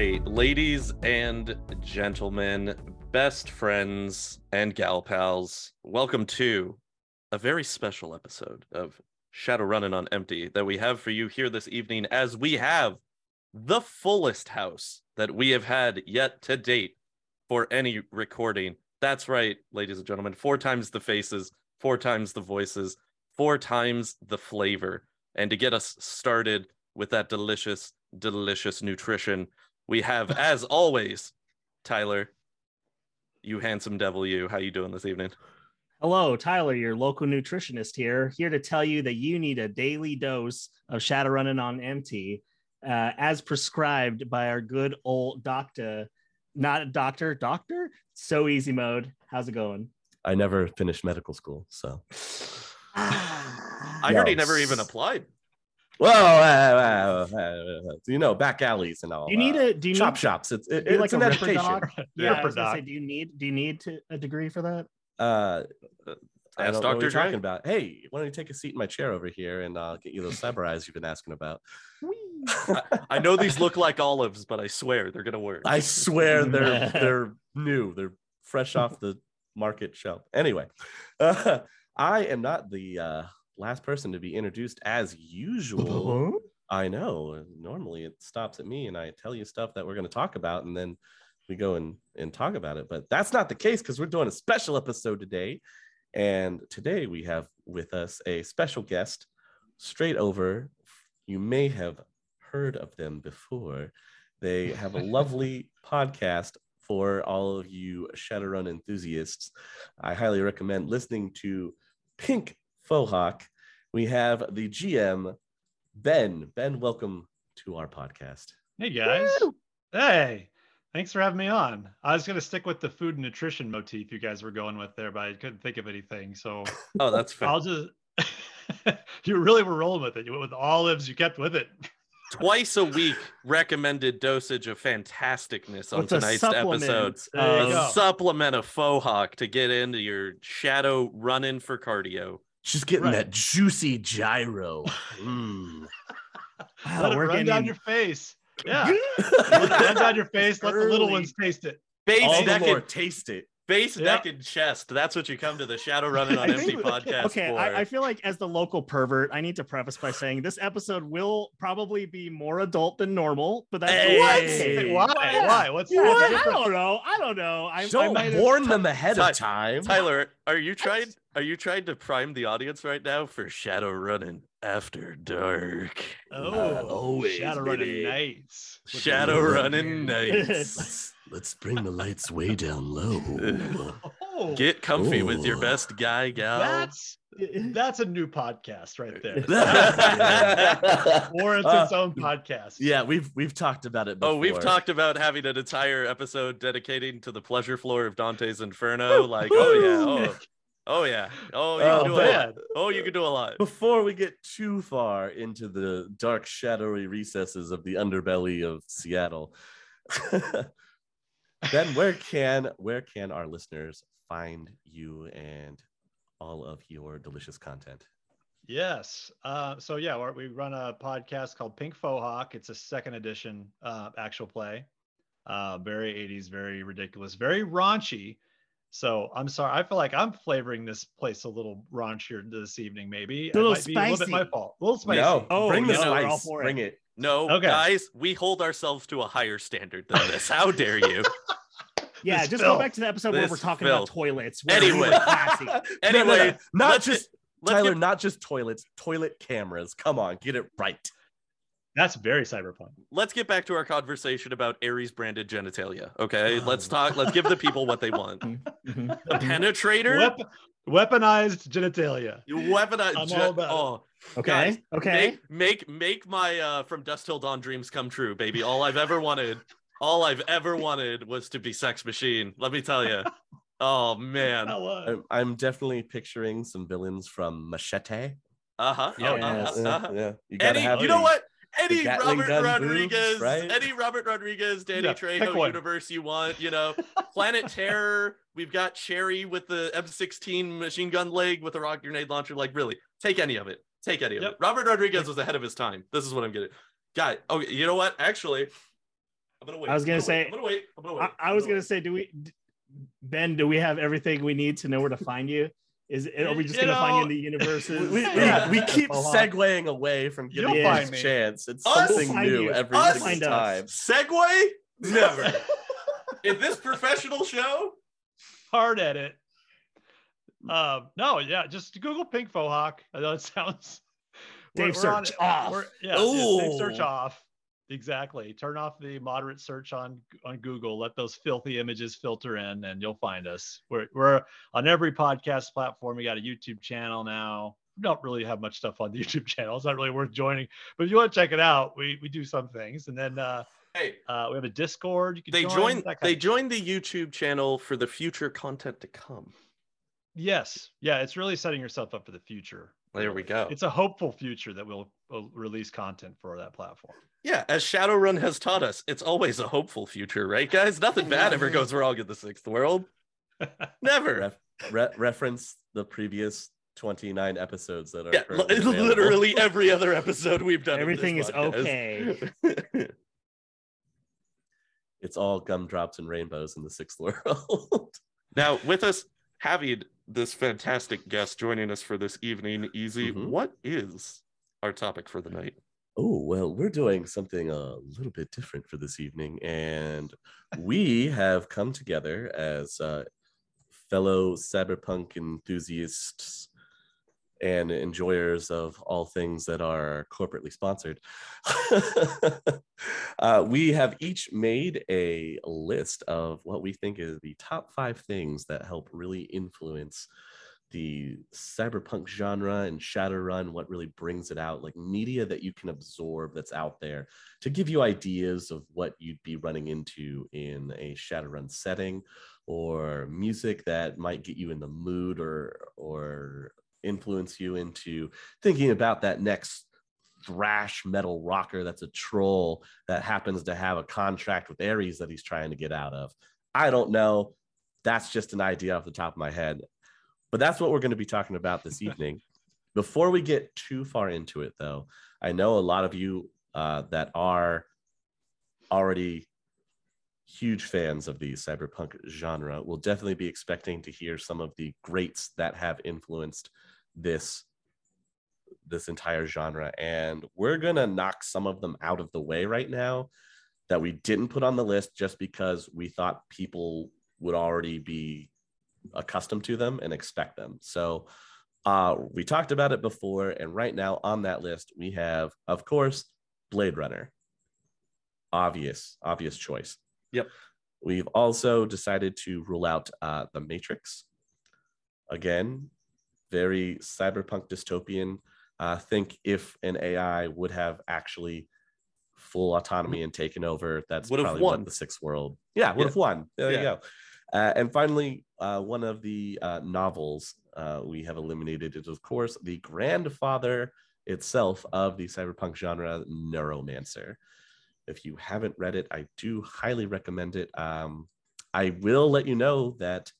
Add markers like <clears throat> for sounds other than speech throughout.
Right, ladies and gentlemen, best friends and gal pals, welcome to a very special episode of Shadow Running on Empty that we have for you here this evening as we have the fullest house that we have had yet to date for any recording. That's right, ladies and gentlemen, four times the faces, four times the voices, four times the flavor. And to get us started with that delicious, delicious nutrition, we have, as always, Tyler, you handsome devil, you. How you doing this evening? Hello, Tyler, your local nutritionist here, here to tell you that you need a daily dose of Shadow Running on Empty, uh, as prescribed by our good old doctor, not a doctor, doctor. So easy mode. How's it going? I never finished medical school, so. <sighs> I heard he never even applied. Well, uh, uh, uh, you know, back alleys and all. Do you need a? Do you chop need, shops? It's it, it's like an a Ripper education. <laughs> doc? Yeah, I was gonna say, do you need? Do you need to, a degree for that? Uh, I Ask don't know what Dr. you're Dre. talking about. Hey, why don't you take a seat in my chair over here and I'll get you those cyber eyes you've been asking about. I know these look like olives, but I swear they're gonna work. I swear <laughs> they're they're new. They're fresh off the market shelf. Anyway, <laughs> uh, I am not the uh, last person to be introduced as usual. Uh-huh. I know. Normally it stops at me and I tell you stuff that we're going to talk about and then we go and, and talk about it. But that's not the case because we're doing a special episode today. And today we have with us a special guest straight over. You may have heard of them before. They have a lovely <laughs> podcast for all of you Shadowrun enthusiasts. I highly recommend listening to Pink Fohawk. We have the GM, Ben. Ben, welcome to our podcast. Hey guys. Hey. Thanks for having me on. I was gonna stick with the food and nutrition motif you guys were going with there, but I couldn't think of anything. So <laughs> oh, that's fair. I'll just <laughs> you really were rolling with it. You went with olives, you kept with it. Twice a <laughs> week recommended dosage of fantasticness on With tonight's episode. There A supplement of faux hawk to get into your shadow running for cardio. She's getting Right. that juicy gyro. Mm. <laughs> Wow, Let it run getting down your face. Yeah. <laughs> Let it run down your face. Let the little ones taste it. Base, All the neck, more taste it. Base Yeah. neck, and chest. That's what you come to the Shadow Running on <laughs> Empty podcast okay for. I, I feel like as the local pervert i need to preface by saying this episode will probably be more adult than normal but that's Hey. okay. Why? Yeah. Why? What's Yeah, what's I don't know. I don't know. I, I Don't might have- warn them ahead Ty- of time. Tyler, are you trying? Are you trying to prime the audience right now for Shadow Running After Dark? Oh, always, shadow running nights. Shadow. Running <laughs> Nights. <laughs> Let's let's bring the lights way down low. Oh, <laughs> Get comfy with your best guy, gal. that's that's a new podcast right there. yeah, Warrants Uh, its own podcast. Yeah, we've we've talked about it. Before. Oh, we've talked about having an entire episode dedicating to the pleasure floor of Dante's Inferno. Like, oh yeah, oh, oh yeah, oh you Oh, can do a lot. Oh, you can do a lot. before we get too far into the dark, shadowy recesses of the underbelly of Seattle, <laughs> then where can where can our listeners find you and all of your delicious content? Yes. Uh, so yeah, we're- run a podcast called Pink Fohawk. It's a second edition uh, actual play. Uh, very 80s, very ridiculous, very raunchy. So I'm sorry. I feel like I'm flavoring this place a little raunchier this evening. Maybe A little it might be a little bit my fault. A little spicy. No, Oh, bring the no, spice. for it. Bring it. No, Okay. guys, we hold ourselves to a higher standard than this. How dare you? <laughs> yeah, just filth. go back to the episode where we're talking filth. about toilets. where we Anyway. No, no, <laughs> Anyway, no, not let's just Let's Tyler, get- not just toilets, toilet cameras. Come on, get it right. That's very cyberpunk. let's get back to our conversation about Ares branded genitalia. Okay, let's talk. Let's give the people what they want. <laughs> Mhm. A penetrator, Wep- weaponized genitalia. you weaponize. I'm gen- all about it. oh, Okay. Guys, okay. Make, make make my uh from Dusk Till Dawn dreams come true, baby. All I've ever wanted, all I've ever wanted was to be Sex Machine. Let me tell you. <laughs> Oh man. I'm, I'm definitely picturing some villains from Machete. Uh huh. Yeah. Oh, uh-huh. Yeah, uh-huh. yeah. You gotta Eddie, have you know what? Any Robert gun Rodriguez, boobs, right? any Robert Rodriguez, Danny Yeah, Trejo universe you want, you know, <laughs> Planet Terror. We've got Cherry with the M16 machine gun leg with a rock grenade launcher. Like, really, take any of it. Take any of Yep. it. Robert Rodriguez was ahead of his time. This is what I'm getting. Guy, okay, you know what? Actually, I'm gonna wait. I was I'm gonna wait, say- I'm gonna wait. I'm gonna wait. I, I was gonna say, do we, d- Ben? Do we have everything we need to know where to find you? Is are we just You gonna find you in the universes? we, we, <laughs> Yeah. we keep Mohawk? segueing away from giving You'll you find a me. chance. It's Us? something new you. every Us? single Find us. time. Segway? Never. in this professional show? Hard edit. Um, no, yeah, just Google Pink Fohawk. I know it <laughs> sounds. Dave on- search off. we're- yeah, yeah, safe search off. Exactly. Turn off the moderate search on on Google. Let those filthy images filter in, and you'll find us. We're we're on every podcast platform. We got a YouTube channel now. We don't really have much stuff on the <laughs> YouTube channel. It's not really worth joining. But if you want to check it out, we we do some things, and then uh, Hey, uh, we have a Discord. You can they join. joined they joined the YouTube channel for the future content to come. Yes, yeah, it's really setting yourself up for the future. There we go. It's a hopeful future that we'll, we'll release content for that platform. Yeah, as Shadowrun has taught us, it's always a hopeful future, right, guys? Nothing <laughs> bad ever goes wrong in the sixth world. <laughs> Never. Re- reference the previous 29 episodes that are Yeah, <laughs> literally every other episode we've done. Everything is podcast. okay. It's all gumdrops and rainbows in the sixth world. now, with us having this fantastic guest joining us for this evening, Easy, Mhm. what is our topic for the night? Oh, well, we're doing something a little bit different for this evening. And we have come together as uh, fellow cyberpunk enthusiasts and enjoyers of all things that are corporately sponsored. <laughs> uh, we have each made a list of what we think is the top five things that help really influence the cyberpunk genre and Shadowrun, what really brings it out, like media that you can absorb that's out there to give you ideas of what you'd be running into in a Shadowrun setting, or music that might get you in the mood or or influence you into thinking about that next thrash metal rocker that's a troll that happens to have a contract with Ares that he's trying to get out of. I don't know. That's just an idea off the top of my head. But that's what we're going to be talking about this evening. Before we get too far into it, though, I know a lot of you uh, that are already huge fans of the cyberpunk genre will definitely be expecting to hear some of the greats that have influenced this this entire genre and we're going to knock some of them out of the way right now that we didn't put on the list just because we thought people would already be accustomed to them and expect them. So uh, we talked about it before, and right now on that list we have, of course, Blade Runner. Obvious, obvious choice. Yep. We've also decided to rule out uh, the Matrix. Again, very cyberpunk dystopian. Uh, think if an AI would have actually full autonomy and taken over, that's Would have probably won. what the sixth world. Yeah, would Yeah. have won. There Yeah. you go. Uh, and finally, uh, one of the uh, novels uh, we have eliminated is, of course, the grandfather itself of the cyberpunk genre, Neuromancer. If you haven't read it, I do highly recommend it. Um, I will let you know that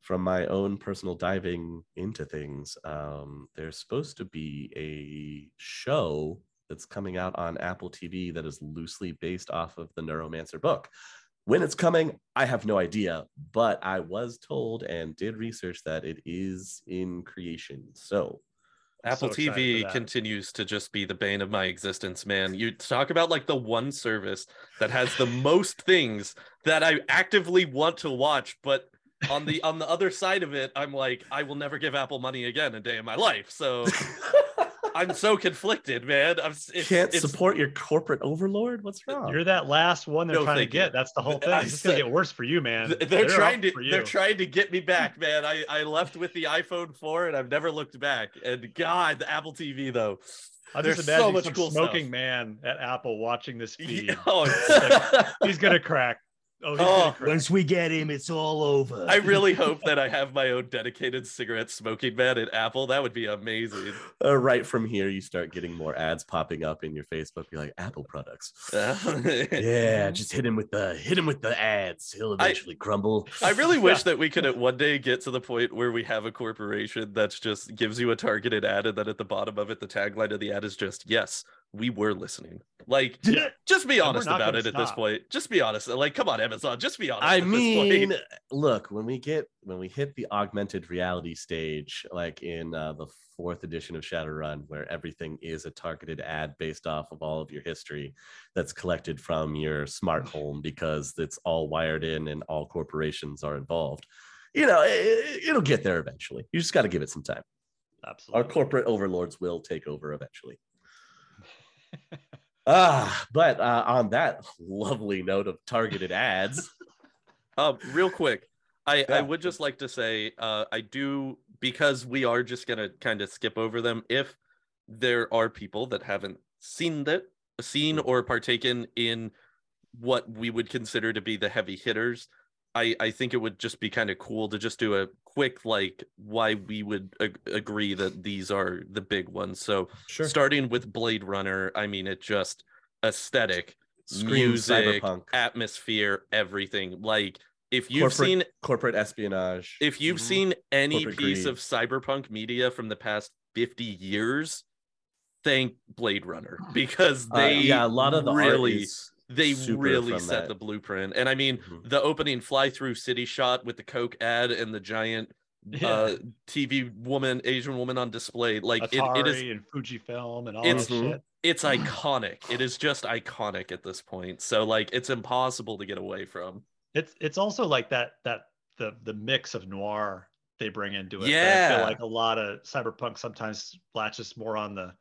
from my own personal diving into things, um, there's supposed to be a show that's coming out on Apple TV that is loosely based off of the Neuromancer book. When it's coming, I have no idea, but I was told and did research that it is in creation. So, Apple So TV continues to just be the bane of my existence, man. You talk about like the one service that has the <laughs> most things that I actively want to watch, but on the on the other side of it, I'm like, I will never give Apple money again a day in my life. So <laughs> I'm so conflicted, man. I'm it's, can't it's, support your corporate overlord. What's wrong? You're that last one they're No, trying to thank you. get. That's the whole <laughs> thing. I It's just gonna get worse for you, man. th- They're, trying to they're trying to get me back, <laughs> man. I I left with the iPhone 4 and I've never looked back. And God, the Apple TV though. I there's just so imagine much some cool smoking stuff. man at Apple watching this <laughs> feed. Oh, it's- He's gonna crack. Oh, Oh. Once we get him, it's all over. I <laughs> really hope that I have my own dedicated cigarette smoking man at Apple. That would be amazing. uh, right from here, you start getting more ads popping up in your Facebook. You're like Apple products. <laughs> yeah, just hit him with the hit him with the ads. He'll I- eventually crumble. I really wish <laughs> that we could at one day get to the point where we have a corporation that's just gives you a targeted ad, and then at the bottom of it, the tagline of the ad is just "Yes, we were listening. Like, <laughs> Yeah. just be honest about gonna it at this point. Just be honest. Like, come on, Amazon. Just be honest. I at this mean, point. look, when we get when we hit the augmented reality stage, like in uh, the fourth edition of Shadowrun, where everything is a targeted ad based off of all of your history that's collected from your smart <sighs> home because it's all wired in and all corporations are involved. You know, it, it'll get there eventually. You just got to give it some time. Absolutely. Our corporate overlords will take over eventually. Ah, but uh, on that lovely note of targeted ads, <laughs> Um, real quick, I, I would just like to say, uh, I do because we are just gonna kind of skip over them. If there are people that haven't seen that, seen or partaken in what we would consider to be the heavy hitters, I I think it would just be kind of cool to just do a quick like why we would ag- agree that these are the big ones. So sure. starting with Blade Runner, I mean, it just aesthetic, Scream music, cyberpunk. atmosphere, everything. Like if you've Corporate- seen corporate espionage. if you've Mhm. seen any Corporate piece greed. of cyberpunk media from the past 50 years, thank Blade Runner <laughs> because Uh, they yeah, a lot of the really is they super really set that. the blueprint. And I mean, Mhm. the opening fly through city shot with the Coke ad and the giant Yeah. uh TV woman, Asian woman on display, like it, Atari it is and Fujifilm and all It's- that shit. it's <clears throat> iconic. It is just iconic at this point. So like it's impossible to get away from. It's it's also like that that the the mix of noir they bring into it. that I Yeah. feel like a lot of cyberpunk sometimes latches more on the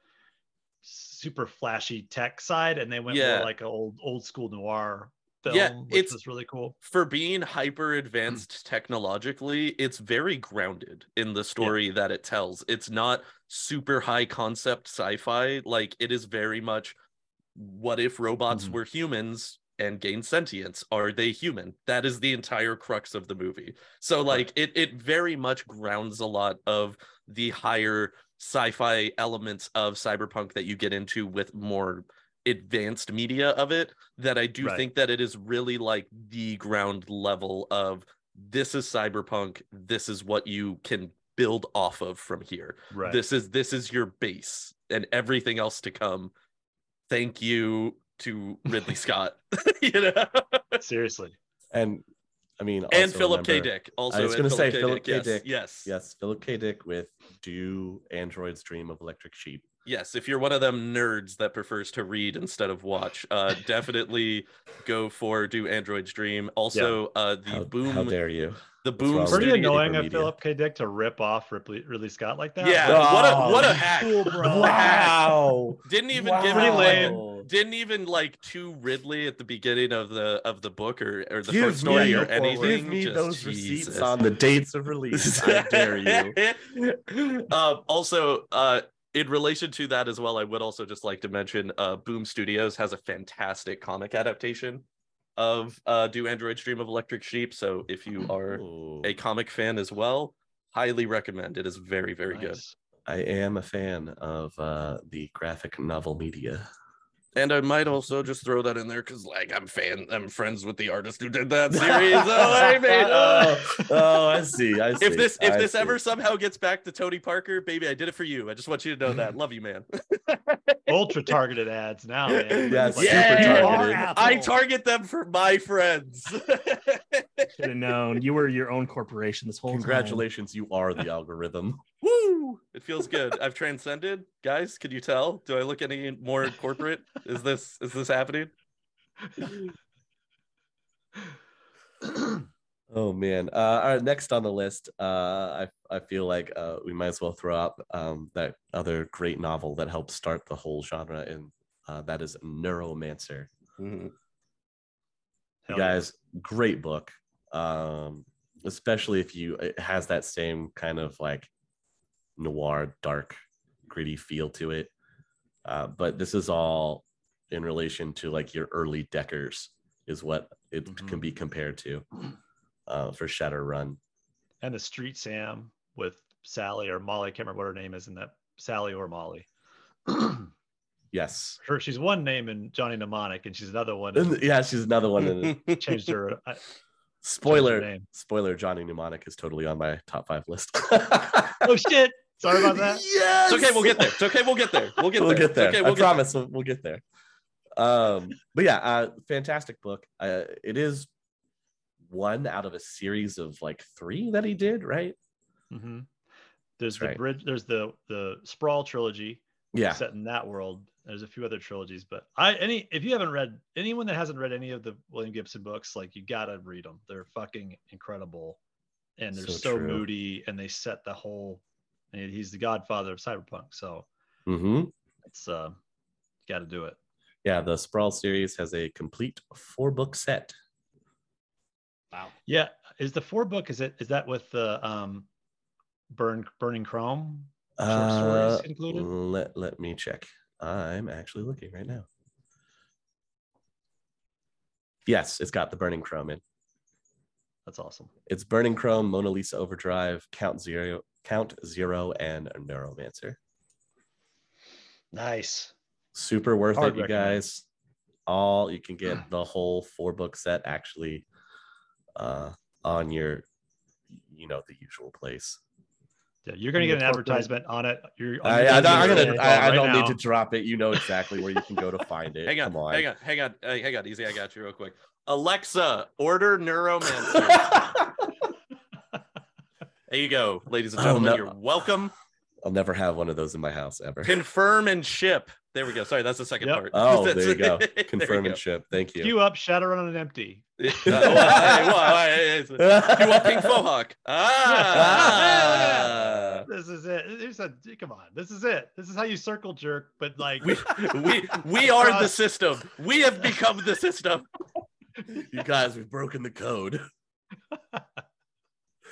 super flashy tech side, and they went Yeah. more like an old old school noir film, Yeah, which it's- really cool. For being hyper advanced technologically, it's very grounded in the story that it tells. It's not super high concept sci-fi. Like it is very much what if robots Mhm. were humans and gain sentience? Are they human? That is the entire crux of the movie. So like it it very much grounds a lot of the higher sci-fi elements of cyberpunk that you get into with more advanced media of it that I do Right. think that it is really like the ground level of this is cyberpunk this is what you can build off of from here Right. this is this is your base and everything else to come thank you to Ridley <laughs> Scott <laughs> you know Seriously. and I mean, and Philip K Dick also I was gonna say Philip K. yes, Dick. yes Yes, Philip K. Dick with "Do Androids Dream of Electric Sheep." Yes if you're one of them nerds that prefers to read instead of watch uh <laughs> definitely go for do android's dream also uh the How, boom how dare you? the boom wrong with Pretty annoying of. Philip K. Dick to rip off Ripley Ridley Scott like that. yeah but- what a Oh, what a hack Cool, bro. What a hack. Wow! didn't even give Pretty him like, didn't even like to Ridley at the beginning of the of the book or or the Give first story me- or Give anything. me Just those receipts on the dates of <laughs> release. I dare you. uh, <laughs> also, uh, in relation to that as well, I would also just like to mention uh, Boom Studios has a fantastic comic adaptation of uh, Do Androids Dream of Electric Sheep. So if you are Ooh, a comic fan as well, highly recommend. It is very, very good. I am a fan of uh, the graphic novel media. And I might also just throw that in there because, like, I'm fan, I'm friends with the artist who did that <laughs> series. oh, I mean, uh, <laughs> oh, oh, I see. I see. if this if I this see. ever somehow gets back to Tony Parker, baby, I did it for you. I just want you to know that. Love you, man. <laughs> Ultra targeted ads now, man. Yeah, Like, super Yeah. targeted. I target them for my friends. Should have known. You were your own corporation this whole time. Congratulations, you are the algorithm. Woo! It feels good. I've transcended, guys. Could you tell? Do I look any more corporate? Is this is this happening? <clears throat> Oh man. Uh, all right, next on the list, uh, I I feel like uh, we might as well throw out um, that other great novel that helped start the whole genre, and uh, that is Neuromancer. Mhm. You Hell yeah. guys, great book. Um, especially if you it has that same kind of like noir, dark, gritty feel to it. Uh, but this is all in relation to like your early deckers is what it Mhm. can be compared to uh, for Shadowrun. and the Street Sam with Sally or Molly. I can't remember what her name is in that. Sally or Molly. <clears throat> Yes. her, she's one name in Johnny Mnemonic, and she's another one. in- <laughs> yeah, she's another one. In, <laughs> changed her. <laughs> I- spoiler, name. spoiler, Johnny Mnemonic is totally on my top five list. oh shit! Sorry about that. <laughs> Yes. It's okay. We'll get there. It's okay. We'll get there. We'll get we'll there. get there. Okay, we'll get promise we'll, we'll get there. Um, but yeah, uh, fantastic book. Uh, it is one out of a series of like three that he did, right? Mm-hmm. There's That's the bridge. There's the the Sprawl trilogy Yeah. set in that world. There's a few other trilogies, but I any if you haven't read anyone that hasn't read any of the William Gibson books, like you gotta read them. They're fucking incredible, and they're So so, moody, and they set the whole. And he's the godfather of cyberpunk, so hmm it's uh, got to do it. Yeah. The Sprawl series has a complete four book set. Wow. Yeah, is the four book? Is it is that with the um, burn burning chrome short Uh, stories included? let, let me check. I'm actually looking right now. Yes, it's got the Burning Chrome in. That's awesome. It's Burning Chrome, Mona Lisa Overdrive, Count Zero, Count Zero, and Neuromancer. Nice. Super worth Hard it, you guys. All you can get <sighs> the whole four book set actually uh, on your, you know, the usual place. Yeah, you're gonna get an advertisement on it. You're, I, I, don't- I'm gonna, it I, I right don't need to drop it. You know exactly where you can go to find it. <laughs> Hang on, Come on. hang on, hang on, uh, hang on. Easy, I got you real quick. Alexa, order Neuromancer. <laughs> there you go, ladies and Oh, gentlemen. no. You're welcome. I'll never have one of those in my house ever. Confirm and ship. There we go. Sorry, that's the second Yep. part. Oh, <laughs> there you go. there you Confirm go. and ship. Thank you. Queue up Shadowrun on an empty. Uh, <laughs> well, hey, well, hey, hey, you want Pink Fohawk? Ah. This is it. There's a come on. This is it. This is how you circle jerk, but like we we we are the system. We have become the system. You guys, we've broken the code. <laughs>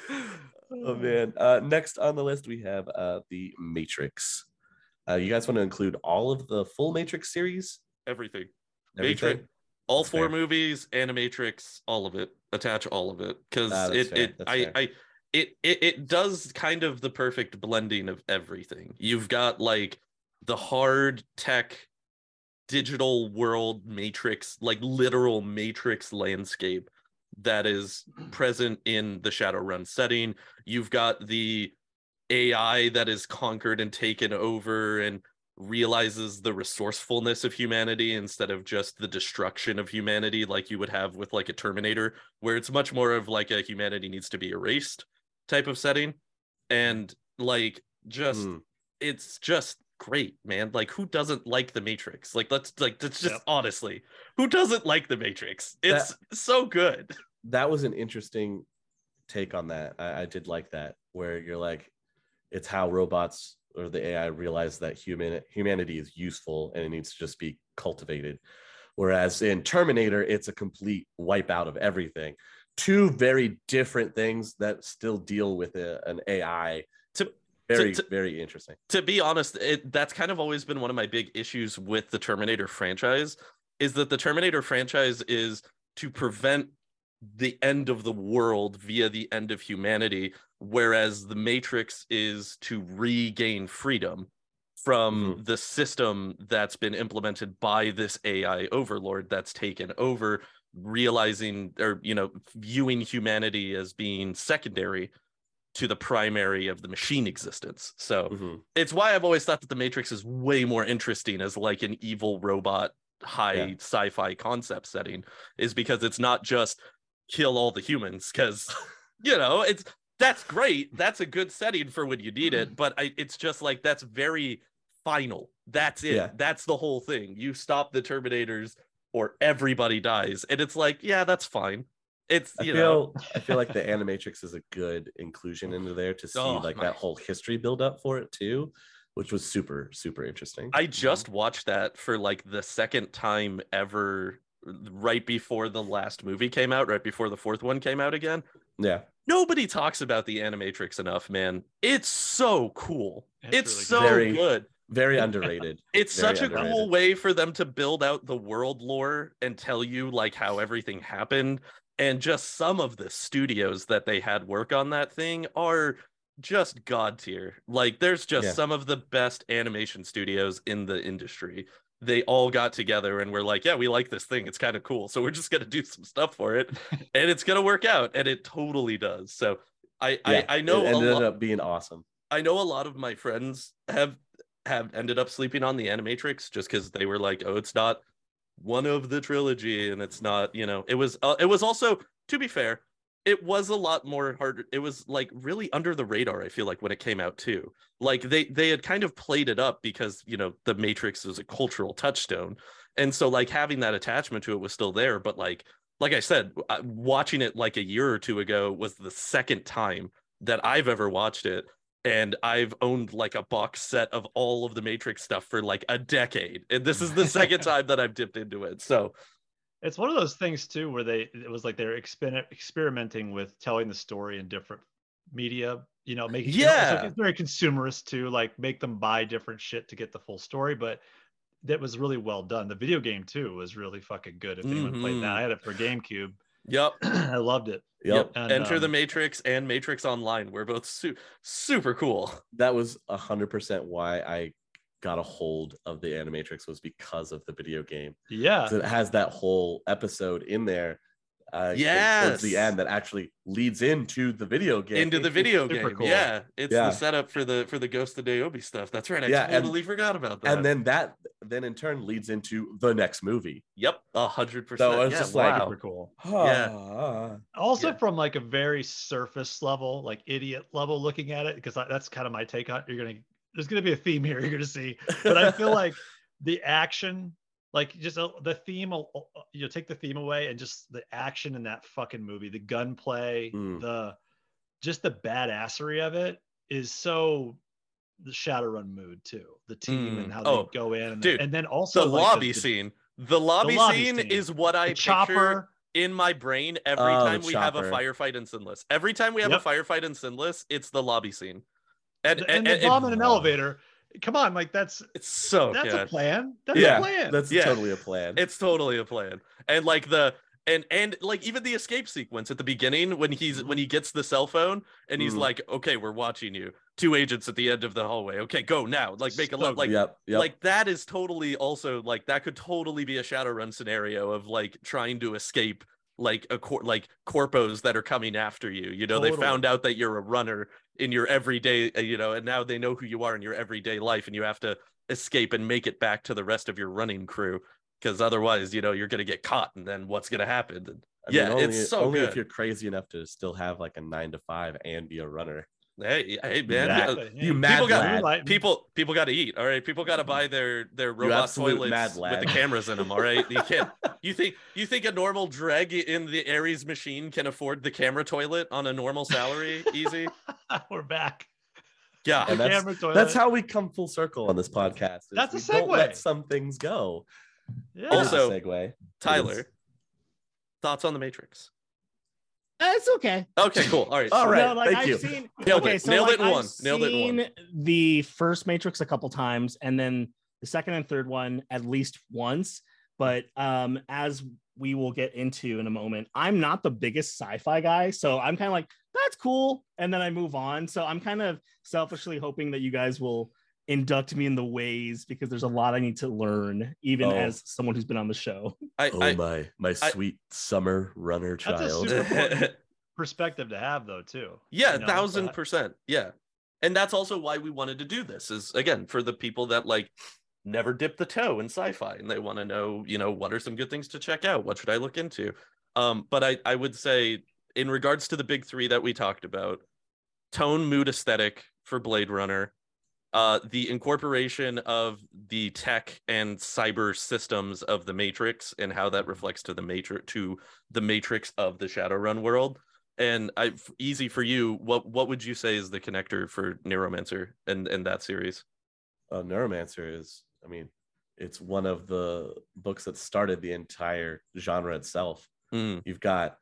oh man. Uh, next on the list we have uh, the Matrix. Uh, you guys want to include all of the full Matrix series? Everything. Everything? Matrix. All That's four fair. movies, Animatrix, all of it. Attach all of it because Ah, it fair, it that's I fair. I it, it it does kind of the perfect blending of everything. You've got like the hard tech digital world matrix like literal matrix landscape that is present in the shadowrun setting. You've got the ai that is conquered and taken over and realizes the resourcefulness of humanity instead of just the destruction of humanity like you would have with like a terminator where it's much more of like a humanity needs to be erased type of setting. And like just Hmm. it's just great man like who doesn't like the matrix like let's like that's just honestly who doesn't like the matrix it's so good <laughs> that was an interesting take on that. I, I did like that, where you're like, it's how robots or the AI realize that human humanity is useful and it needs to just be cultivated. Whereas in Terminator, it's a complete wipeout of everything. Two very different things that still deal with a, an AI. To- very, to- very interesting. to be honest, it, that's kind of always been one of my big issues with the Terminator franchise is that the Terminator franchise is to prevent the end of the world via the end of humanity, whereas the Matrix is to regain freedom from mm-hmm. the system that's been implemented by this AI overlord that's taken over, realizing or, you know, viewing humanity as being secondary to the primary of the machine existence. So Mhm. it's why I've always thought that the Matrix is way more interesting as like an evil robot high Yeah. sci-fi concept setting is because it's not just kill all the humans because <laughs> you know it's that's great that's a good setting for when you need it but I, it's just like that's very final that's it Yeah. that's the whole thing you stop the terminators or everybody dies and it's like yeah that's fine it's I you know feel I feel like the Animatrix is a good inclusion into there to see Oh, like my- that whole history build up for it too, which was super super interesting. I just watched that for like the second time ever right before the last movie came out, right before the fourth one came out again. yeah, Nobody talks about the Animatrix enough, man. It's so cool. It's It's, really so good. Very- good. very underrated. <laughs> It's very such a cool way for them to build out the world lore and tell you like how everything happened. And just some of the studios that they had work on that thing are just god tier. Like there's just Yeah. some of the best animation studios in the industry. They all got together and were like, yeah, we like this thing. It's kind of cool. So we're just gonna do some stuff for it, <laughs> and it's gonna work out. And it totally does. So I Yeah, I, I know it ended lot. up being awesome. I know a lot of my friends have have ended up sleeping on the Animatrix just because they were like, oh, it's not one of the trilogy, and it's not, you know, it was. Uh, it was also, to be fair, it was a lot more hard. It was like really under the radar. I feel like when it came out too, like they they had kind of played it up because you know the Matrix was a cultural touchstone, and so like having that attachment to it was still there. But like like I said, uh, watching it like a year or two ago was the second time that I've ever watched it. And I've owned like a box set of all of the Matrix stuff for like a decade. And this is the second <laughs> time that I've dipped into it. So It's one of those things too where they it was like they're exper- experimenting with telling the story in different media. You know, making you know, it's, Yeah. very consumerist too. Like make them buy different shit to get the full story, but that was really well done. The video game too was really fucking good. If anyone played Mhm. that, I had it for GameCube. Yep. <clears throat> I loved it. Yep. And, Enter the um, Matrix and Matrix Online We're both su- super cool. That was a hundred percent why I got a hold of the Animatrix was because of the video game. Yeah. So it has that whole episode in there. Uh, towards the end that actually leads into the video game. Into the video super game. cool. Yeah. It's Yeah. the setup for the for the Ghost of Daobi stuff. That's right. I Yeah, and- totally forgot about that. and then that then in turn leads into the next movie. Yep, a hundred percent. So I was Yeah, just like- wow. Super cool. Yeah. Also, Yeah. from like a very surface level, like idiot level, looking at it, because that's kind of my take on. You're gonna, there's gonna be a theme here. You're gonna see, but I feel <laughs> like the action, like just uh, the theme, uh, you know, take the theme away, and just the action in that fucking movie, the gunplay, Mm. the, just the badassery of it is so the Shadowrun mood too. The team Mm. and how Oh, they go in, and, dude, and then also the like, lobby the, scene. The lobby, lobby scene, scene. is what I the picture chopper. in my brain every Oh, time we have a firefight in Sinless. Every time we have Yep. a firefight in Sinless, it's the lobby scene. And, and, and, the and- bomb in an elevator. Come on, like that's it's so that's good. a plan. That's yeah, a plan. that's Yeah. totally a plan. It's totally a plan. And like the and and like even the escape sequence at the beginning when he's when he gets the cell phone and he's Mhm. like, okay, we're watching you. Two agents at the end of the hallway. Okay, go now. Like make a So. Like yep, yep. like that is totally also like that could totally be a Shadowrun scenario of like trying to escape like a cor- like corpos that are coming after you. You know, they found out that you're a runner in your everyday, uh, you know, and now they know who you are in your everyday life, and you have to escape and make it back to the rest of your running crew because otherwise, you know, you're gonna get caught, and then what's gonna happen? And I mean, yeah, only, it's so only good. if you're crazy enough to still have like a nine to five and be a runner. Hey, hey, man, yeah, Exactly. you Yeah. mad people got lad. People people got to eat all right people got to buy their their robot absolute toilets with the cameras in them all right you can't <laughs> you think you think a normal dreg in the Ares machine can afford the camera toilet on a normal salary easy <laughs> We're back. yeah And that's- That's how we come full circle on this podcast. That's a we don't let segue. some things go. yeah. It is a Also- segue. tyler thoughts on the matrix it's okay. okay cool All right. All right. No, like thank I've you. seen Nailed okay, it. so Nailed like, it in I've one. Nailed it one. seen the first Matrix a couple times, and then the second and third one at least once. But um, as we will get into in a moment, I'm not the biggest sci-fi guy, so I'm kind of like that's cool, and then I move on. So I'm kind of selfishly hoping that you guys will induct me in the ways because there's a lot I need to learn, even Oh. as someone who's been on the show. I, Oh I, my my I- sweet summer runner That's child. <laughs> perspective to have though too. Yeah, you know, thousand but- percent. Yeah. And that's also why we wanted to do this is again for the people that like never dip the toe in sci-fi and they want to know, you know, what are some good things to check out? What should I look into? Um, but I, I would say in regards to the big three that we talked about, tone, mood, aesthetic for Blade Runner, uh, the incorporation of the tech and cyber systems of the Matrix and how that reflects to the Matrix to the Matrix of the Shadowrun world. And I easy for you. What what would you say is the connector for Neuromancer and and that series? uh, Neuromancer is, I mean, it's one of the books that started the entire genre itself. Mm, You've got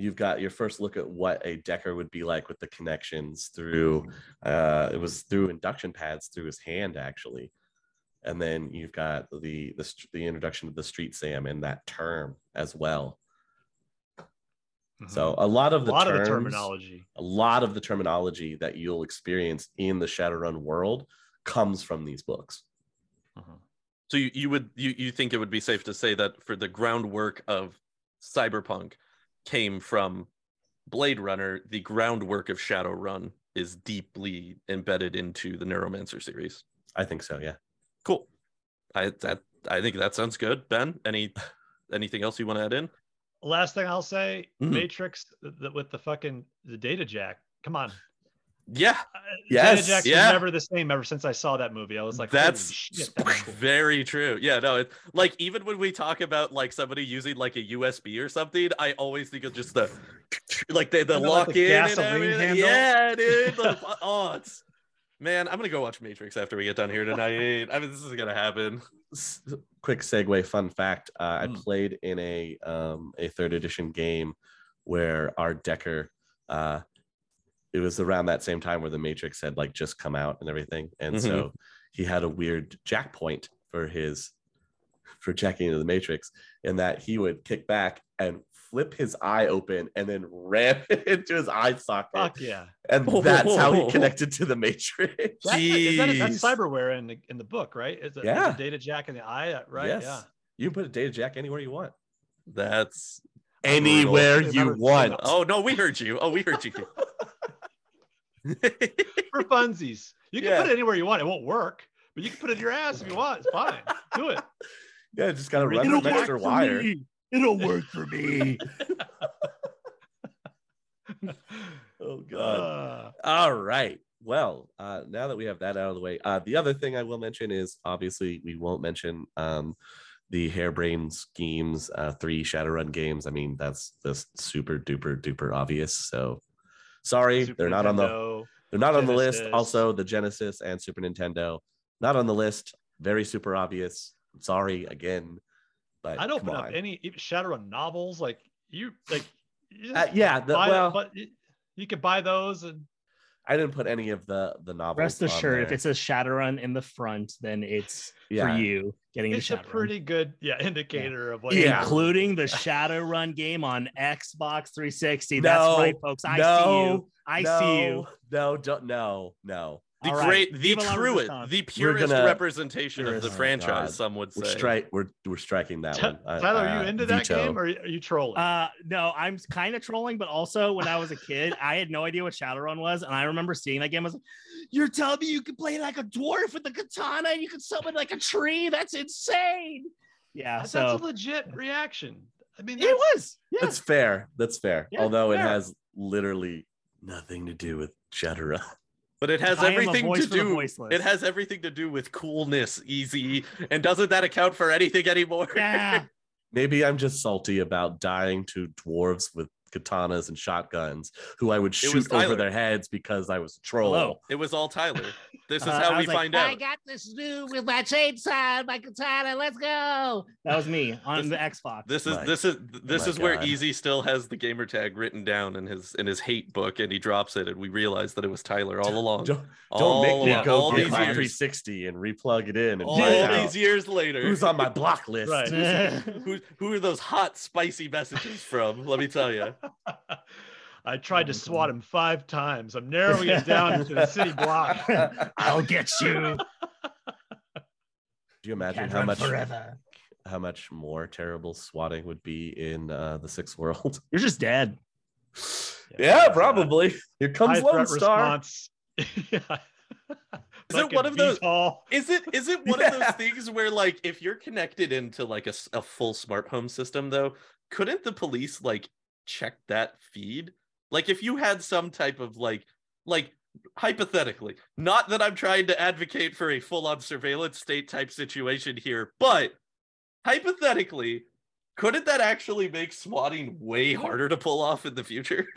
you've got your first look at what a Decker would be like with the connections through uh it was through induction pads through his hand actually. And then you've got the the, the introduction of the street Sam in that term as well. So a lot of a the lot of the terminology. a lot of the terminology that you'll experience in the Shadowrun world comes from these books. So you, you would you you think it would be safe to say that for the groundwork of cyberpunk came from Blade Runner, the groundwork of Shadowrun is deeply embedded into the Neuromancer series. I think so. Yeah. Cool. I that I think that sounds good. Ben, any <laughs> anything else you want to add in? Last thing I'll say, Mhm. Matrix th- th- with the fucking the data jack. Come on. Yeah, Uh, Yes, Data jack's yeah. never the same ever since I saw that movie. I was like, that's shit, that was cool. very true. Yeah, no, it, like even when we talk about like somebody using like a USB or something, I always think of just the like the, the Kinda like lock the in and gasoline everything. handle. Yeah, dude. the- <laughs> oh, it's man, I'm gonna go watch Matrix after we get done here tonight. I mean, this is gonna happen. Quick segue fun fact uh, Mm. i played in a um, a third edition game where our decker uh, it was around that same time where the matrix had like just come out and everything and Mhm. so he had a weird jack point for his for checking into the matrix in that he would kick back and flip his eye open and then ram it <laughs> into his eye socket Fuck yeah. and that's how he <laughs> connected to the matrix That's, is that, that's cyberware in the in the book, right? Is it, Yeah. data jack in the eye, uh, right? Yes. Yeah. you can put a data jack anywhere you want That's anywhere you want oh no, we heard you. Oh, we heard you. <laughs> For funsies. You can Yeah. put it anywhere you want. It won't work, but you can put it in your ass if you want. It's fine. Do it. <laughs> Yeah, just gotta run work extra wire. me. It'll work for me. <laughs> Oh Uh, All right. Well, uh, now that we have that out of the way, uh, the other thing I will mention is obviously we won't mention um, the harebrained schemes, uh, three Shadowrun games. I mean, that's just super duper duper obvious. So sorry, Super they're not on the Nintendo. they're not on the list. Also, the Genesis and Super Nintendo not on the list. Very super obvious. Sorry again, but I'd open up on. any Shadowrun novels. Like you, like you Uh, yeah, the- buy- well- but you, you could buy those and I didn't put any of the the novels. Rest assured, if there. it says Shadowrun in the front, then it's yeah, for you getting it's the a pretty good yeah <laughs> indicator of what. Yeah. including the <laughs> Shadowrun game on Xbox 360. No, That's right, folks. I see you. I no, see you. No, don't no, no. The All right. great, the Viva truest, the purest gonna- representation of the Oh, franchise. God. Some would We're say. strike. We're we're striking that Ty- one. Uh, Tyler, are uh, you into that veto. game or are you trolling? Uh, no, I'm kind of trolling, but also when I was a kid, I had no idea what Shadowrun was, and I remember seeing that game. I was like, "You're telling me you could play like a dwarf with a katana, and you could summon like a tree? That's insane!" Yeah, that's so a legit reaction. I mean, it was. Yeah, That's fair. That's fair. Yeah, Although it has literally nothing to do with Shadowrun. But it has I am a everything to do. It has everything to do with coolness, easy, and doesn't that account for anything anymore? yeah. <laughs> Maybe I'm just salty about dying to dwarves with katanas and shotguns, who I would shoot over their heads because I was a troll. Hello. It was all Tyler. This is Uh, how we like, find out. I got this dude with my chainsaw, and my katana. Let's go. That was me on This- the Xbox. This is My- this is this my is where God. Easy still has the gamer tag written down in his in his hate book, and he drops it, and we realize that it was Tyler all along. Don't, don't all make me along- go all get these my 360 and replug it in and all find out these years later. who's on my block list. Right. who, <laughs> who are those hot spicy messages from? Let me tell you. I tried to swat him five times. I'm narrowing it down to the city block. <laughs> I'll get you. Do you imagine Can't how much forever. how much more terrible swatting would be in uh, the sixth world? <laughs> You're just dead. yeah, uh, probably. Here comes high Lone Star. response. <laughs> yeah. Is it one of those- VTOL. Is it is it one of those things where like if you're connected into like a full smart home system though, couldn't the police like check that feed? Like if you had some type of like like hypothetically, not that I'm trying to advocate for a full on surveillance state type situation here, but hypothetically, couldn't that actually make swatting way harder to pull off in the future? <laughs>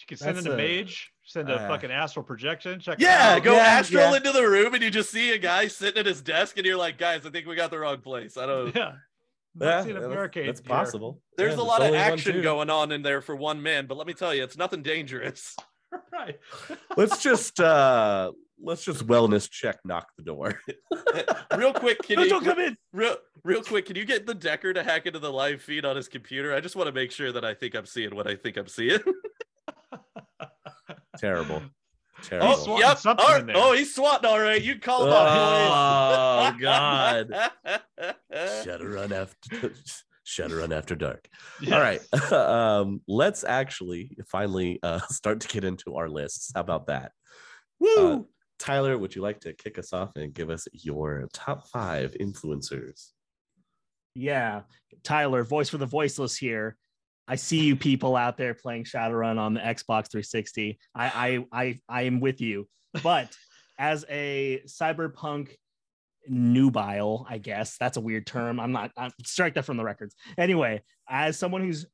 You could send That's in a a- mage, send a uh, fucking astral projection. Check Yeah, out. go yeah, astral yeah. into the room and you just see a guy sitting at his desk and you're like, guys, I think we got the wrong place. I don't <laughs> Yeah. Yeah, Not a that's- barricade that's here. possible. There's Yeah, a lot of action going on in there for one man, but let me tell you, it's nothing dangerous. <laughs> right. Let's just uh let's just wellness check knock the door. <laughs> real quick, can No, you don't come in. real, real quick, can you get the Decker to hack into the live feed on his computer? I just want to make sure that I think I'm seeing what I think I'm seeing. <laughs> Terrible. Terrible. oh, swatting yep. something Oh, in there. oh, he's swatting all right. You can call him out, Oh boys. <laughs> god. <laughs> Shadowrun after Shadowrun After Dark. Yes. All right. <laughs> um, let's actually finally uh, start to get into our lists. How about that? Woo! Uh, Tyler, would you like to kick us off and give us your top five influencers? Yeah, Tyler, voice for the voiceless here. I see you people out there playing Shadowrun on the Xbox 360. I I I, I am with you. But <laughs> as a cyberpunk nubile, I guess that's a weird term. I'm not I'm, strike that from the records. Anyway, as someone who's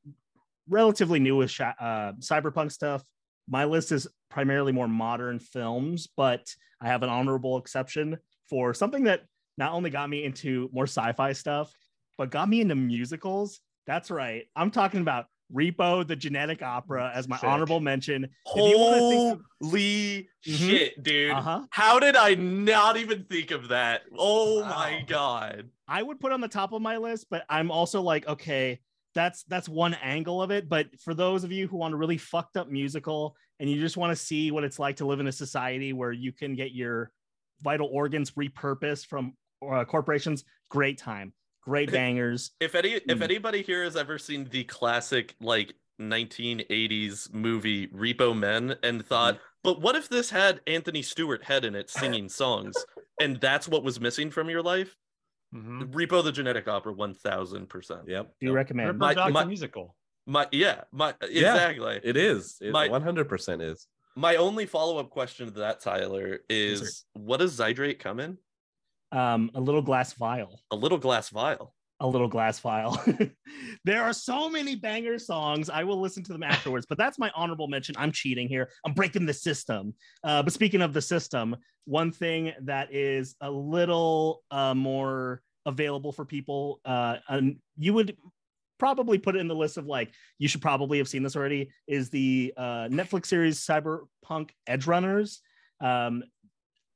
relatively new with uh, cyberpunk stuff, my list is primarily more modern films, but I have an honorable exception for something that not only got me into more sci-fi stuff, but got me into musicals. That's right. I'm talking about Repo the Genetic Opera as my Sick. honorable mention. If you wanna think of- Holy Mhm. shit, dude. Uh-huh. How did I not even think of that? Oh my god. I would put on the top of my list, but I'm also like, okay, that's that's one angle of it. But for those of you who want a really fucked up musical and you just want to see what it's like to live in a society where you can get your vital organs repurposed from uh, corporations, great time, great bangers. If any if Mm. anybody here has ever seen the classic like 1980s movie Repo Men and thought, but what if this had Anthony Stewart Head in it singing songs <laughs> and that's what was missing from your life? Mhm. Repo the Genetic Opera 1000%. Yep. Do you recommend? Ripper My- my- musical. My yeah, my Yeah. exactly. It is. It My- 100% is. My only follow-up question to that, Tyler, Yes, sir. is what does Zydrate come in? Um, a little glass vial. A little glass vial. a little glass vial. <laughs> there are so many banger songs. I will listen to them afterwards, but that's my honorable mention. I'm cheating here. I'm breaking the system. Uh, but speaking of the system, one thing that is a little uh, more available for people, uh, and you would probably put it in the list of like you should probably have seen this already is the uh, Netflix series Cyberpunk Edgerunners. Um,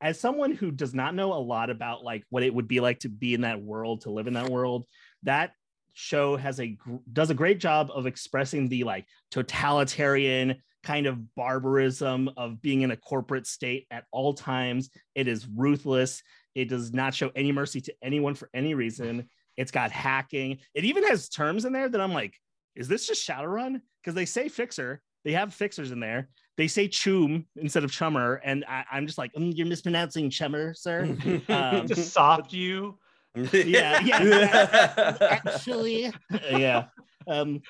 as someone who does not know a lot about like what it would be like to be in that world to live in that world that show has a does a great job of expressing the like totalitarian kind of barbarism of being in a corporate state at all times. It is ruthless. It does not show any mercy to anyone for any reason. It's got hacking. It even has terms in there that i'm like is this just shadowrun? Because they say fixer. They have fixers in there they say chum instead of chummer and I, i'm just like "Mm, you're mispronouncing chummer sir. <laughs> Um, Just <laughs> soft you. <laughs> yeah, yeah. actually. Yeah. Um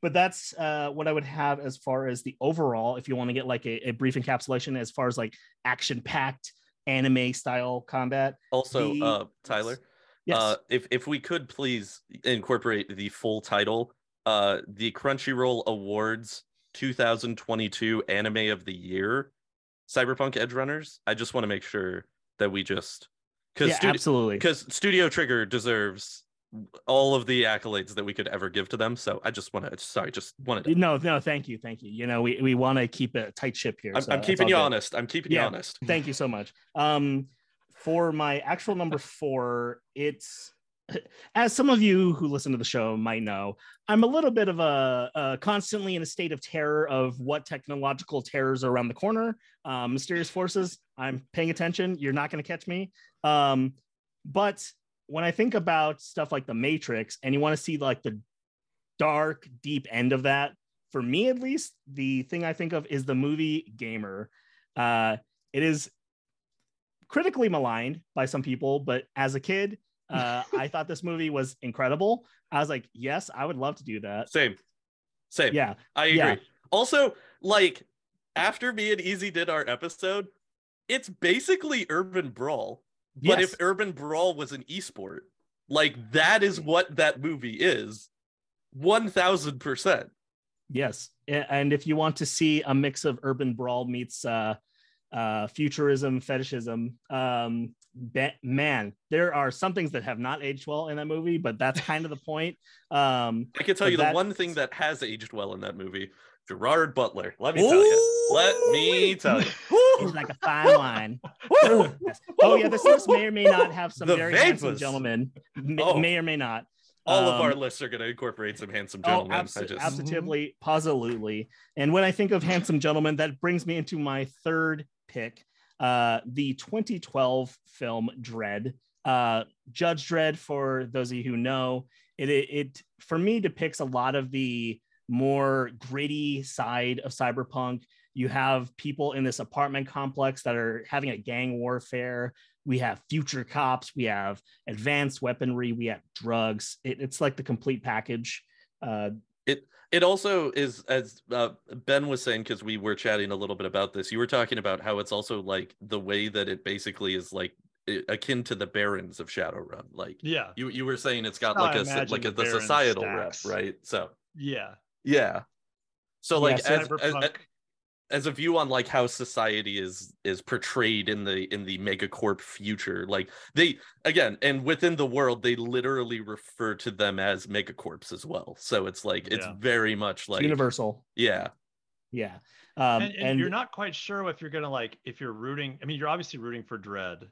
but that's uh what i would have as far as the overall if you want to get like a, a brief encapsulation as far as like action packed anime style combat. Also, The- uh, Tyler, yes. uh, if if we could please incorporate the full title, uh, the Crunchyroll Awards 2022 Anime of the Year, Cyberpunk Edgerunners. I just want to make sure that we just because yeah absolutely because Studio Trigger deserves all of the accolades that we could ever give to them. So I just want to sorry, just wanted to. no no thank you thank you you know we, we want to keep a tight ship here I'm, so I'm keeping you good. honest. I'm keeping Yeah. you honest. thank you so much um for my actual number four it's <laughs> as some of you who listen to the show might know i'm a little bit of a, uh constantly in a state of terror of what technological terrors are around the corner. Um, mysterious forces i'm paying attention. You're not going to catch me. Um but when i think about stuff like the matrix and you want to see like the dark deep end of that for me at least the thing i think of is the movie gamer. Uh it is critically maligned by some people, but as a kid, uh, I thought this movie was incredible. I was like, yes, I would love to do that. Same, same. Yeah, I agree. Yeah. Also, like after me and Easy did our episode, it's basically Urban Brawl. But Yes. if Urban Brawl was an esport, like that is what that movie is. One thousand percent. yes. And if you want to see a mix of urban brawl meets uh, uh, futurism, fetishism, um, be- man, there are some things that have not aged well in that movie, but that's kind of the point. Um, <laughs> I can tell But you the one thing that has aged well in that movie, Gerard Butler. Let me tell you. Let me tell you. <laughs> he's like a fine wine. Yes. Oh yeah, this list may or may not have some The very handsome gentlemen. May, Oh. may or may not. All of our Um, lists are going to incorporate some handsome Oh, gentlemen. abso- I just absolutely, positively. And when I think of handsome gentlemen, that brings me into my third pick, uh, the 2012 film Dredd. Uh, Judge Dredd, for those of you who know, it, it it for me depicts a lot of the more gritty side of cyberpunk. You have people in this apartment complex that are having a gang warfare. We have future cops. We have advanced weaponry. We have drugs. It, it's like the complete package. Uh, It also is, as uh, Ben was saying, because we were chatting a little bit about this. You were talking about how it's also like the way that it basically is like i- akin to the Barrens of Shadowrun. Like Yeah. you, you were saying, it's got like I a so- imagine like a, the the societal stacks. rep, right? So Yeah. yeah. So like so as, as, Cyberpunk. As a view on like how society is is portrayed in the in the megacorp future like they again and within the world they literally refer to them as megacorps as well so it's like it's Yeah. very much it's like universal. yeah Yeah. Um, and, and, you're not quite sure if you're gonna like if you're rooting. I mean, you're obviously rooting for Dredd,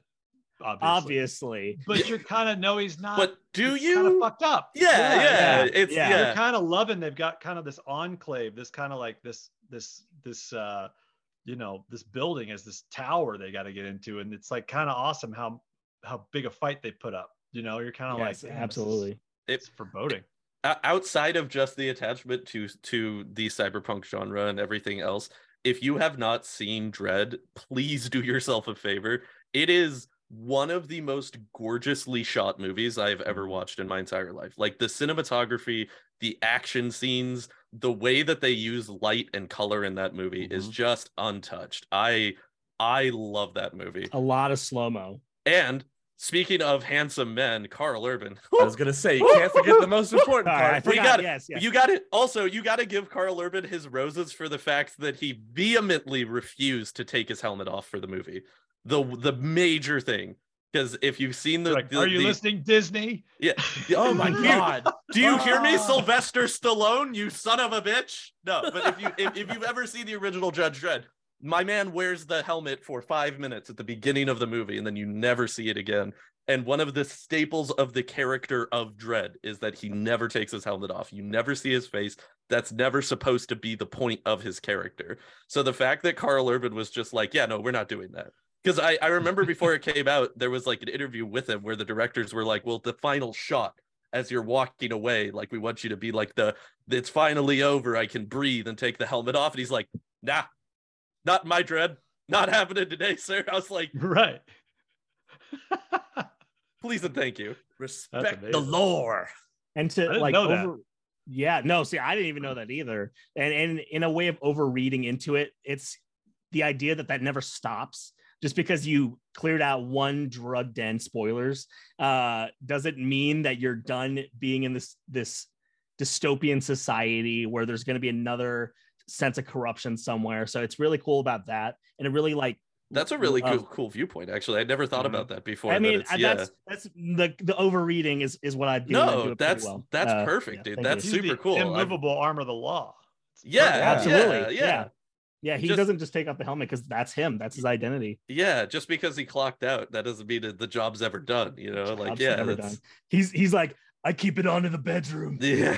obviously. obviously. But you're kind of know he's not. but do he's kind of you fucked up. yeah yeah, yeah, it's yeah. yeah, You're kind of loving. They've got kind of this enclave, this kind of like this this this uh you know this building as this tower they got to get into, and it's like kind of awesome how how big a fight they put up. You know, you're kind of Yes, like "Damn, is- absolutely. It's foreboding. Outside of just the attachment to to the cyberpunk genre and everything else if you have not seen Dredd please do yourself a favor it is one of the most gorgeously shot movies i've ever watched in my entire life like the cinematography the action scenes the way that they use light and color in that movie is Mhm. just untouched i i love that movie A lot of slow mo. and speaking of handsome men carl urban <laughs> I was gonna say you can't forget the most important <laughs> All right, part. we got it. yes, yes. You got it. Also, you got to give Carl Urban his roses for the fact that he vehemently refused to take his helmet off for the movie. The the major thing, because if you've seen the, Like, the- are you the- listening, Disney? Yeah. Oh my <laughs> god! Do you hear me. <laughs> Sylvester Stallone? You son of a bitch. No, but if you if, if you've ever seen the original Judge Dredd, my man wears the helmet for five minutes at the beginning of the movie, and then you never see it again. And one of the staples of the character of Dredd is that he never takes his helmet off. You never see his face. That's never supposed to be the point of his character. So the fact that Carl Urban was just like, yeah, no, we're not doing that. Because I, I remember <laughs> before it came out, there was like an interview with him where the directors were like, well, the final shot as you're walking away, like we want you to be like the it's finally over. I can breathe and take the helmet off. And he's like, nah, not my Dredd. Not happening today, sir. I was like, Right. <laughs> please and thank you. Respect the lore. and to didn't like know that. over yeah no see i didn't even know that either and and in a way of over reading into it it's the idea that that never stops just because you cleared out one drug den spoilers uh doesn't mean that you're done being in this this dystopian society where there's going to be another sense of corruption somewhere so it's really cool about that and it really like That's a really uh, cool, cool viewpoint. Actually, I never thought Mhm. about that before. I mean, it's- uh, yeah. that's that's the the overreading is is what I do. and I do no, that's well. that's Uh, perfect, yeah, dude. That's you. He's super the cool. I've- Immovable arm of the law. It's Yeah, perfect. absolutely. yeah, Yeah, yeah. yeah. he Just- doesn't just take off the helmet because that's him. That's his identity. Yeah, just because he clocked out, that doesn't mean that the job's ever done. You know, like Job's yeah, never that's- done. He's he's like, I keep it on in the bedroom. <laughs> Yeah.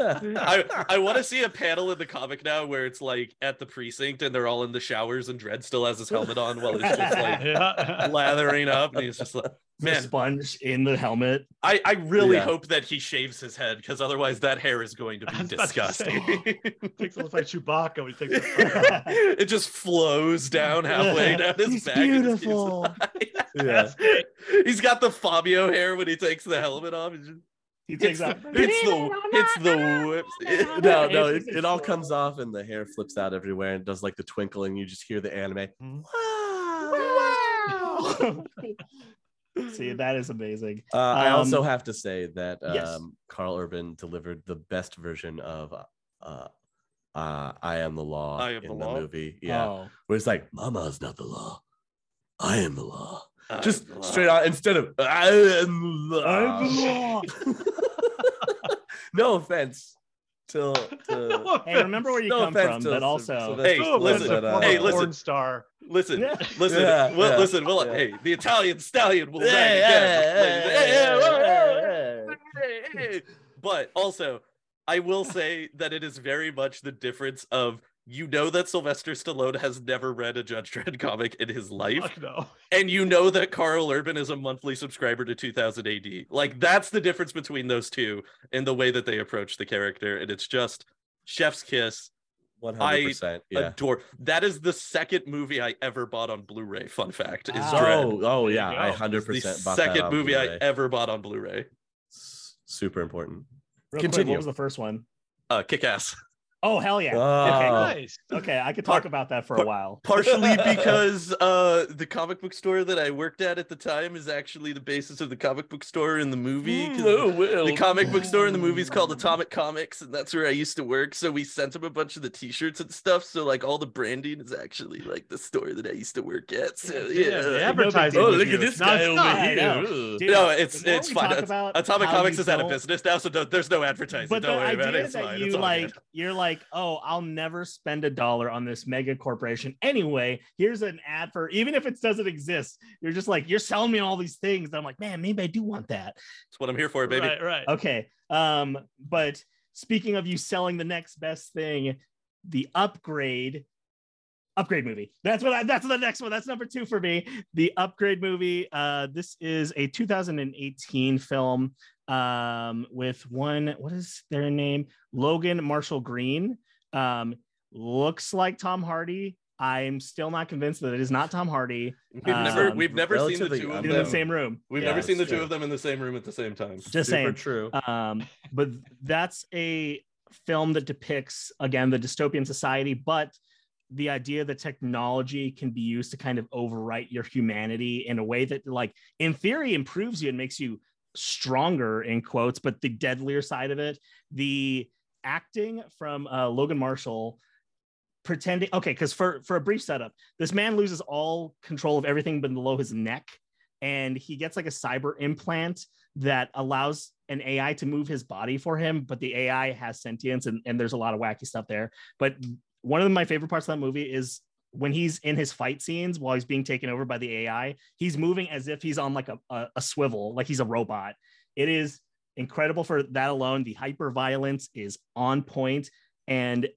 I, I want to see a panel in the comic now where it's like at the precinct and they're all in the showers and Dredd still has his helmet on while he's just like <laughs> lathering up and he's just like The man sponge in the helmet. I, I really Yeah. hope that he shaves his head because otherwise that hair is going to <laughs> be was about to say. disgusting. Takes almost like Chewbacca when he takes the <laughs> it just flows down halfway down his He's back. and just keeps- beautiful. <laughs> yeah. He's got the Fabio hair when he takes the helmet off. He's just- He It's takes the, off. it's the it's the whips. No, no, it, it all comes off and the hair flips out everywhere and does like the twinkle and you just hear the anime. See, <laughs> that is amazing. Uh, I also Um, have to say that um, yes. Carl Urban delivered the best version of uh, uh, "I Am the Law" I Am in the the Law? movie. Yeah, Oh. where it's like, "Mama's not the law, I am the law." I'm Just the straight law. out instead of "I am the I'm the law." law. <laughs> no offense to, to <laughs> Hey, remember where you no come from, to but also Sylvester Hey, Stallone, listen, but, uh, hey, listen. porn star. Listen, Yeah. listen, Yeah, well, yeah, listen. Well, yeah. hey, the Italian stallion will again. But also, I will say that it is very much the difference of you know that Sylvester Stallone has never read a Judge Dredd comic in his life, Fuck no. <laughs> and you know that Carl Urban is a monthly subscriber to 2000 AD. Like that's the difference between those two in the way that they approach the character, and it's just chef's kiss. One hundred percent. Yeah. Adore. That is the second movie I ever bought on Blu-ray. Fun fact is Ah. Dredd. Oh, oh There you yeah. I It's hundred the percent bought that second on movie I Blu-ray. ever bought on Blu-ray. S- Super important. Real quick, Continue. what was the first one? Uh, Kick Ass. <laughs> Oh hell yeah. Oh. Okay, Nice. okay, I could Par- talk about that for par- a while. partially <laughs> because uh the comic book store that I worked at at the time is actually the basis of the comic book store in the movie. 'cause No, Will. The comic book store in the movie is called Atomic Comics, and that's where I used to work. So we sent them a bunch of the T-shirts and stuff. So like all the branding is actually like the store that I used to work at. So Yeah, the yeah, advertising. Oh, look at this guy nonstop. over I here. know. Ugh. Dude, no, it's it's fine. talk At- about Atomic how Comics you is out of business now, so don't, there's no advertising. But don't the worry about idea it. It's that fine. you It's like, good. you're like, oh, I'll never spend a dollar on this mega corporation. Anyway, here's an ad for even if it doesn't exist. You're just like, you're selling me all these things. And I'm like, man, maybe I do want that. That's what I'm here for, baby. Right, right. Okay. Um, but speaking of you selling the next best thing, the upgrade upgrade movie that's what I, that's the next one that's number two for me the upgrade movie uh this is a 2018 film um with one what is their name? Logan marshall green. Um looks like tom hardy. I'm still not convinced that it is not tom hardy. We've never Um, we've never seen the two of them. In the same room. We've Yeah. never seen the it's two of them in the same room at the same time. just Super saying. true. um but that's a film that depicts again the dystopian society but the idea that technology can be used to kind of overwrite your humanity in a way that like in theory improves you and makes you stronger in quotes but the deadlier side of it the acting from uh, logan marshall pretending okay because for for a brief setup this man loses all control of everything below his neck and he gets like a cyber implant that allows an AI to move his body for him, but the AI has sentience and, and there's a lot of wacky stuff there. But one of my favorite parts of that movie is when he's in his fight scenes while he's being taken over by the AI, he's moving as if he's on like a, a, a swivel, like he's a robot. It is incredible for that alone. The hyper violence is on point. And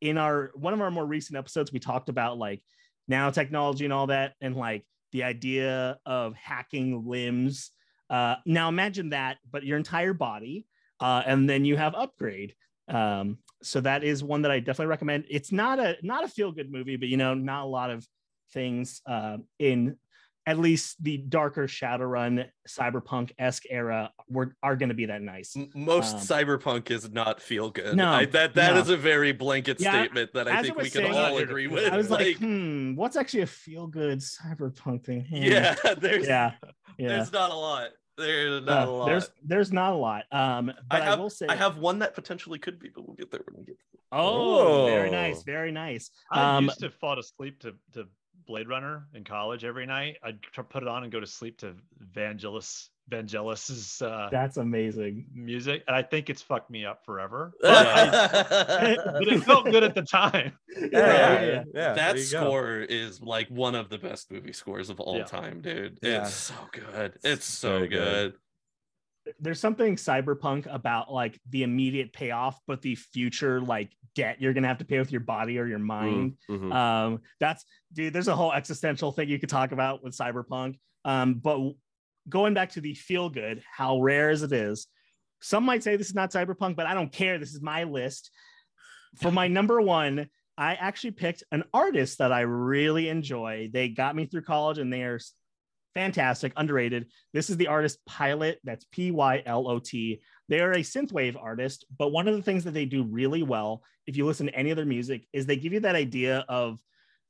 in our one of our more recent episodes, we talked about like nanotechnology and all that, and like the idea of hacking limbs. Uh, now imagine that, but your entire body, uh, and then you have upgrade. Um, so that is one that I definitely recommend. It's not a not a feel good movie, but you know, not a lot of things uh, in at least the darker Shadowrun cyberpunk esque era were are going to be that nice. Most Um, cyberpunk is not feel good. No, I, that that no. is a very blanket Yeah, statement that I think we can all agree with. I was like, hmm, what's actually a feel good cyberpunk thing? Hmm. yeah, <laughs> there's yeah, <laughs> yeah. there's not a lot. There's not Uh, a lot. There's there's not a lot. Um, but I, have will say I have one that potentially could be, but we'll get there when we get. There. Oh, very nice, very nice. I Um, used to fall asleep to, to Blade Runner in college every night. I'd put it on and go to sleep to Vangelis Vangelis's uh, That's amazing. music, and I think it's fucked me up forever. <laughs> Yeah. But it felt good at the time. <laughs> Yeah, Yeah, yeah, yeah, yeah. that there you go. score is like one of the best movie scores of all Yeah. time, dude. Yeah. It's so good. It's so very good. good. There's something cyberpunk about like the immediate payoff, but the future like debt you're gonna have to pay with your body or your mind. Mhm. Um, that's dude. There's a whole existential thing you could talk about with cyberpunk. Um, but w- going back to the feel good, how rare as it is, some might say this is not cyberpunk, but I don't care. This is my list. For my number one, I actually picked an artist that I really enjoy. They got me through college, and they are fantastic, underrated. This is the artist Pylot. That's P Y L O T. They are a synthwave artist, but one of the things that they do really well, if you listen to any of their music, is they give you that idea of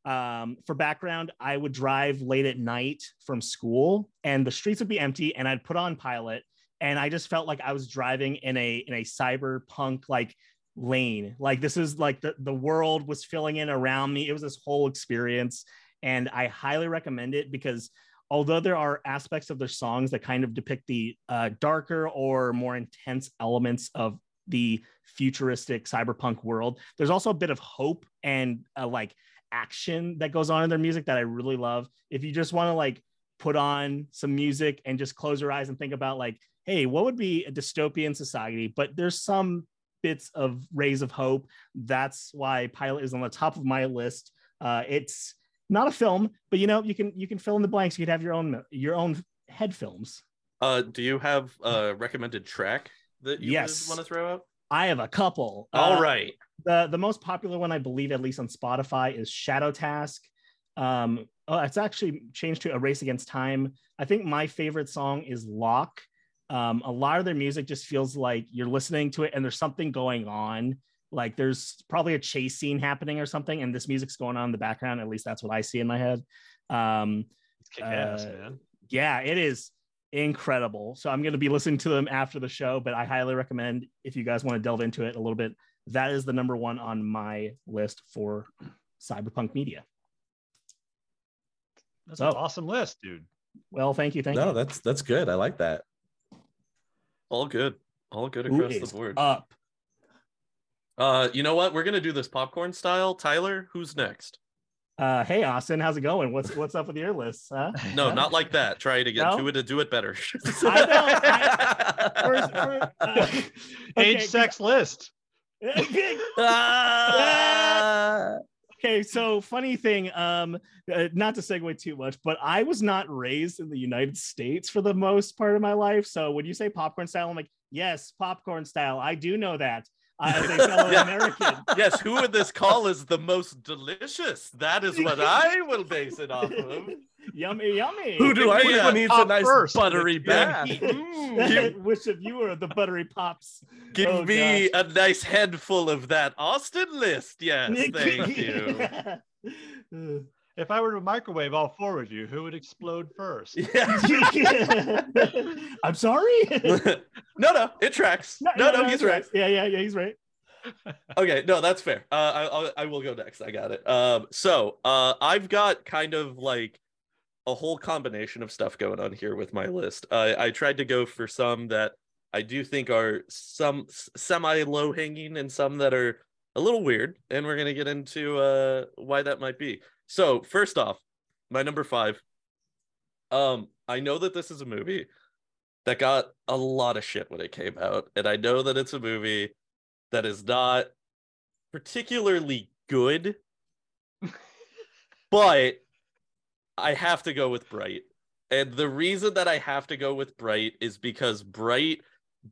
um, for background, I would drive late at night from school and the streets would be empty and I'd put on Pylot and I just felt like I was driving in a in a cyberpunk like lane. Like this is like the, the world was filling in around me. It was this whole experience. And I highly recommend it because although there are aspects of their songs that kind of depict the uh, darker or more intense elements of the futuristic cyberpunk world, there's also a bit of hope and uh, like action that goes on in their music that I really love. If you just want to like put on some music and just close your eyes and think about like, hey, what would be a dystopian society? But there's some bits of rays of hope. That's why Pylot is on the top of my list. Uh, it's not a film, but you know you can you can fill in the blanks. You could have your own your own head films. Uh, do you have a recommended track that you Yes. want to throw out? I have a couple. All Uh, right. The the most popular one i believe at least on spotify is shadow task um oh it's actually changed to a race against time i think my favorite song is lock um a lot of their music just feels like you're listening to it and there's something going on like there's probably a chase scene happening or something and this music's going on in the background at least that's what i see in my head um kick ass, Uh, man. yeah, it is incredible. So I'm going to be listening to them after the show, but I highly recommend if you guys want to delve into it a little bit. That is the number one on my list for cyberpunk media. That's so- an awesome list, dude. Well, thank you, thank you. no, you. that's that's good. I like that. All good. All good Who across the board. up? Uh, you know what? We're gonna do this popcorn style. Tyler, who's next? Uh, hey, Austin, how's it going? What's what's up with your list? Huh? <laughs> No, not like that. Try it again. No? Do it to do it better. I <laughs> First- first- uh, Age, sex list. <laughs> Ah! okay so funny thing um uh, not to segue too much but i was not raised in the united states for the most part of my life. So when you say popcorn style i'm like yes popcorn style. I do know that as a fellow <laughs> Yeah. american yes, who in this call is the most delicious? That is what <laughs> I will base it off of. yummy yummy Who do I me think a needs a nice first buttery good bath? heat. Mm. which of you are the buttery pops Give Oh, me a nice head full of that Austin list. Yes, thank you. <laughs> you If I were to microwave all four of you, who would explode first? <laughs> Yeah. <laughs> i'm sorry <laughs> no, no, it tracks. No, no, he's right. yeah yeah yeah he's right Okay, no, that's fair. Uh, I, I'll, I will go next. I got it. Um, so uh, I've got kind of like a whole combination of stuff going on here with my list. I I tried to go for some that I do think are some semi low hanging and some that are a little weird, and we're gonna get into uh why that might be. So first off, my number five. Um, I know that this is a movie that got a lot of shit when it came out, and I know that it's a movie that is not particularly good, <laughs> but I have to go with Bright. And the reason that I have to go with Bright is because Bright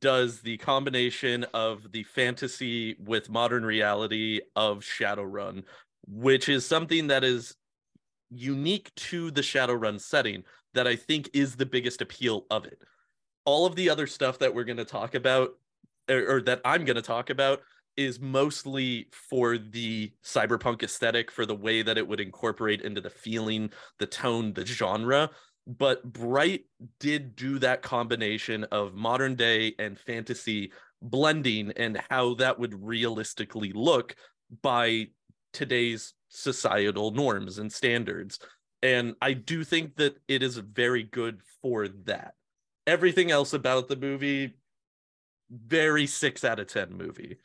does the combination of the fantasy with modern reality of Shadowrun, which is something that is unique to the Shadowrun setting that I think is the biggest appeal of it. All of the other stuff that we're going to talk about, or, or that I'm going to talk about, is mostly for the cyberpunk aesthetic, for the way that it would incorporate into the feeling, the tone, the genre. But Bright did do that combination of modern day and fantasy blending and how that would realistically look by today's societal norms and standards. And I do think that it is very good for that. Everything else about the movie, very six out of 10 movie.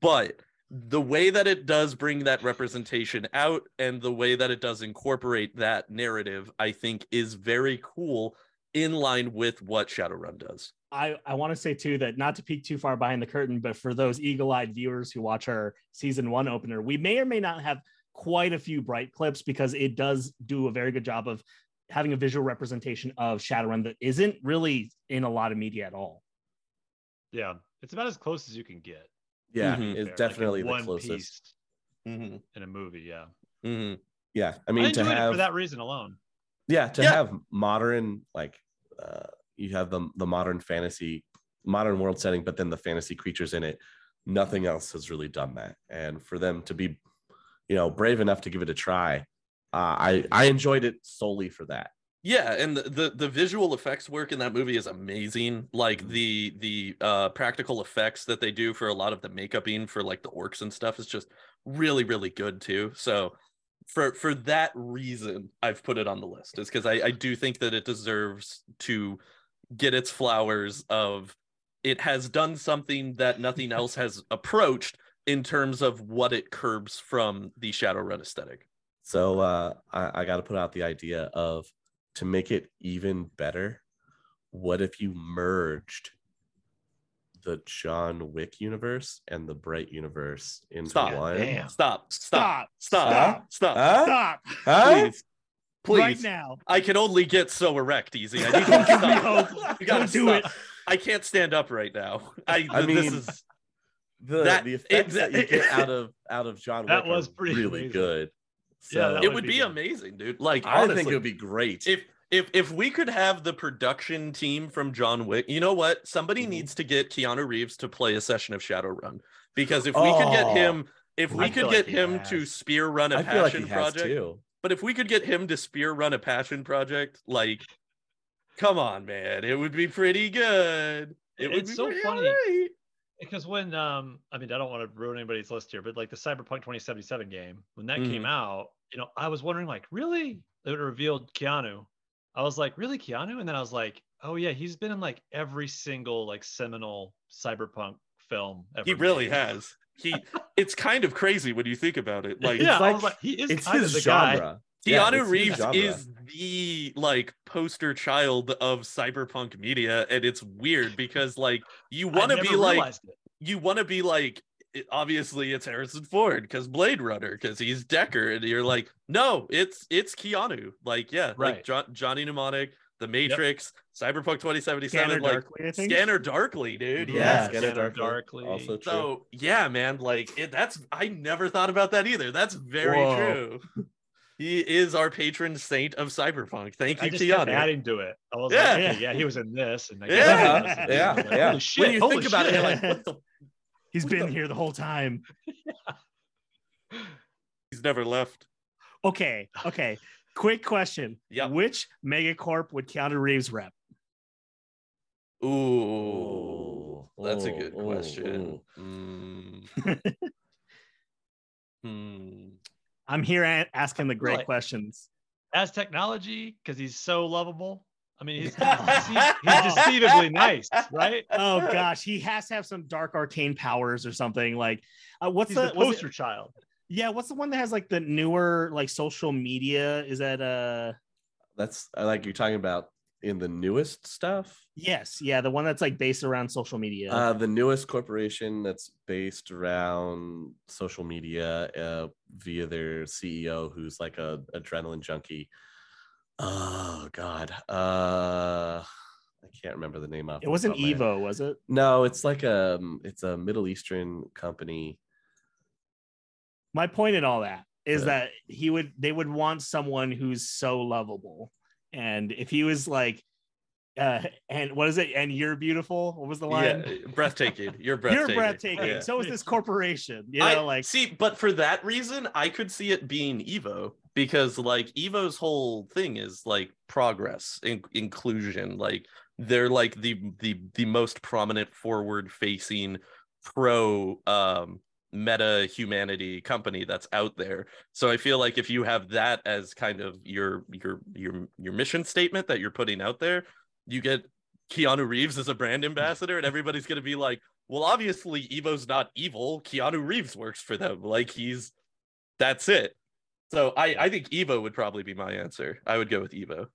But the way that it does bring that representation out and the way that it does incorporate that narrative, I think is very cool in line with what Shadowrun does. I, I want to say too that not to peek too far behind the curtain, but for those eagle-eyed viewers who watch our season one opener, we may or may not have quite a few bright clips because it does do a very good job of having a visual representation of Shadowrun that isn't really in a lot of media at all. Yeah, it's about as close as you can get. Yeah, Mhm. Fair, it's like definitely the one closest. piece Mm-hmm. in a movie. Yeah, Mm-hmm. Yeah, I I, mean to enjoyed it have for that reason alone. yeah to Yeah. have modern like uh you have the the modern fantasy modern world setting but then the fantasy creatures in it nothing else has really done that and for them to be you know brave enough to give it a try uh, i i enjoyed it solely for that Yeah, and the, the the visual effects work in that movie is amazing. Like the the uh practical effects that they do for a lot of the makeuping for like the orcs and stuff is just really really good too. So for for that reason, I've put it on the list. Is because I I do think that it deserves to get its flowers of it has done something that nothing else has approached in terms of what it curbs from the Shadowrun aesthetic. so uh i, I got to put out the idea of to make it even better what if you merged the John Wick universe and the Bright universe into Stop. one. Damn. Stop. Stop. Stop. Stop. Stop. Huh? Stop Huh? Please. Please. right now. I can only get so erect, easy. I <laughs> need to give me stop. hope. You gotta Don't do stop. I can't stand up right now. I, I this mean, is The That- the effects it- that you get out of out of John Wick. <laughs> That Wick was pretty really amazing. good. Yeah, So that it would would be be amazing, dude. Like I honestly, think it would be great. if if if we could have the production team from John Wick, you know what? Somebody Mhm. needs to get Keanu Reeves to play a session of Shadowrun because if we could get Oh. him, if we could feel get like he him to spear run a I feel like passion he has project, too. But if we could get him to spear run a passion project, like, come on, man, it would be pretty good. It would It's be so funny. alright. because when um i mean i don't want to ruin anybody's list here but like the cyberpunk 2077 game when that Mm-hmm. came out you know i was wondering like really it revealed keanu i was like really keanu and then i was like oh yeah he's been in like every single like seminal cyberpunk film ever He really made. has. He. it's kind of crazy when you think about it. Like, yeah I like- like, he is It's kind his of the guy genre. Yeah, Keanu it's Reeves genre. is the like poster child of cyberpunk media, and it's weird because like you want to be like it. you want to be like it- obviously it's Harrison Ford because Blade Runner because he's Deckard, and you're like no, it's it's Keanu. Like yeah, like Right. jo- Johnny Mnemonic, The Matrix, Cyberpunk 2077, Scanner like Darkly, I think. Scanner Darkly, dude. Yeah, Yeah. Scanner Scanner Darkly, Darkly. Also true. So yeah, man, like it, that's I never thought about that either. That's very Whoa. true. He is our patron saint of cyberpunk. Thank I you, just kept Keanu. adding to it. I was Yeah. like, okay, yeah, he was in this, and I guess Yeah. he was. Yeah, like, yeah. Holy shit! when you holy think about it, you're like, what the? <laughs> He's been here the whole time. <laughs> He's never left. Okay, okay. Quick question. Yep. Which megacorp would Keanu Reeves rep? Ooh, that's a good ooh, question. ooh. Mm. <laughs> Hmm. I'm here asking the great Right. questions. Aztechnology because he's so lovable. I mean, he's, <laughs> he's, he's deceivably nice, right? Oh gosh, he has to have some dark arcane powers or something. Like, uh, what's He's the, the was it- poster child. Yeah, what's the one that has like the newer like social media? Is that uh That's like you're talking about in the newest stuff. yes, yeah, the one that's like based around social media. Uh, the newest corporation that's based around social media uh, via their CEO, who's like a adrenaline junkie. Oh God, uh, I can't remember the name of it. it wasn't Evo, was it? No, it's like a it's a Middle Eastern company. My point in all that is Yeah. that he would they would want someone who's so lovable. And if he was like uh and what is it? And you're beautiful. What was the line? Yeah, <laughs> breathtaking. You're breathtaking. You're breathtaking. Yeah. So is this corporation. You know, I like see, but for that reason, I could see it being Evo because like Evo's whole thing is like progress, in- inclusion. Like they're like the the the most prominent forward facing pro um meta humanity company that's out there. So i feel like if you have that as kind of your your your your mission statement that you're putting out there you get keanu reeves as a brand ambassador and everybody's going to be like well obviously evo's not evil. Keanu reeves works for them. Like he's that's it. So i i think evo would probably be my answer. I would go with evo.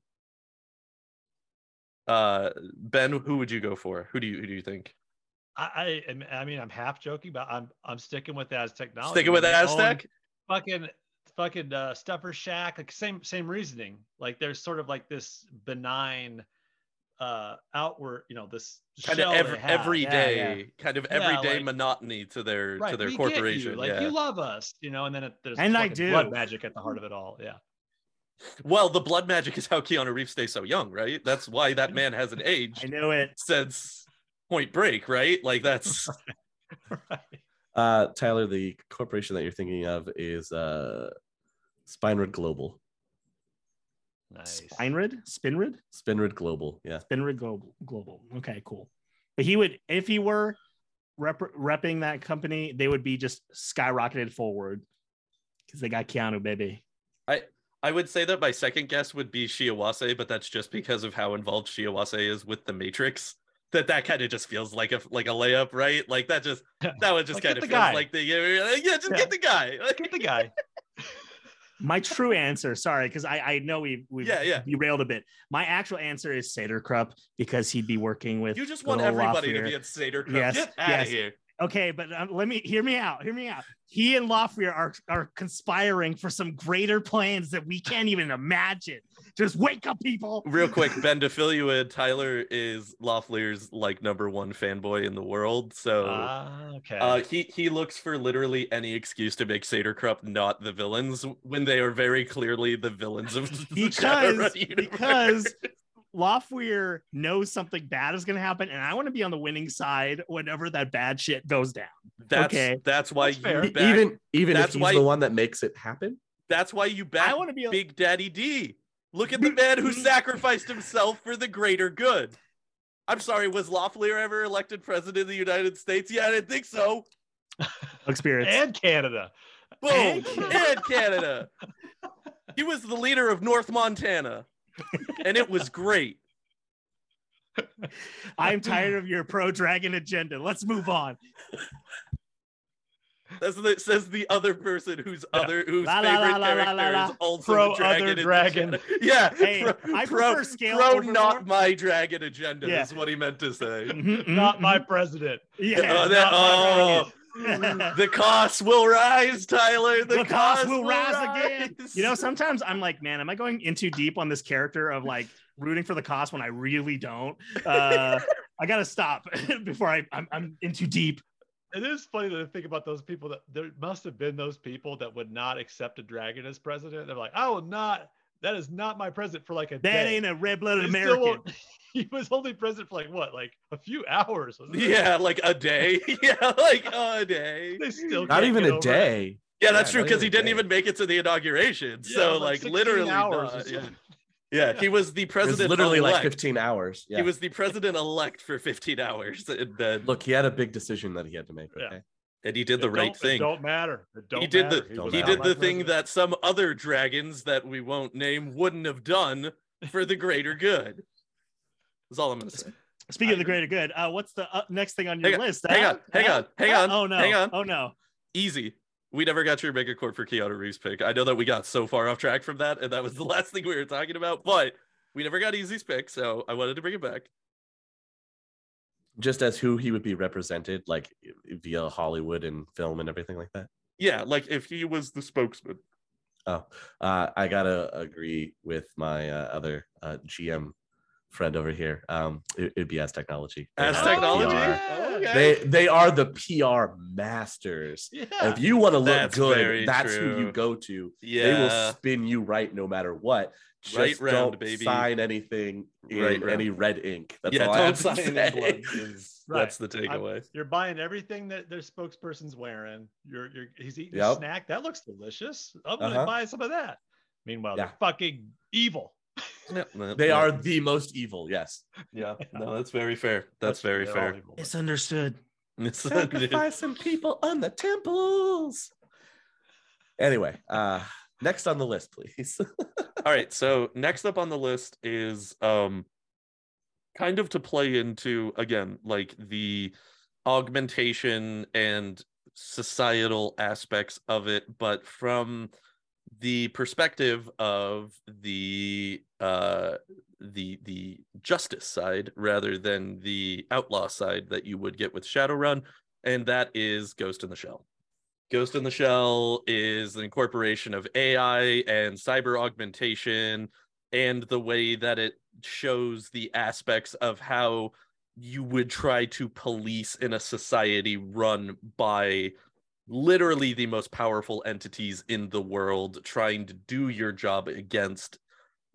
Uh ben who would you go for? Who do you who do you think I, I, am- I mean, I'm half joking, but I'm I'm sticking with Aztechnology. sticking with They own aztec Fucking fucking uh, Stuffer Shack, like same same reasoning. Like there's sort of like this benign, uh, outward, you know, this kind of they every have. Yeah, yeah. kind of Yeah, everyday like- monotony to their right, to their we corporation Get you. Like yeah you love us, you know, and then it, there's And I fucking do. blood magic at the heart of it all. Yeah. well the blood magic is how keanu reeves stays so young right that's why that <laughs> man hasn't age. I aged knew it. since point break right like that's <laughs> right. Uh, Tyler, the corporation that you're thinking of is uh, Spinrad Global. Nice. Spinrad? Spinrad? Spinrad Global. Yeah. Spinrad Global. Global. Okay, cool. But he would, if he were rep- repping that company, they would be just skyrocketed forward because they got Keanu, baby. I I would say that my second guess would be Shiawase, but that's just because of how involved Shiawase is with the Matrix. That that kind of just feels like a like a layup, right? Like that just <laughs> that would just Like, kind of the feels guy. like the yeah, yeah just Yeah. get the guy. Get the guy. <laughs> My true answer, sorry, because I, I know we we Yeah, yeah. derailed a bit. My actual answer is Saeder-Krupp because he'd be working with You just want old everybody to Lofwyr. be at Saeder-Krupp. Yes, Get out yes. of here. Okay, but um, let me hear me out. Hear me out. He and Lofwyr are are conspiring for some greater plans that we can't even imagine. Just wake up, people. Real quick, Ben, to fill you in, Tyler is Lofwyr's like number one fanboy in the world. So Ah, okay. uh, he he looks for literally any excuse to make Saeder-Krupp not the villains when they are very clearly the villains of the <laughs> Shadowrun because because Lofwyr knows something bad is going to happen, and I want to be on the winning side whenever that bad shit goes down. that's okay. that's why That's you back, even even that's if he's why- the one that makes it happen. that's why you back I want to be. Big Daddy D. Look at the man who sacrificed himself for the greater good. I'm sorry, was Lofwyr ever elected president of the United States? Yeah, I didn't think so. <laughs> experience. and Canada. Boom, And and Canada. He was the leader of North Montana, and it was great. <laughs> I'm tired of your pro dragon agenda. Let's move on. That's the, says the other person whose other whose La, la, favorite la, la, la, character la, la. is also Pro the dragon. other dragon. <laughs> Yeah, Hey, pro, I pro, prefer scale pro over not more. my dragon agenda. Yeah. Is what he meant to say. Mhm, mhm, Not my mhm. president. Yeah. Oh, that- not my oh, dragon. The costs will rise, Tyler. The, the cost will rise again. You know, sometimes I'm like, man, am I going in too deep on this character of like rooting for the cost when I really don't? Uh, I gotta stop <laughs> before I I'm, I'm in too deep. It is funny to think about those people that there must have been those people that would not accept a dragon as president. They're like, I will not. That is not my president for like a That day. ain't a red blooded They still American. <laughs> won't- <laughs> He was only president for like what, like a few hours. wasn't it? yeah, like a day. <laughs> yeah, like a day. They still Not even a over it. day. Yeah, that's Yeah, true because he didn't day. even make it to the inauguration. Yeah, so, it was like, literally, hours. not, yeah. something. yeah, he was the It was president. literally like 15 hours. Yeah. He was the president elect for 15 hours, and then <laughs> Look, he had a big decision that he had to make. Yeah. And he did the It right don't- It thing. don't matter. It don't he did matter. the Don't he matter. did the thing president. that some other dragons that we won't name wouldn't have done for the greater good. That's all I'm gonna say. Speaking I of the agree. greater good, uh, what's the uh, next thing on your Hang on, list? hang on, hang on, hang on, Oh no! hang on. Oh no! Easy. We never got your megacorp for Keanu Reeves pick. I know that we got so far off track from that, and that was the <laughs> last thing we were talking about, but we never got Easy's pick, so I wanted to bring it back. Just as who he would be represented, like via Hollywood and film and everything like that. Yeah, like if he was the spokesman. Oh, uh, I gotta agree with my uh, other uh, GM friend over here. Um, it, would be Aztechnology. They As are the technology? PR Okay. They they are the PR masters. Yeah. If you want to look That's good, that's who you go to. yeah. They will spin you right no matter what. Just Right round, don't baby. sign anything in Right round. any red ink. That's yeah, all I don't have to sign in say. Is, <laughs> Right. That's the takeaway. You're buying everything that their spokesperson's wearing. You're you're he's eating a snack. That looks delicious. I'm gonna Uh-huh. buy some of that. Meanwhile, Yeah. they're fucking evil. Yeah, no, They no, are the most evil. Yes. Yeah, <laughs> no, that's very fair. That's very they're fair. evil. Misunderstood. It's some people on the temples. Anyway, uh, next on the list, please. <laughs> All right, so next up on the list is um kind of to play into again like the augmentation and societal aspects of it but from the perspective of the uh the the justice side rather than the outlaw side that you would get with Shadowrun and that is Ghost in the Shell. Ghost in the Shell is the incorporation of AI and cyber augmentation and the way that it shows the aspects of how you would try to police in a society run by literally the most powerful entities in the world trying to do your job against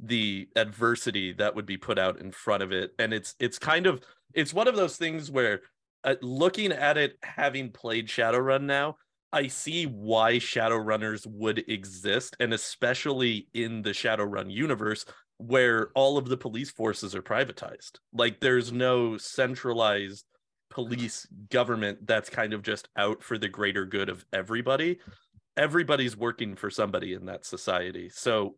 the adversity that would be put out in front of it and it's it's kind of it's one of those things where uh, looking at it having played shadowrun now I see why Shadowrunners would exist, and especially in the Shadowrun universe, where all of the police forces are privatized. Like, there's no centralized police government that's kind of just out for the greater good of everybody. Everybody's working for somebody in that society. So,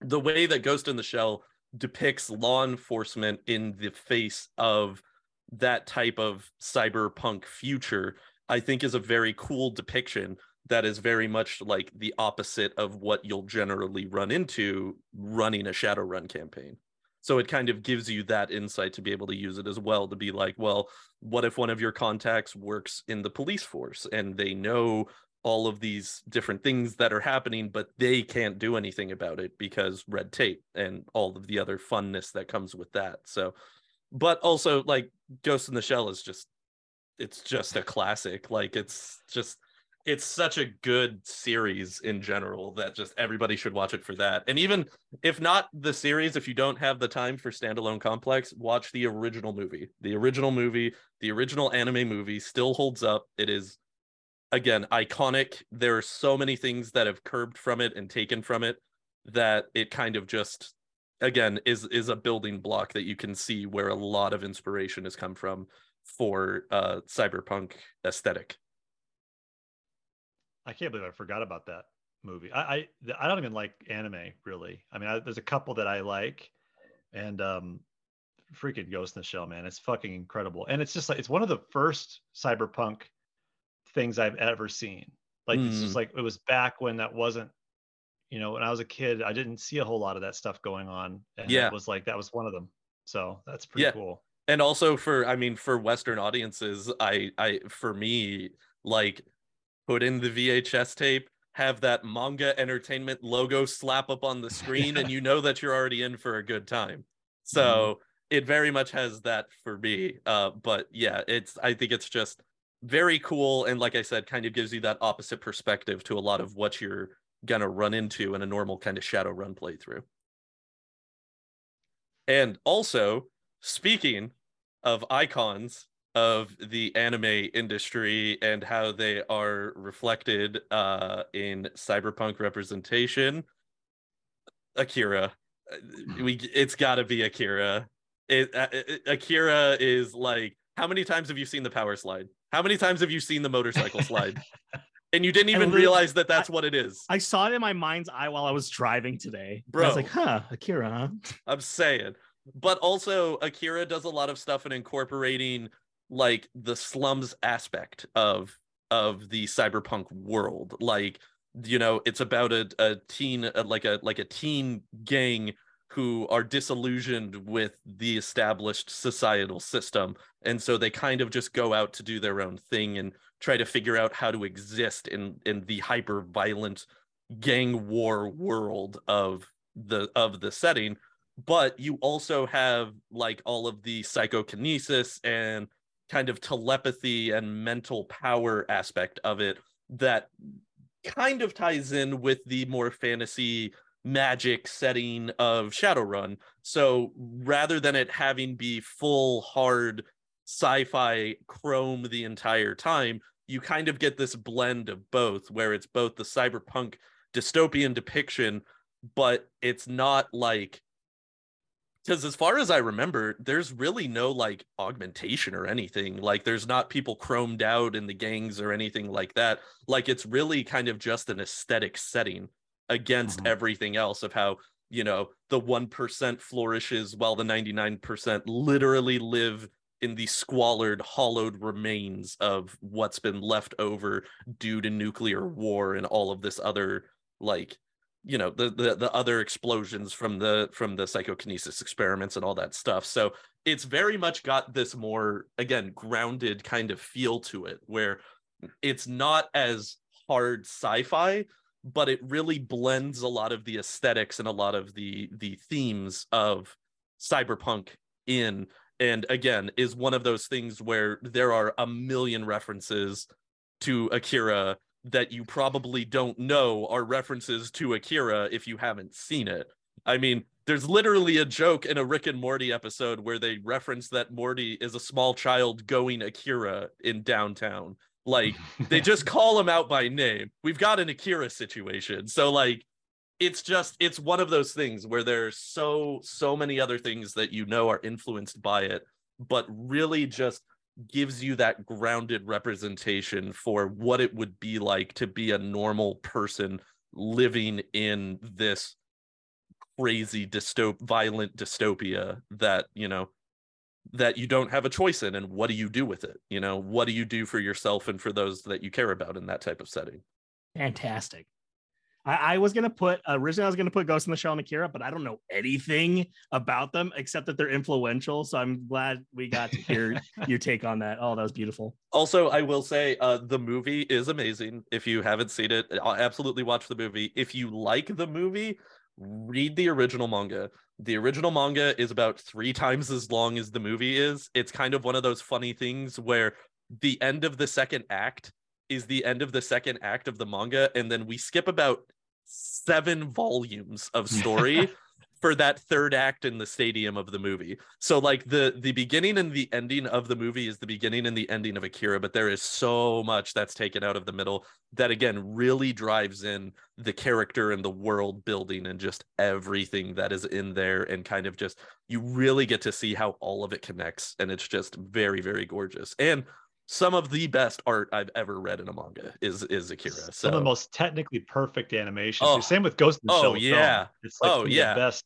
the way that Ghost in the Shell depicts law enforcement in the face of that type of cyberpunk future I think is a very cool depiction that is very much like the opposite of what you'll generally run into running a Shadowrun campaign. So it kind of gives you that insight to be able to use it as well to be like, well, what if one of your contacts works in the police force and they know all of these different things that are happening, but they can't do anything about it because red tape and all of the other funness that comes with that. So, but also like Ghost in the Shell is just, it's just a classic. Like it's just it's such a good series in general that just everybody should watch it for that. And even if not the series, if you don't have the time for standalone complex, watch the original movie. The original movie, the original anime movie still holds up. It is again iconic. There are so many things that have curbed from it and taken from it that it kind of just again is is a building block that you can see where a lot of inspiration has come from for uh cyberpunk aesthetic I can't believe I forgot about that movie. I I, I don't even like anime really. I mean, I, there's a couple that I like, and um, freaking Ghost in the Shell, man, it's fucking incredible. And it's just like it's one of the first cyberpunk things I've ever seen. Like mm. it's just hmm. like it was back when that wasn't, you know, when I was a kid, I didn't see a whole lot of that stuff going on. And yeah, it was like that was one of them. So that's pretty yeah. cool. And also for, I mean, for Western audiences, I, I, for me, like put in the VHS tape, have that manga entertainment logo slap up on the screen, and you know that you're already in for a good time. So mm-hmm. it very much has that for me. Uh, but yeah, it's I think it's just very cool, and like I said, kind of gives you that opposite perspective to a lot of what you're gonna run into in a normal kind of Shadowrun playthrough. And also, speaking of icons of the anime industry and how they are reflected uh, in cyberpunk representation. Akira, we it's got to be Akira. It, uh, it, Akira is like, how many times have you seen the power slide? How many times have you seen the motorcycle slide? <laughs> and you didn't even realize that that's I, what it is. I saw it in my mind's eye while I was driving today. Bro, I was like, huh, Akira, huh? I'm saying. But also, Akira does a lot of stuff in incorporating like the slums aspect of of the cyberpunk world. Like you know it's about a, a teen a, like a like a teen gang who are disillusioned with the established societal system. And so they kind of just go out to do their own thing and try to figure out how to exist in in the hyper violent gang war world of the of the setting. But you also have like all of the psychokinesis and kind of telepathy and mental power aspect of it that kind of ties in with the more fantasy magic setting of Shadowrun. So rather than it having be full hard sci-fi chrome the entire time, you kind of get this blend of both where it's both the cyberpunk dystopian depiction but it's not like because as far as I remember, there's really no like augmentation or anything. Like there's not people chromed out in the gangs or anything like that. Like it's really kind of just an aesthetic setting against mm-hmm. everything else of how, you know, the 1% flourishes while the 99% literally live in the squalid, hollowed remains of what's been left over due to nuclear war and all of this other like you know the, the the other explosions from the from the psychokinesis experiments and all that stuff. So it's very much got this more again grounded kind of feel to it where it's not as hard sci-fi but it really blends a lot of the aesthetics and a lot of the the themes of cyberpunk in and again is one of those things where there are a million references to akira that you probably don't know are references to Akira if you haven't seen it. I mean, there's literally a joke in a Rick and Morty episode where they reference that Morty is a small child going Akira in downtown. Like <laughs> they just call him out by name. We've got an Akira situation. So like it's just it's one of those things where there's so so many other things that you know are influenced by it, but really just gives you that grounded representation for what it would be like to be a normal person living in this crazy dystop violent dystopia that you know that you don't have a choice in and what do you do with it you know what do you do for yourself and for those that you care about in that type of setting fantastic. I, I was gonna put originally I was gonna put Ghost in the Shell and Akira, but I don't know anything about them except that they're influential. So I'm glad we got to hear <laughs> your take on that. Oh, that was beautiful. Also, I will say uh, the movie is amazing. If you haven't seen it, I'll absolutely watch the movie. If you like the movie, read the original manga. The original manga is about three times as long as the movie is. It's kind of one of those funny things where the end of the second act is the end of the second act of the manga, and then we skip about seven volumes of story <laughs> for that third act in the stadium of the movie. So like the the beginning and the ending of the movie is the beginning and the ending of Akira, but there is so much that's taken out of the middle that again really drives in the character and the world building and just everything that is in there and kind of just you really get to see how all of it connects and it's just very very gorgeous. And some of the best art I've ever read in a manga is is Akira. So Some of the most technically perfect animations. Oh. Same with Ghost in the Oh, Shell. film. yeah. It's like Oh, yeah. the best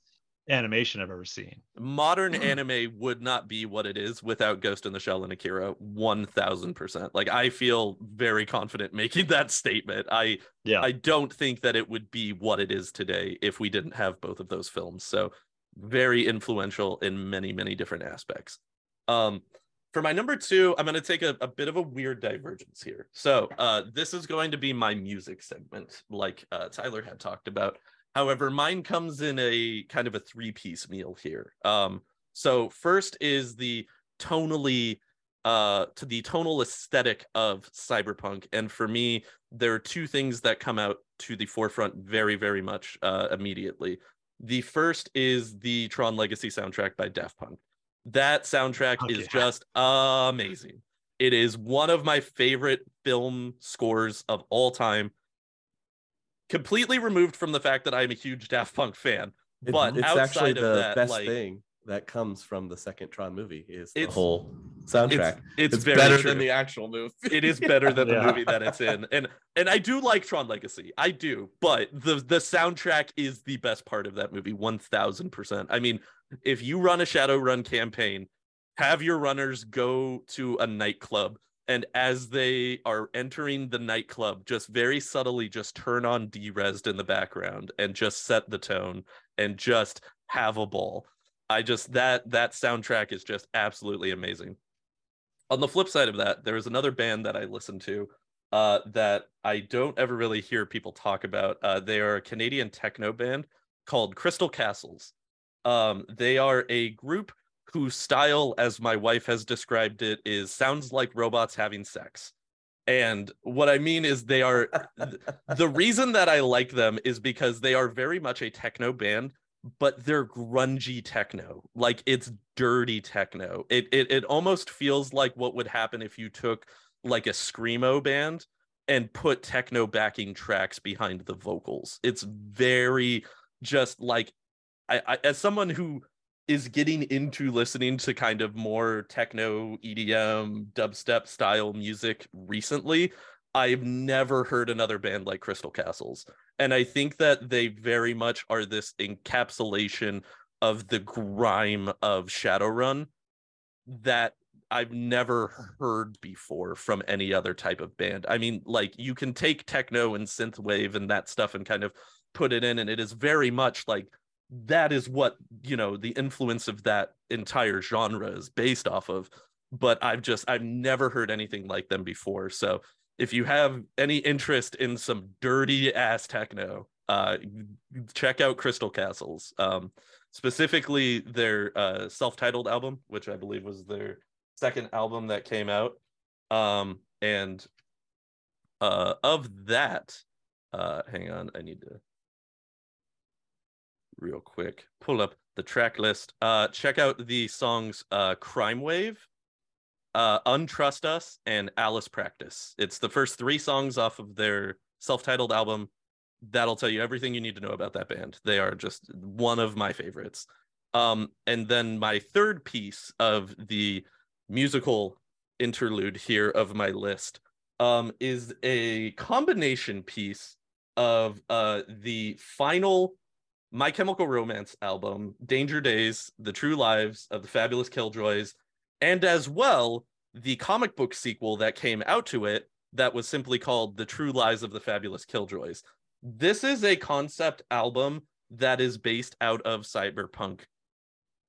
animation I've ever seen. modern <clears throat> anime would not be what it is without Ghost in the Shell and Akira 1000%. Like I feel very confident making <laughs> that statement. I Yeah. I don't think that it would be what it is today if we didn't have both of those films. So very influential in many many different aspects. Um for my number 2, I'm going to take a, a bit of a weird divergence here. So, uh this is going to be my music segment like uh Tyler had talked about. However, mine comes in a kind of a three-piece meal here. Um, so first is the tonally uh to the tonal aesthetic of cyberpunk and for me there are two things that come out to the forefront very very much uh immediately the first is the tron legacy soundtrack by daft punk that soundtrack Oh, is just amazing it is one of my favorite film scores of all time completely removed from the fact that i'm a huge daft punk fan It- but it's outside actually of the that, best like- thing that comes from the second Tron movie is the whole soundtrack. it's, It's, very better true. than the actual movie. it is better than the <laughs> movie that it's in and and i do like tron legacy i do but the the soundtrack is the best part of that movie 1000% i mean if you run a shadow run campaign have your runners go to a nightclub and as they are entering the nightclub just very subtly just turn on Derezzed in the background and just set the tone and just have a ball i just that that soundtrack is just absolutely amazing on the flip side of that, there is another band that I listen to uh, that I don't ever really hear people talk about. Uh, they are a Canadian techno band called Crystal Castles. Um, they are a group whose style, as my wife has described it, is sounds like robots having sex. And what I mean is, they are <laughs> the reason that I like them is because they are very much a techno band, but they're grungy techno. Like it's dirty techno. It it it almost feels like what would happen if you took like a screamo band and put techno backing tracks behind the vocals. It's very just like I, I as someone who is getting into listening to kind of more techno EDM dubstep style music recently, I've never heard another band like Crystal Castles. And I think that they very much are this encapsulation of the grime of Shadowrun that I've never heard before from any other type of band. I mean, like you can take techno and synthwave and that stuff and kind of put it in, and it is very much like that is what you know the influence of that entire genre is based off of. But I've just I've never heard anything like them before. So if you have any interest in some dirty ass techno, uh, check out Crystal Castles. Um, specifically their uh, self-titled album, which I believe was their second album that came out. Um, and uh, of that, uh, hang on, I need to real quick pull up the track list. Uh, check out the songs uh, "Crime Wave." uh, Untrust Us and Alice Practice. It's the first three songs off of their self-titled album. That'll tell you everything you need to know about that band. They are just one of my favorites. Um, and then my third piece of the musical interlude here of my list um, is a combination piece of uh, the final My Chemical Romance album, Danger Days, The True Lives of the Fabulous Killjoys, and as well the comic book sequel that came out to it that was simply called The True Lives of the Fabulous Killjoys. This is a concept album that is based out of cyberpunk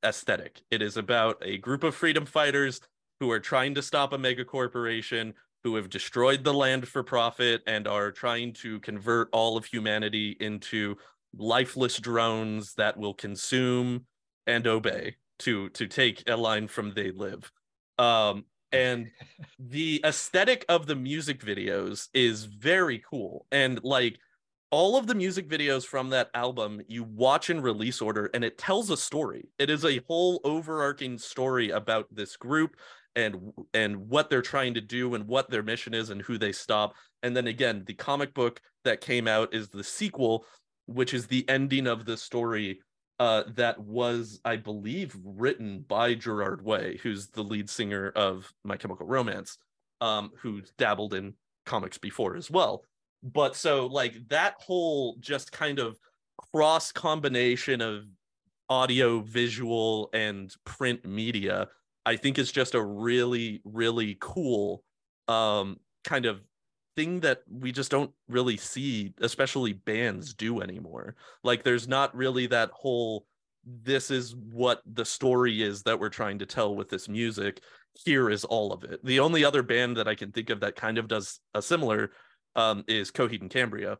aesthetic. It is about a group of freedom fighters who are trying to stop a mega corporation who have destroyed the land for profit and are trying to convert all of humanity into lifeless drones that will consume and obey to to take a line from they live. Um and <laughs> the aesthetic of the music videos is very cool. And like all of the music videos from that album you watch in release order and it tells a story. It is a whole overarching story about this group and and what they're trying to do and what their mission is and who they stop. And then again the comic book that came out is the sequel which is the ending of the story uh, that was, I believe, written by Gerard Way, who's the lead singer of My Chemical Romance, um, who's dabbled in comics before as well. But so, like, that whole just kind of cross combination of audio, visual, and print media, I think is just a really, really cool um, kind of thing that we just don't really see especially bands do anymore. Like there's not really that whole this is what the story is that we're trying to tell with this music. Here is all of it. The only other band that i can think of that kind of does a similar um, is coheed and cambria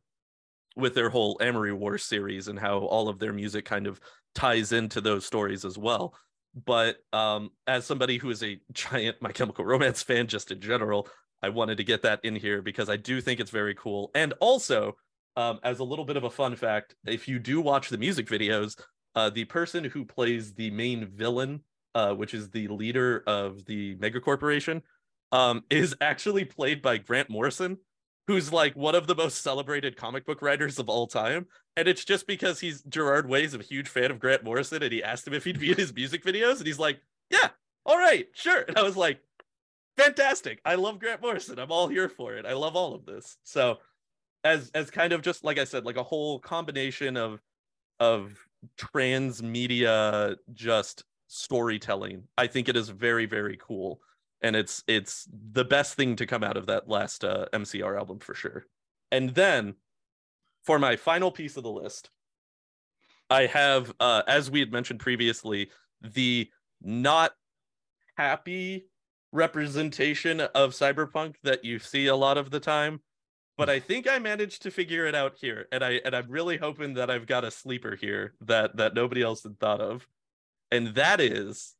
with their whole amory wars series and how all of their music kind of ties into those stories as well. But um, as somebody who is a giant my chemical romance fan just in general I wanted to get that in here because I do think it's very cool. And also, um, as a little bit of a fun fact, if you do watch the music videos, uh, the person who plays the main villain, uh, which is the leader of the mega corporation, um, <laughs> is actually played by Grant Morrison, who's like one of the most celebrated comic book writers of all time. And it's just because he's Gerard Way's a huge fan of Grant Morrison, and he asked him if he'd be in his music videos, and he's like, "Yeah, all right, sure." <laughs> And I was like, fantastic. I love Grant Morrison. I'm all here for it. I love all of this. So as as kind of just like I said, like a whole combination of of transmedia just storytelling. I think it is very, very cool. And it's it's the best thing to come out of that last uh, MCR album for sure. And then for my final piece of the list, I have uh as we had mentioned previously, the not happy representation of cyberpunk that you see a lot of the time but hmm. i think i managed to figure it out here and i and i'm really hoping that i've got a sleeper here that that nobody else had thought of and that is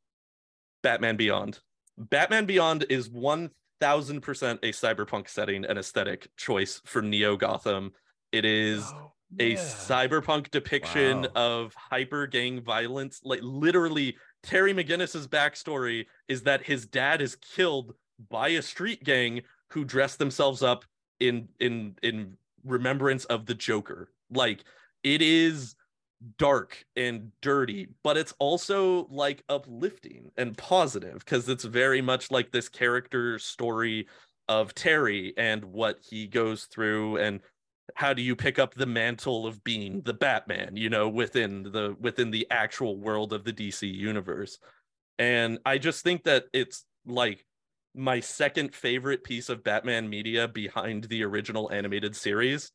batman beyond. Batman beyond is 1000% a cyberpunk setting and aesthetic choice for neo gotham. It is oh, a cyberpunk depiction wow. of hyper gang violence like literally Terry McGinnis's backstory is that his dad is killed by a street gang who dress themselves up in in in remembrance of the Joker. Like it is dark and dirty, but it's also like uplifting and positive because it's very much like this character story of Terry and what he goes through and how do you pick up the mantle of being the batman you know within the within the actual world of the dc universe? And i just think that it's like my second favorite piece of batman media behind the original animated series.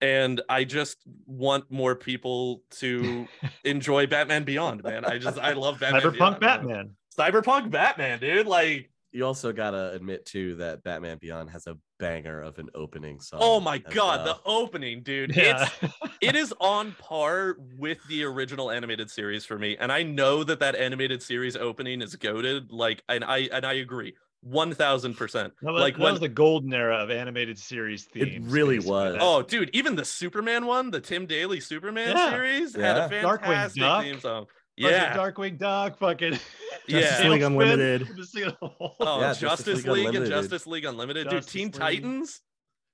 And i just want more people to <laughs> enjoy batman beyond man. I just i love batman cyberpunk beyond, batman. Man. cyberpunk batman dude. Like you also gotta admit too that Batman Beyond has a banger of an opening song. Oh my god, well. the opening, dude! Yeah. It's <laughs> it is on par with the original animated series for me, and I know that that animated series opening is goaded. Like, and I and I agree. One thousand percent. Like that when, was the golden era of animated series themes. It really was. Oh, dude, even the Superman one, the Tim Daly Superman yeah. series, yeah. had a fantastic Darkwing theme song yeah, Darkwing Duck, fucking <laughs> yeah, League Unlimited. oh, yeah, Justice, Justice League, League and Justice League Unlimited, Justice dude. Teen League. Titans,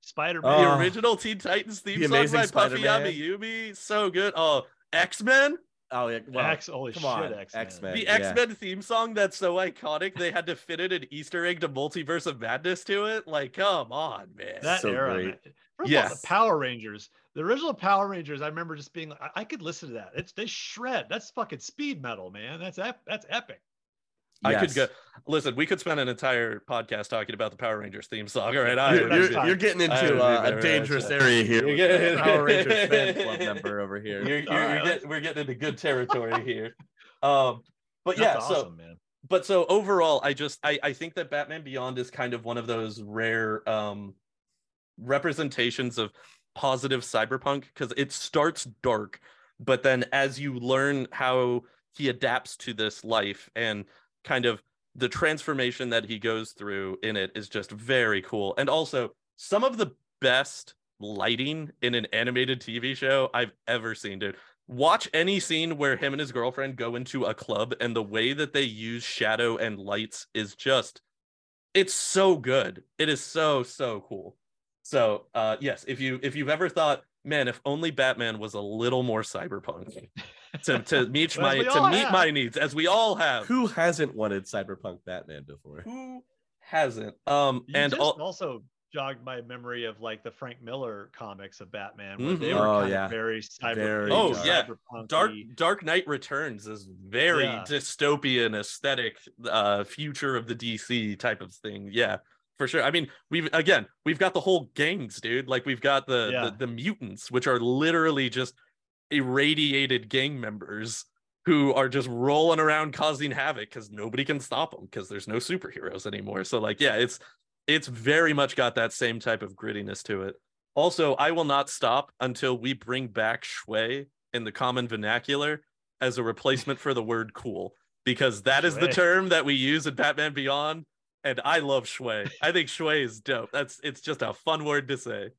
Spider Man, the oh. original Teen Titans theme the song by Puffy Amiyumi, so good. Oh, X Men. Oh yeah, well, X, holy come shit, on, X Men. The X Men theme song that's so iconic, they had to fit in an Easter egg to Multiverse of Madness to it. Like, come on, man. That so era, great. Man. Yes. the Power Rangers. The original Power Rangers, I remember just being, I, I could listen to that. It's they shred. That's fucking speed metal, man. That's ep- that's epic. I could go. Listen, we could spend an entire podcast talking about the Power Rangers theme song. All right, I You're, you're- you're getting into uh, be a dangerous upset. area here. You're getting- Power Rangers fan <laughs> club member over here. you're, you're, you're let's- getting, we're getting into good territory here. Um, but That's yeah, so man. but so overall, I just I I think that Batman Beyond is kind of one of those rare um representations of positive cyberpunk because it starts dark, but then as you learn how he adapts to this life and kind of the transformation that he goes through in it is just very cool. And also some of the best lighting in an animated TV show I've ever seen, dude. Watch any scene where him and his girlfriend go into a club and the way that they use shadow and lights is just it's so good. It is so so cool. So, uh yes, if you if you've ever thought, man, if only Batman was a little more cyberpunk to to <laughs> meet my to meet have. my needs as we all have. Who hasn't wanted Cyberpunk Batman before? Who hasn't? Um You and just all, also jogged my memory of like the Frank Miller comics of Batman, where they Mhm. were Oh, kind yeah. of very cyber. Very Oh, dark. yeah. cyberpunk-y. Dark Dark Knight Returns is very Yeah. dystopian aesthetic uh future of the DC type of thing. Yeah, for sure. I mean, we've again, we've got the whole gangs, dude. Like we've got the Yeah. the, the mutants, which are literally just irradiated gang members who are just rolling around causing havoc because nobody can stop them because there's no superheroes anymore. So like, yeah, it's it's very much got that same type of grittiness to it. Also, I will not stop until we bring back schway in the common vernacular as a replacement for the word cool, because that is the term that we use in Batman Beyond. And I love schway. I think schway is dope. That's it's just a fun word to say.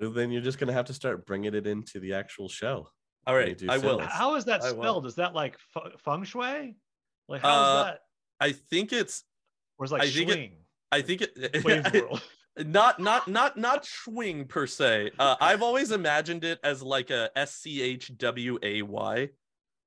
Well, Then you're just gonna have to start bringing it into the actual show. All When you right, do I will. sales. How is that spelled? Is that like fu- feng shui? Like how's Uh, that? I think it's Or is it like I think it- I think it <laughs> not not not not swing per se. Uh, I've always imagined it as like a S C H W A Y.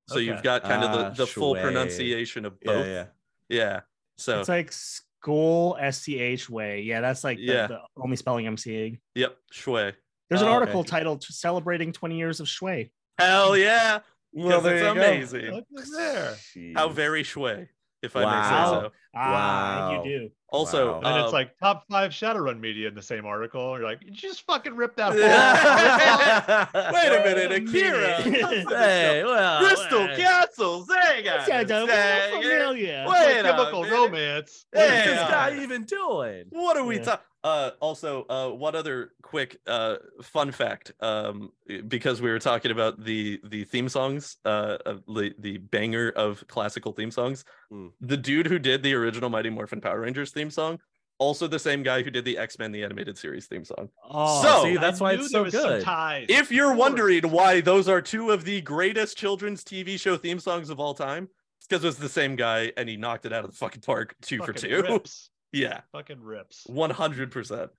So you've got kind of Ah, the, the full shui. pronunciation of Yeah, both. yeah. Yeah. So It's like school S C H way. Yeah, that's like the, Yeah. the only spelling I'm seeing. yep, schway. There's an Oh, okay. article titled "Celebrating 20 Years of Shui." Hell yeah. Well, 'cause there it's you go. amazing. Look at there. How very schway, if I may say so. Ah, Wow. you do. Also, Wow. And uh, it's like top five Shadowrun media in the same article. You're like, you just fucking ripped that. <laughs> wait a minute, Akira. <laughs> hey, well, Crystal hey. Castles. Hang on. Yeah, a don't second. familiar. Wait chemical minute. romance. What's this uh, guy even doing? What are we Yeah. talking? Uh, also, uh, one other quick uh fun fact, um, because we were talking about the the theme songs, uh, the the banger of classical theme songs. Mm. The dude who did the original Mighty Morphin Power Rangers theme song, also the same guy who did the X Men the animated series theme song. Oh, So- see, that's I why knew it's so good. If you're wondering why those are two of the greatest children's TV show theme songs of all time, it's because it's the same guy and he knocked it out of the fucking park two for two. rips. <laughs> yeah. Fucking rips. One hundred percent.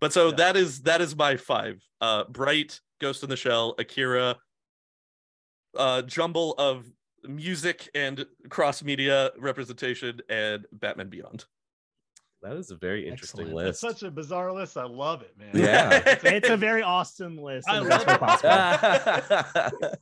But so Yeah. that is that is my five. Uh Bright, Ghost in the Shell, Akira, uh jumble of music and cross media representation, and Batman Beyond. That is a very interesting Excellent. It's list. such a bizarre list. I love it, man. Yeah. <laughs> it's a very awesome list. I in the best way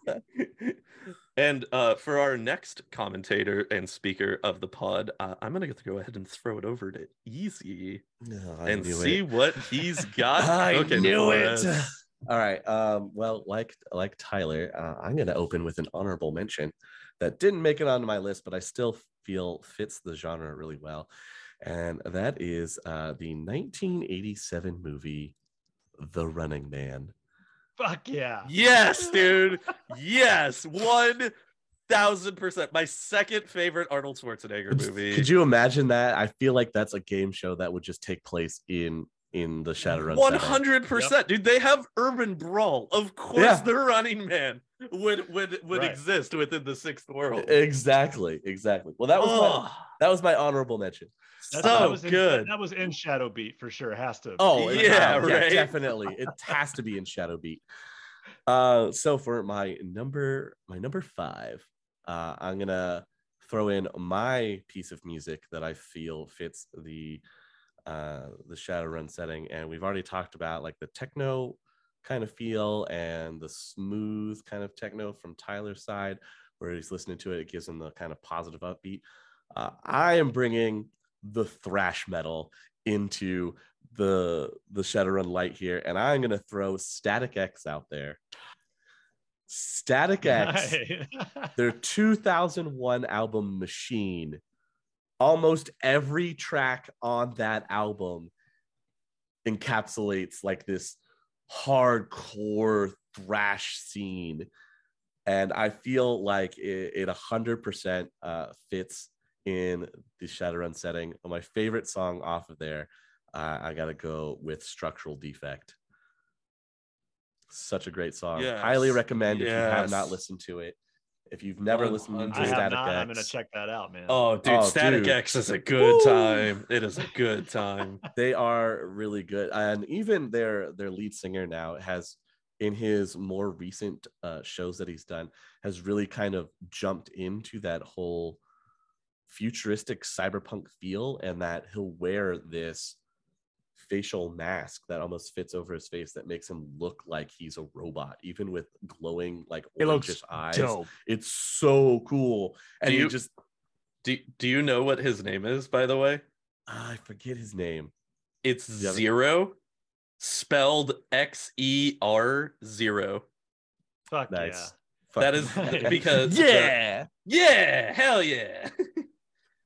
love it. <laughs> and uh for our next commentator and speaker of the pod, uh, I'm gonna get to go ahead and throw it over to Easy No, and see it. what he's <laughs> got. I cooking knew for it. us. All right. Um, well, like like Tyler, uh, I'm going to open with an honorable mention that didn't make it onto my list, but I still feel fits the genre really well, and that is uh, the 1987 movie The Running Man. Fuck yeah. Yes, dude. yes, one thousand percent. My second favorite Arnold Schwarzenegger movie. Could you imagine that? I feel like that's a game show that would just take place in in the Shadowrun. One hundred percent, dude. They have urban brawl. Of course, Yeah. the Running Man would would would Right. exist within the sixth world. Exactly. Exactly. Well, that was my, that was my honorable mention. That's- that so was in- good. that was in Shadowbeat for sure. Has to. Oh Yeah, yeah, right. definitely. It has to be in Shadowbeat. Uh, so for my number, my number five, uh, I'm gonna throw in my piece of music that I feel fits the uh the Shadowrun setting, and we've already talked about like the techno kind of feel and the smooth kind of techno from Tyler's side, where he's listening to it, it gives him the kind of positive upbeat. Uh, I am bringing the thrash metal into the the Shadowrun light here, and I'm gonna throw Static X out there. Static X, their 2001 album Machine. Almost every track on that album encapsulates like this hardcore thrash scene and i feel like it, it 100% uh, fits in the shadowrun setting my favorite song off of there uh, i gotta go with structural defect such a great song Yes. highly recommend if you have not listened to it if you've never listened to 100%. I have static not. X, I'm gonna check that out, man. Oh, dude, Oh, Static dude. X is a <laughs> good Woo! time. It is a good time. <laughs> they are really good and even their their lead singer now has in his more recent uh, shows that he's done has really kind of jumped into that whole futuristic cyberpunk feel and that he'll wear this facial mask that almost fits over his face that makes him look like he's a robot even with glowing like It looks orangish eyes Dope. it's so cool and Do you you- just Do, do you know what his name is, by the way? Ah, i forget his name It's Yeah, Zero, spelled X E R Zero. Fuck nice That Fucking- is <laughs> because yeah Yeah, hell yeah. <laughs>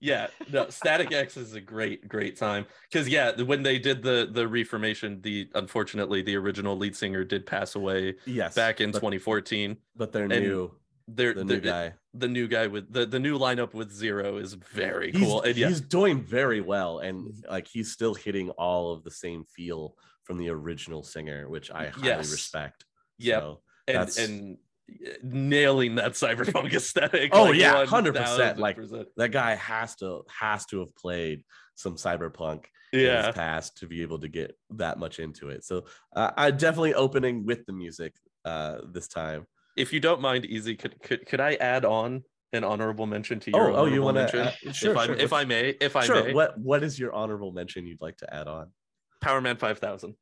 yeah, no, Static <laughs> X is a great, great time. Because yeah, when they did the the reformation, the unfortunately the original lead singer did pass away yes back in but, 2014. but they're and new They're, the the new guy the new guy with the, the new lineup with Zero is very he's, cool. And yeah, he's doing very well and like he's still hitting all of the same feel from the original singer which i highly Yes. respect yeah So, and and nailing that cyberpunk <laughs> aesthetic. Oh, like, yeah, 100%, like, that guy has to has to have played some cyberpunk in his past to be able to get that much into it so uh, i definitely opening with the music uh this time If you don't mind, Easy, could could could I add on an honorable mention to your oh oh you want mention? to sure if I sure. if I may, if I sure may, what what is your honorable mention you'd like to add on Powerman 5000.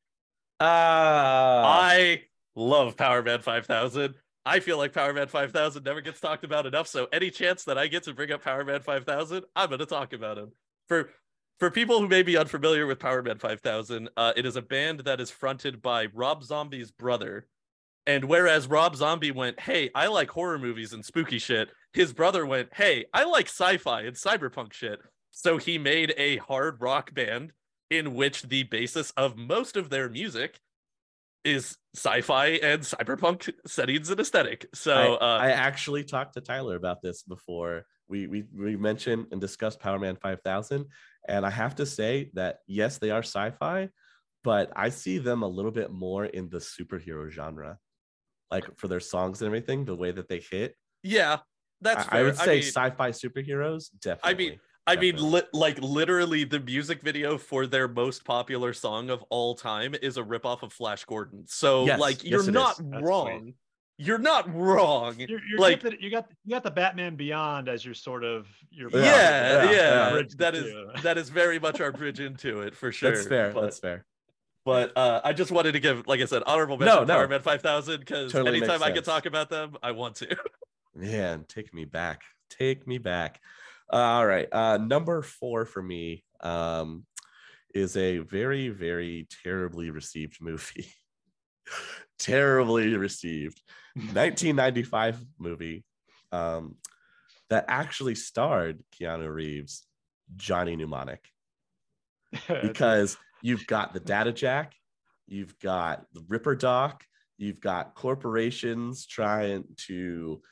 ah I love Powerman 5000. I feel like Powerman 5000 never gets talked about enough. So any chance that I get to bring up Powerman 5000, I'm going to talk about him. For for people who may be unfamiliar with Powerman 5000, uh, it is a band that is fronted by Rob Zombie's brother. And whereas Rob Zombie went, "Hey, I like horror movies and spooky shit," his brother went, "Hey, I like sci-fi and cyberpunk shit." So he made a hard rock band in which the basis of most of their music is sci-fi and cyberpunk settings and aesthetic. So I, uh, I actually talked to Tyler about this before. We, we we mentioned and discussed Powerman 5000, and I have to say that yes, they are sci-fi, but I see them a little bit more in the superhero genre, like for their songs and everything, the way that they hit. yeah, that's I, I would say mean, sci-fi superheroes, definitely. I mean, Definitely. li- like literally, the music video for their most popular song of all time is a ripoff of Flash Gordon. So, Yes, like, you're it is. not That's wrong. You're not wrong. You're, you're Like- like you got you got the Batman Beyond as your sort of your Yeah, Yeah, yeah, yeah. that is that is very much our bridge into it for sure. that's fair. But, that's fair. but uh, I just wanted to give, like I said, honorable No, mention to no. Powerman 5000 because Totally anytime I can talk about them, I want to. <laughs> Man, take me back. Take me back. All right. Uh, number four for me um, is a very, very terribly received movie. <laughs> terribly received. <laughs> 1995 movie um, that actually starred Keanu Reeves, Johnny Mnemonic, <laughs> because you've got the data jack, you've got the Ripper Doc, you've got corporations trying to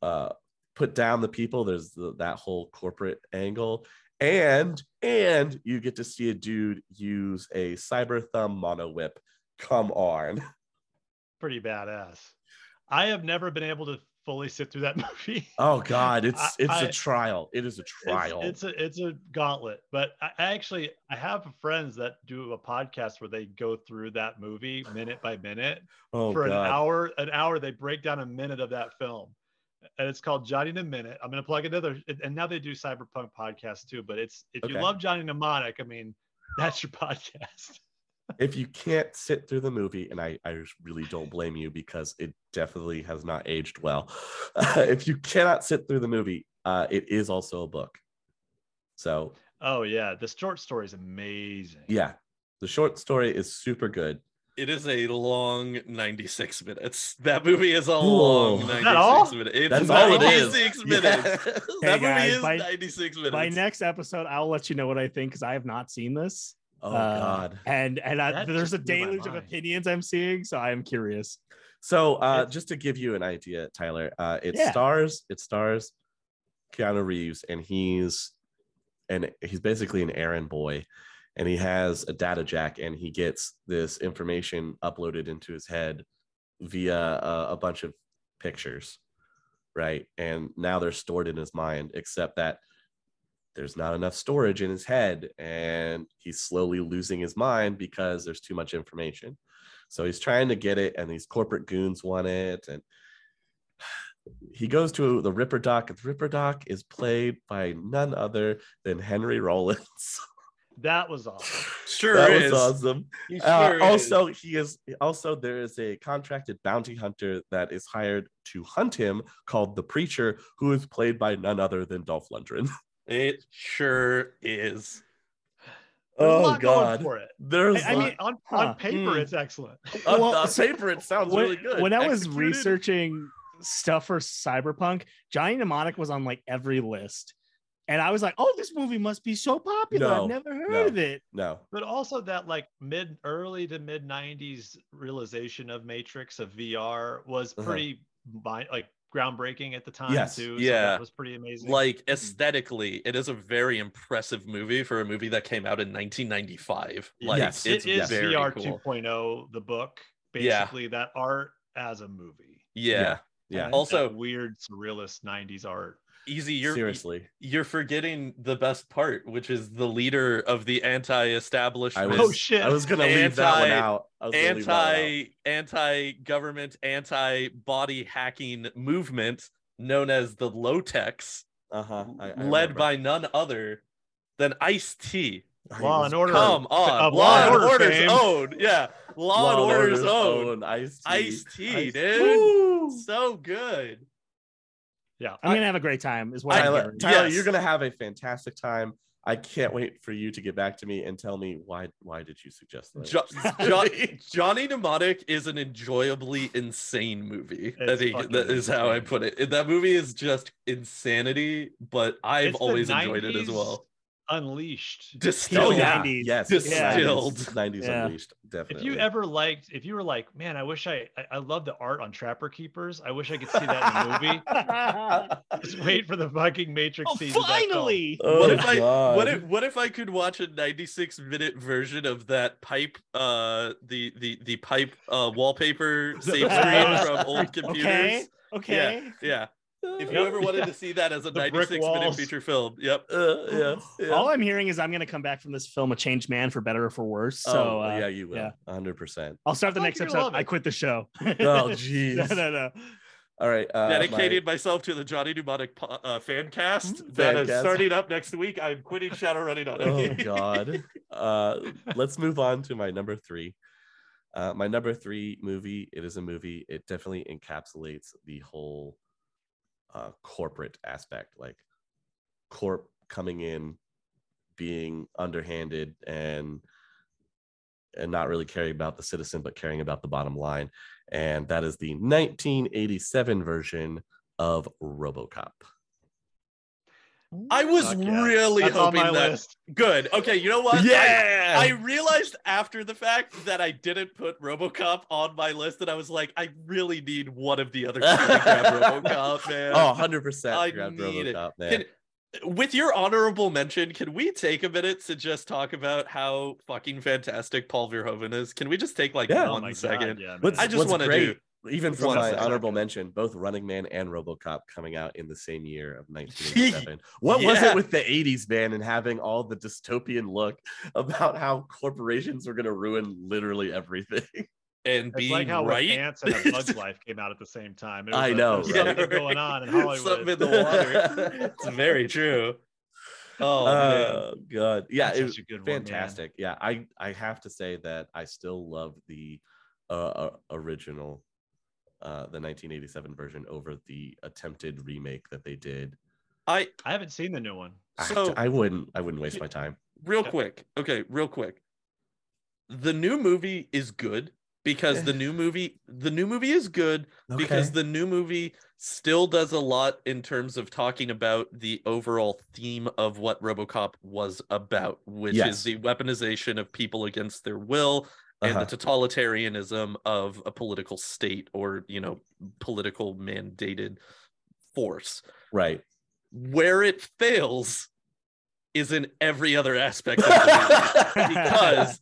uh, put down the people. There's the, that whole corporate angle, and and you get to see a dude use a cyber thumb mono whip. Come on, pretty badass. I have never been able to fully sit through that <laughs> movie. oh god, it's it's I- a trial. It is a trial. It's, it's a it's a gauntlet. But I, actually I have friends that do a podcast where they go through that movie minute by minute oh for an hour. An hour they break down a minute of that film, and it's called Johnny in a Minute. I'm gonna plug another, and now they do cyberpunk podcasts too. But it's if you love Johnny Mnemonic, I mean, <laughs> that's your podcast. if you can't sit through the movie, and I, I really don't blame you because it definitely has not aged well. <laughs> if you cannot sit through the movie, uh, it is also a book. So Oh yeah, the short story is amazing. yeah, the short story is super good. It is a long 96 minutes. That movie is a Whoa. long 96 all? minutes. It's That's all it is. 96 <laughs> Yeah. minutes. Hey, that movie guys, is by- 96 minutes. By next episode, I'll let you know what I think because I have not seen this. Oh Uh, God. And and I, there's a just blew my deluge of opinions I'm seeing, so I am curious. So uh, It's- just to give you an idea, Tyler, uh, it Yeah. stars it stars Keanu Reeves, and he's and he's basically an errand boy, and he has a data jack, and he gets this information uploaded into his head via a, a bunch of pictures, right? And now they're stored in his mind, except that there's not enough storage in his head, and he's slowly losing his mind because there's too much information. So he's trying to get it, and these corporate goons want it. And <sighs> he goes to the Ripper Doc. The Ripper Doc is played by none other than Henry Rollins. <laughs> That was awesome. sure that is. was awesome. He Uh, sure is. also, he is also there is a contracted bounty hunter that is hired to hunt him called the Preacher, who is played by none other than Dolph Lundgren. <laughs> It sure is. There's a oh lot going God, for it. there's I I mean, mean, on, huh, on paper, hmm. it's excellent. <laughs> on, well, on paper it sounds when, really good. when I was Executed- researching stuff for Cyberpunk, Johnny Mnemonic was on like every list. And I was like, oh, this movie must be so popular. No, I've never heard no. of it. no, But also that like mid early to mid 90s realization of Matrix of VR was Uh-huh. pretty like groundbreaking at the time Yes. too. So Yeah. that was pretty amazing. Like aesthetically, it is a very impressive movie for a movie that came out in 1995. Like Yes. it's it is very VR cool. 2.0, the book, Yeah. basically that art as a movie. Yeah. yeah, And Also- that weird surrealist 90s art. Easy, you're seriously. you're forgetting the best part, which is the leader of the anti-establishment, was, Oh, shit. I was gonna leave that one Anti- out. I was gonna leave that one out. anti anti-government, anti-body hacking movement known as the LoTeks, Uh-huh. I- I led remember. by none other than Ice-T. I Law and Order. Come on, of Law, and Order Order's fame. own, yeah, Law, and Order's, own, Ice Ice-T, Ice- dude, Woo! so good. Yeah. I'm gonna have a great time, is what I'm Tyler, hearing. Tyler Yes. you're gonna have a fantastic time. I can't wait for you to get back to me and tell me why. Why did you suggest that? Jo- <laughs> Jo- Johnny Mnemonic is an enjoyably insane movie. I It's think fucking that is how I put it. That movie is just insanity, but I've It's always enjoyed it as well. Unleashed. oh Distilled. yeah, 90s. yes, Distilled. 90s, 90s Yeah. unleashed, definitely. If you ever liked, if you were like, man, I wish I, I, I love the art on Trapper Keepers. I wish I could see that in the movie. <laughs> Just wait for the fucking Matrix oh, scene. of that film. finally! oh, what if I what if what if I could watch a 96 minute version of that pipe uh the the the pipe uh wallpaper <laughs> save screen from old <laughs> computers? Okay, okay. yeah, Yeah. If you ever wanted yeah. to see that as a <laughs> The 96 minute feature film. Yep. Uh, yeah, <laughs> yeah. All I'm hearing is I'm gonna come back from this film a changed man for better or for worse. So oh, uh, yeah, you will. yeah. 100%. I'll start the I next episode. I quit the show. <laughs> Oh, jeez. no, no, no. All right. Uh, dedicated myself to the Johnny Mnemonic po- uh, fan cast Fan that is cast. starting up next week. I'm quitting Shadowrunning on it. oh, God. Uh, let's move on to my number three. Uh, my number three movie, it is a movie. It definitely encapsulates the whole uh, corporate aspect, like corp coming in, being underhanded and and not really caring about the citizen, but caring about the bottom line. And that is the 1987 version of RoboCop. I was Fuck yeah. really That's on hoping my that. list. Good. Okay. You know what? I- Yeah. I realized after the fact that I didn't put RoboCop on my list, and I was like, I really need one of the other two to grab <laughs> RoboCop, man. oh, 100% I grabbed need it. RoboCop, man. Can, with your honorable mention, can we take a minute to just talk about how fucking fantastic Paul Verhoeven is? Can we just take like Yeah. Oh one? God, yeah, man. What's, I just what's wanna great, do- even from one my honorable mention, both Running Man and RoboCop coming out in the same year of <laughs> 1987. what was it with the 80s, man, and having all the dystopian look about how corporations were going to ruin literally everything? <laughs> And It's being like how right. Antz and A Bug's <laughs> Life came out at the same time. It was I a- know, there was right? something going on in Hollywood. Something in the water. it's very true. Oh man. Oh, God. Yeah, That's it was a good one, fantastic. Yeah, I, I have to say that I still love the uh, uh, original, uh, the 1987 version over the attempted remake that they did. I I haven't seen the new one. I- So- I, wouldn't. I wouldn't waste my time. real Yeah. quick okay real quick the new movie is good because the <laughs> new movie the new movie is good because the new movie still does a lot in terms of talking about the overall theme of what RoboCop was about, which Yes. is the weaponization of people against their will and Uh-huh. the totalitarianism of a political state or, you know, political mandated force. right. Where it fails is in every other aspect of the movie <laughs> because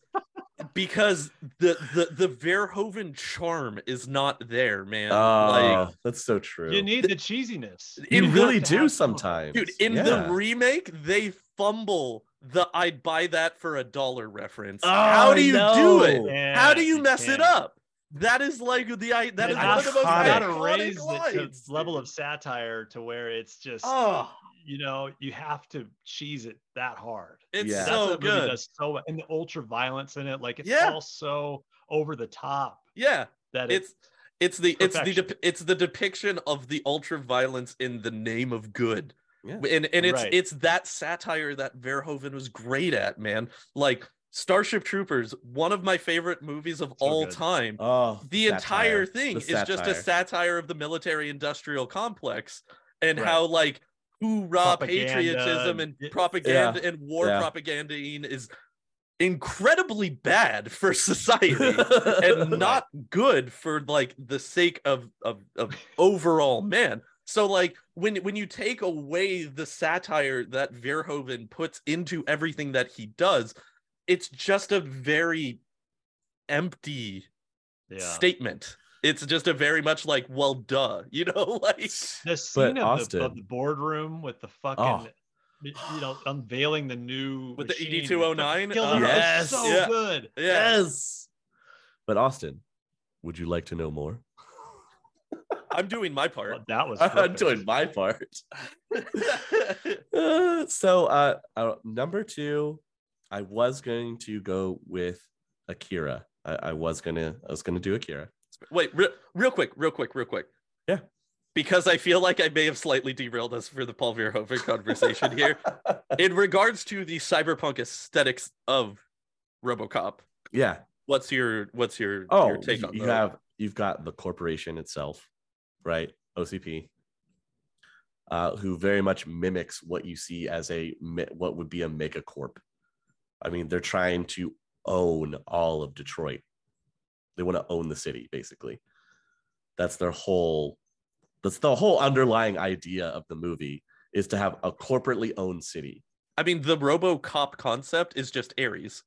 because the the the Verhoeven charm is not there, man. Oh, like that's so true. You need the cheesiness. You really do sometimes, dude, in Yeah. the remake, they fumble the I'd buy that for a dollar reference. Oh, How do I you do know. it? How do you mess it up? That is like the I that is And one of the most iconic. gotta raise the lines. to level of satire to where it's just Oh, you know you have to cheese it that hard. it's Yeah. That's so movie good. does so and the ultra violence in it, like it's Yeah. all so over the top Yeah, that it's it's it's the it's the Perfection. dep- it's the depiction of the ultra violence in the name of good. Yeah. and and it's Right. it's that satire that Verhoeven was great at, man. Like Starship Troopers, one of my favorite movies of So all good. time. Oh, The entire thing The is just a satire. satire of the military-industrial complex and Right. how like hoorah Propaganda patriotism and- and propaganda and war Yeah. propagandine is incredibly bad for <laughs> society <laughs> and not good for like the sake of of, of overall man so like when when you take away the satire that verhoeven puts into everything that he does it's just a very empty yeah. statement it's just a very much like well duh <laughs> you know like the scene of the, of the boardroom with the fucking Oh. you <gasps> know unveiling the new With the 8209? Uh, Yes, so yeah. good. yeah Yes. But Austin, would you like to know more? I'm doing my part Well, that was <laughs> I'm doing my part. Uh, <laughs> <laughs> so uh, uh number two i was going to go with akira I, I was gonna i was gonna do akira Wait, re- real quick, real quick, real quick. Yeah. Because I feel like I may have slightly derailed us for the Paul Verhoeven conversation here. In regards to the cyberpunk aesthetics of RoboCop, yeah what's your what's your oh your take you, on you that? have you've got the corporation itself right? Ocp uh, who very much mimics what you see as a what would be a mega corp. I mean they're trying to own all of detroit. They want to own the city basically. That's their whole that's the whole underlying idea of the movie is to have a corporately owned city. I mean, the RoboCop concept is just Ares.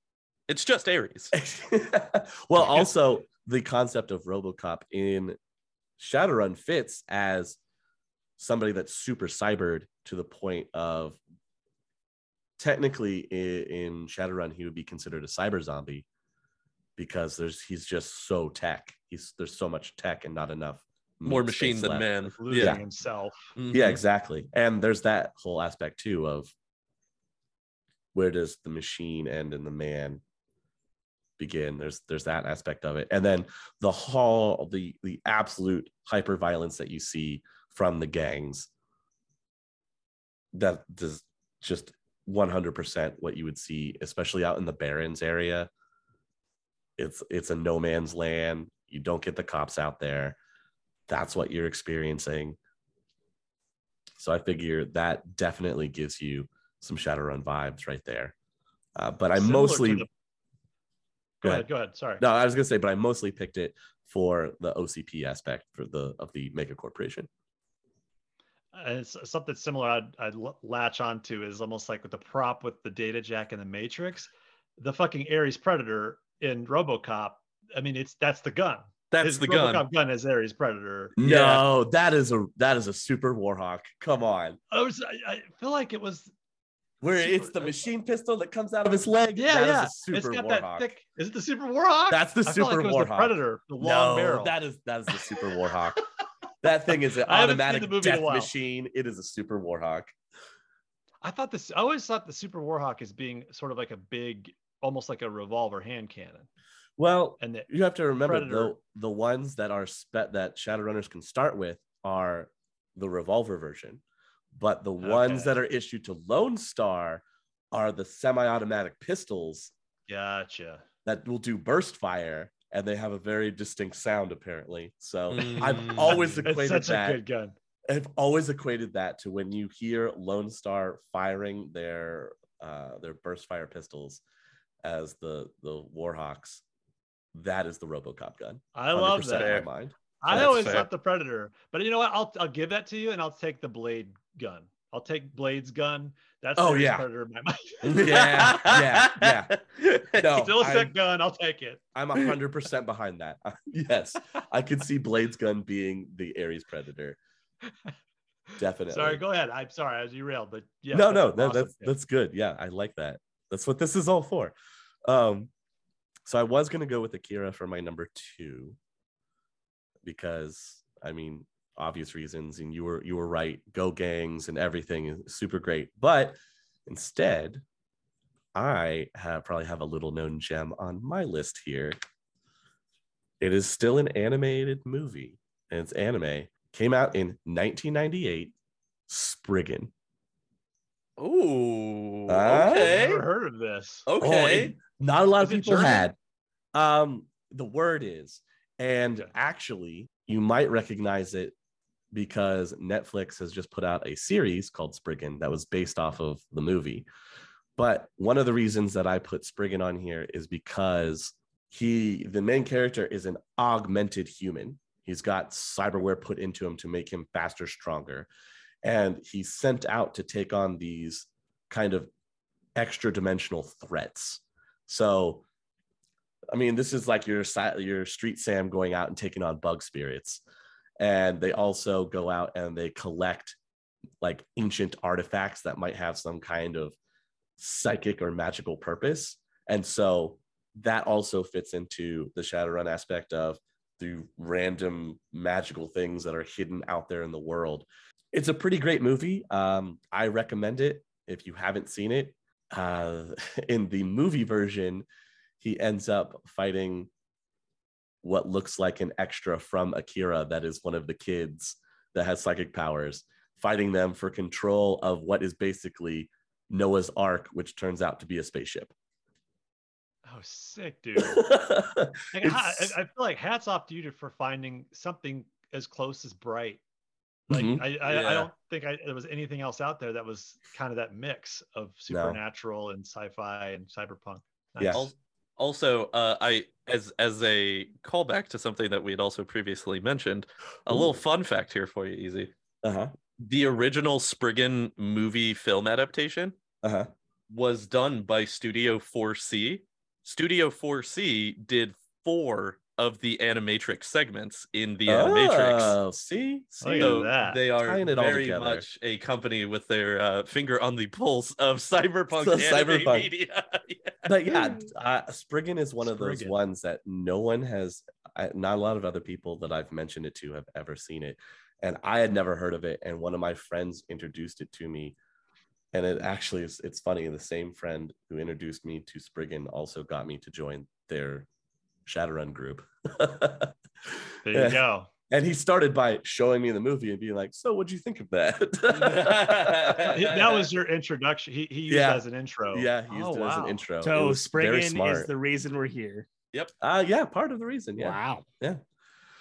It's just Ares. <laughs> well, <laughs> also the concept of RoboCop in Shadowrun fits as somebody that's super cybered to the point of technically i- in Shadowrun he would be considered a cyber zombie because there's he's just so tech. He's there's so much tech and not enough More meat machine than left. man. losing Yeah. himself. Yeah, Mhm. exactly. And there's that whole aspect too of where does the machine end and the man begin? There's there's that aspect of it. And then the whole the the absolute hyper violence that you see from the gangs that does just 100% what you would see especially out in the barrens area it's it's a no man's land you don't get the cops out there that's what you're experiencing so I figure that definitely gives you some Shadowrun vibes right there. Uh, but I Similar mostly the- Go ahead. Go ahead. Sorry. no, I was gonna say, but I mostly picked it for the OCP aspect for the of the mega corporation. And it's something similar I'd, I'd l- latch onto is almost like with the prop with the data jack in the Matrix, the fucking Ares Predator in RoboCop. I mean, it's that's the gun. That's His the gun. RoboCop gun is Ares Predator. No, that is a that is a super Warhawk. Come on, I was I, I feel like it was where Super- it's the machine pistol that comes out of his leg. yeah that is yeah. a super it's got Warhawk. that thick. Is it the Super Warhawk? That's the I super like it was the Warhawk. Predator, the long no, barrel. that is that is the super <laughs> Warhawk. that thing is an I haven't seen automatic the movie in a death machine. It is a super Warhawk. I thought this. I always thought the Super Warhawk is being sort of like a big, almost like a revolver hand cannon, Well, and the, you have to remember Predator. the the ones that are spe- that Shadowrunners can start with are the revolver version, but the ones that are issued to Lone Star are the semi-automatic pistols Gotcha. that will do burst fire, and they have a very distinct sound apparently. So I've Mm. always <laughs> equated such that. a good gun. I've always equated that to when you hear Lone Star firing their uh, their burst fire pistols as the the Warhawks. That is the RoboCop gun. I love that. I always fair. thought the Predator, but you know what? I'll I'll give that to you, and I'll take the Blade gun. I'll take Blade's gun. That's Oh, yeah. Predator in my mind. <laughs> <laughs> Yeah, yeah, yeah. No, Still a I'm- sick gun. I'll take it. I'm hundred percent behind that. <laughs> yes, I could see Blade's gun being the Ares Predator. Definitely. Sorry, go ahead. I'm sorry, I was derailed, but yeah. no, no, no, awesome that's that's good. Yeah, I like that. That's what this is all for. Um, so I was gonna go with Akira for my number two because I mean, obvious reasons, and you were you were right. Go gangs and everything is super great, but instead, I have probably have a little known gem on my list here. It is still an animated movie, and it's anime. Came out in 1998. Spriggan. Ah. Okay. Never heard of this. Oh, Okay. it- not a lot of Is it people had. Um, the word is, and actually, you might recognize it because Netflix has just put out a series called Spriggan that was based off of the movie. But one of the reasons that I put Spriggan on here is because he, the main character, is an augmented human. He's got cyberware put into him to make him faster, stronger. And he's sent out to take on these kind of extra dimensional threats. So, I mean, this is like your your street Sam going out and taking on bug spirits, and they also go out and they collect like ancient artifacts that might have some kind of psychic or magical purpose, and so that also fits into the Shadowrun aspect of the random magical things that are hidden out there in the world. It's a pretty great movie. Um, I recommend it if you haven't seen it uh, <laughs> in the movie version, he ends up fighting what looks like an extra from Akira that is one of the kids that has psychic powers, fighting them for control of what is basically Noah's Ark, which turns out to be a spaceship. Oh, sick, dude. <laughs> Like, I, I feel like hats off to you for finding something as close as bright. Like Mhm. I, I, Yeah. I don't think I, there was anything else out there that was kind of that mix of supernatural and sci-fi and cyberpunk. Yeah. Al- Also, uh, I as as a callback to something that we had also previously mentioned, a little fun fact here for you, Easy. Uh-huh. The original Spriggan movie film adaptation Uh-huh. was done by Studio 4C. Studio 4C did four of the animatrix segments in the animatrix. Oh, see? See? So that. they are Tying it very together. much a company with their uh, finger on the pulse of <laughs> cyberpunk So anime cyberpunk. media. <laughs> Yeah. but yeah, uh, Spriggan is one of those ones that no one has, I, not a lot of other people that I've mentioned it to have ever seen it. And I had never heard of it. And one of my friends introduced it to me. And it actually is, it's funny. The same friend who introduced me to Spriggan also got me to join their Shadowrun group. <laughs> There you go. And he started by showing me the movie and being like, So what'd you think of that? <laughs> That was your introduction. He, he used Yeah. that as an intro. yeah, he used Oh, it as an intro. So was Spriggan is the reason we're here. Yep. Uh yeah, part of the reason. Yeah. Wow. Yeah.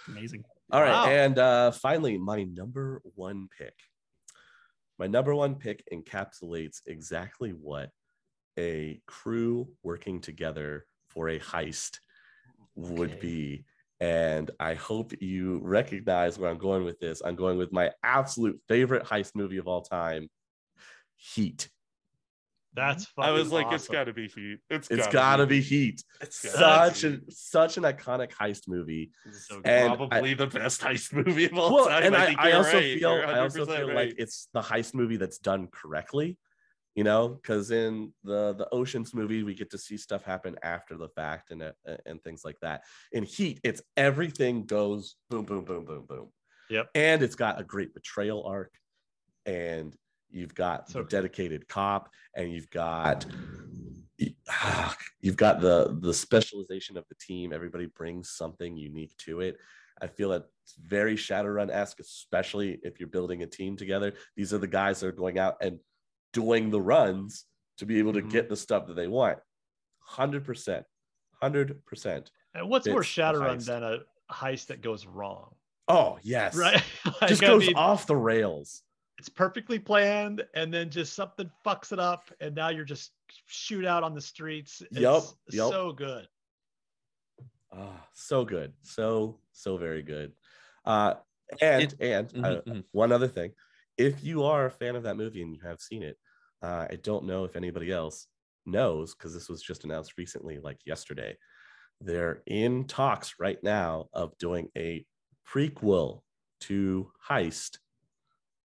Amazing. All right. Wow. And uh, finally, my number one pick. My number one pick encapsulates exactly what a crew working together for a heist would Okay. be. And I hope you recognize where I'm going with this. I'm going with my absolute favorite heist movie of all time, Heat. That's I was fucking like, it's got to be Heat. It's, It's gotta be Heat. It's Such a such an iconic heist movie. so and I- probably the best heist movie of all well, time. and I, I, think I you're also right. feel You're I also feel right. like it's the heist movie that's done correctly, you know, because in the the Ocean's movie we get to see stuff happen after the fact and uh, and things like that. In Heat, it's everything goes boom, boom, boom, boom, boom. Yep. and it's got a great betrayal arc, and you've got So the dedicated cop, and you've got you've got the the specialization of the team everybody brings something unique to it I feel it's very Shadowrun esque, especially if you're building a team together. These are the guys that are going out and doing the runs to be able to Mhm. get the stuff that they want. Hundred percent, hundred percent. And what's more It's Shadowrun than a heist that goes wrong? Oh yes, Right? <laughs> Like, Just I goes mean, off the rails. it's perfectly planned and then just something fucks it up and now you're just shoot out on the streets. It's Yup, yup. so good. Ah, so good, so so very good. Uh, and It- and uh, Mhm, mhm. one other thing, if you are a fan of that movie and you have seen it, uh, I don't know if anybody else knows because this was just announced recently, like yesterday. They're in talks right now of doing a prequel to Heist,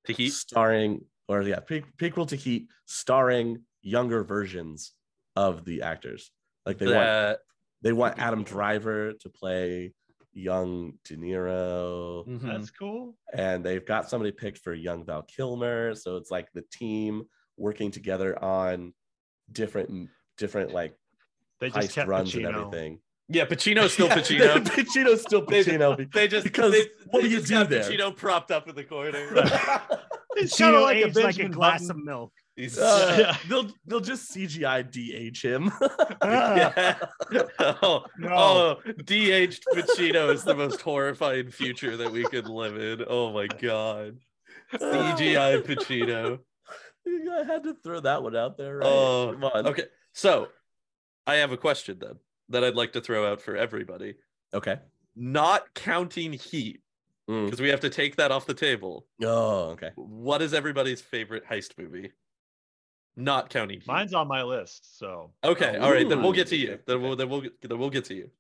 To heat. starring or yeah, pre- prequel to Heat, starring younger versions of the actors. Like they want they want Adam. Driver to play young De Niro, Mhm. That's cool. and they've got somebody picked for young Val Kilmer. So it's like the team working together on different different like They just heist kept runs and everything. yeah, Pacino's still <laughs> Yeah, Pacino. <laughs> Pacino's still They- Pacino. be- They just Because they, what they do you do got there? Pacino propped up in the corner. <laughs> It's kind Pacino of like a aged like a glass of milk. He's Uh, Yeah. They'll they'll just CGI DH him. <laughs> yeah. <laughs> oh, No. oh, DH Pacino is the most horrifying future that we could live in. Oh my god. CGI Pacino. I had to throw that one out there, right? Oh, Come on. Okay, so I have a question then that I'd like to throw out for everybody. Okay. Not counting Heat, Mm. because we have to take that off the table. Oh, okay. What is everybody's favorite heist movie? Not counting Heat. Mine's on my list. So Okay, Oh, all right, then we'll get to you. okay, Then we'll then we'll get, then we'll get to you.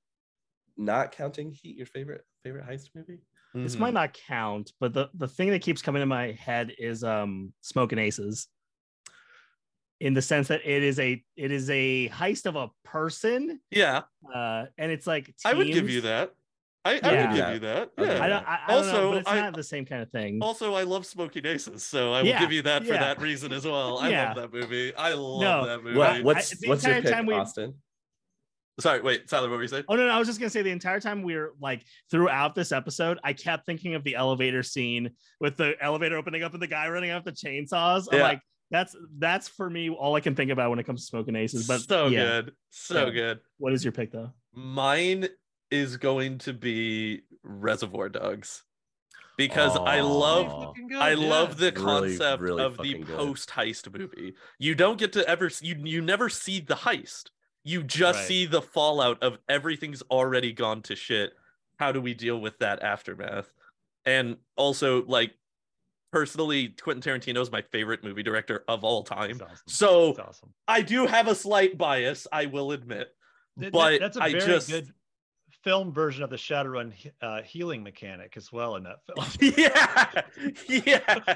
Not counting Heat, your favorite favorite heist movie? This Mhm. might not count, but the, the thing that keeps coming to my head is um smoking aces. In the sense that it is a it is a heist of a person, Yeah, uh, and it's like I would give you that. I, I Yeah. would give you that. I'll Yeah. I don't, I, I don't know, Also, but it's I- not the same kind of thing. Also, I love Smoking Aces, so I will Yeah, give you that for yeah. that reason as well. I Yeah. love that movie. I love No, that movie. What, I- what's the what's your entire pick, time we- Austin? Sorry, wait, Tyler, what were you saying? Oh no, no, I was just gonna say the entire time we were like throughout this episode, I kept thinking of the elevator scene with the elevator opening up and the guy running off the chainsaws. I'm Yeah. like, that's that's for me all I can think about when it comes to smoking aces. But so yeah, good, so Yeah. good. what is your pick though? Mine is going to be Reservoir Dogs because I love Aw. I love the concept really of the post heist movie. You don't get to ever you you never see the heist. You just Right. see the fallout of everything's already gone to shit. How do we deal with that aftermath? And also like personally Quentin Tarantino is my favorite movie director of all time. Awesome. So awesome. I do have a slight bias, I will admit. Th- th- but that's a I very just- good film version of the Shadowrun he- uh, healing mechanic as well in that film. <laughs> yeah. Yeah.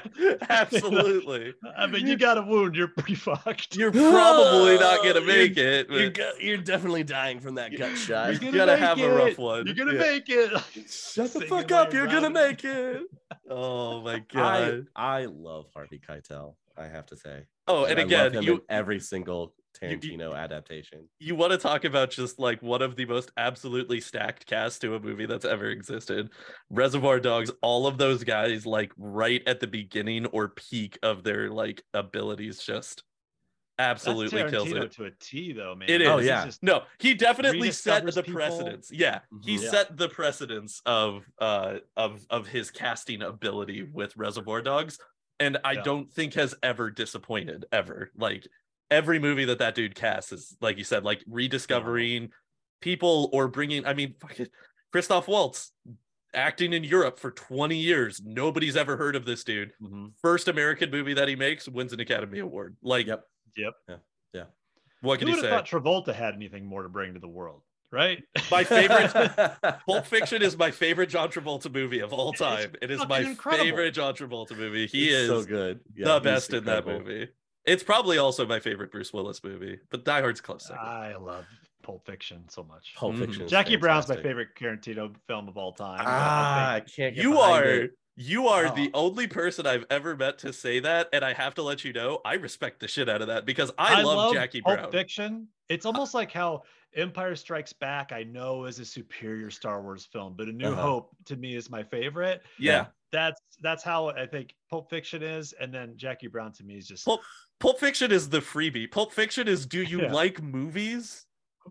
Absolutely. <laughs> I mean, you got a wound, you're pretty fucked. You're probably not gonna <laughs> you're- make it. You're, go- you're definitely dying from that gut shot. You gotta have a rough one. You're gonna Yeah. make it. Shut the fuck up! You're gonna make it. Oh my I god. I love Harvey Keitel. I have to say. oh, and I love again, you every single you- you- adaptation. you want to talk about just like one of the most absolutely stacked cast to a movie that's ever existed. Reservoir Dogs, all of those guys like right at the beginning or peak of their like abilities just absolutely kills it. to a T, though, man. It This Oh, yeah. just- No, he definitely set the people. precedence. Yeah, he. Yeah. set the precedence of uh of of his casting ability with Reservoir Dogs, and I Yeah. don't think has ever disappointed ever. Like every movie that that dude casts is like you said, like rediscovering people or bringing. I mean, Christoph Waltz acting in Europe for 20 years. Nobody's ever heard of this dude. Mhm. First American movie that he makes wins an Academy Award. Like, Yep. Yep. Yeah. What Who can you would say? thought Travolta had anything more to bring to the world, right? My favorite <laughs> Pulp Fiction is my favorite John Travolta movie of all time. It is my incredible. favorite John Travolta movie. He He's is so good. Yeah, the best in that movie. It's probably also my favorite Bruce Willis movie, but Die Hard's close second. I love Pulp Fiction so much. Pulp Mhm. Fiction. is Jackie Brown's my favorite Tarantino film of all time. Ah, I can't. Get you are it. You are Oh. the only person I've ever met to say that, and I have to let you know I respect the shit out of that because I, love, Jackie Pulp Brown. Fiction. It's almost like how Empire Strikes Back. I know is a superior Star Wars film, but A New Uh-huh. Hope to me is my favorite. Yeah, That's that's how I think Pulp Fiction is, and then Jackie Brown to me is just Pulp Pulp Fiction is the freebie. Pulp Fiction is do you <laughs> Yeah. like movies?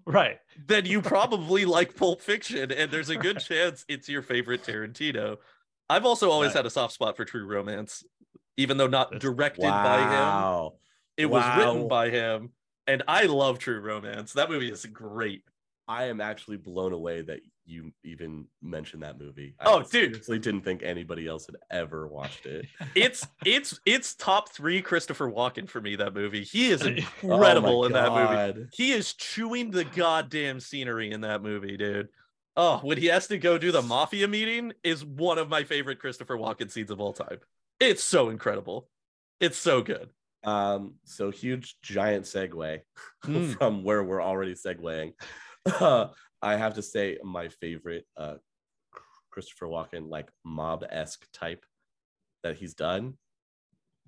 right. Then you <laughs> probably like Pulp Fiction, and there's a good chance it's your favorite Tarantino. I've also always Right. had a soft spot for True Romance, even though not That's- directed by him. Wow. It was written by him, and I love True Romance. That movie is great. I am actually blown away that you even mentioned that movie. I Oh, dude. seriously didn't think anybody else had ever watched it. <laughs> It's it's it's top three Christopher Walken for me. That movie, he is <laughs> Oh incredible my in that movie. He is chewing the goddamn scenery in that movie, dude. Oh, when he has to go do the mafia meeting is one of my favorite Christopher Walken scenes of all time. It's so incredible. It's so good. Um, so huge giant segue Mm. <laughs> from where we're already segueing. Uh, I have to say my favorite uh Christopher Walken like mob esque type that he's done.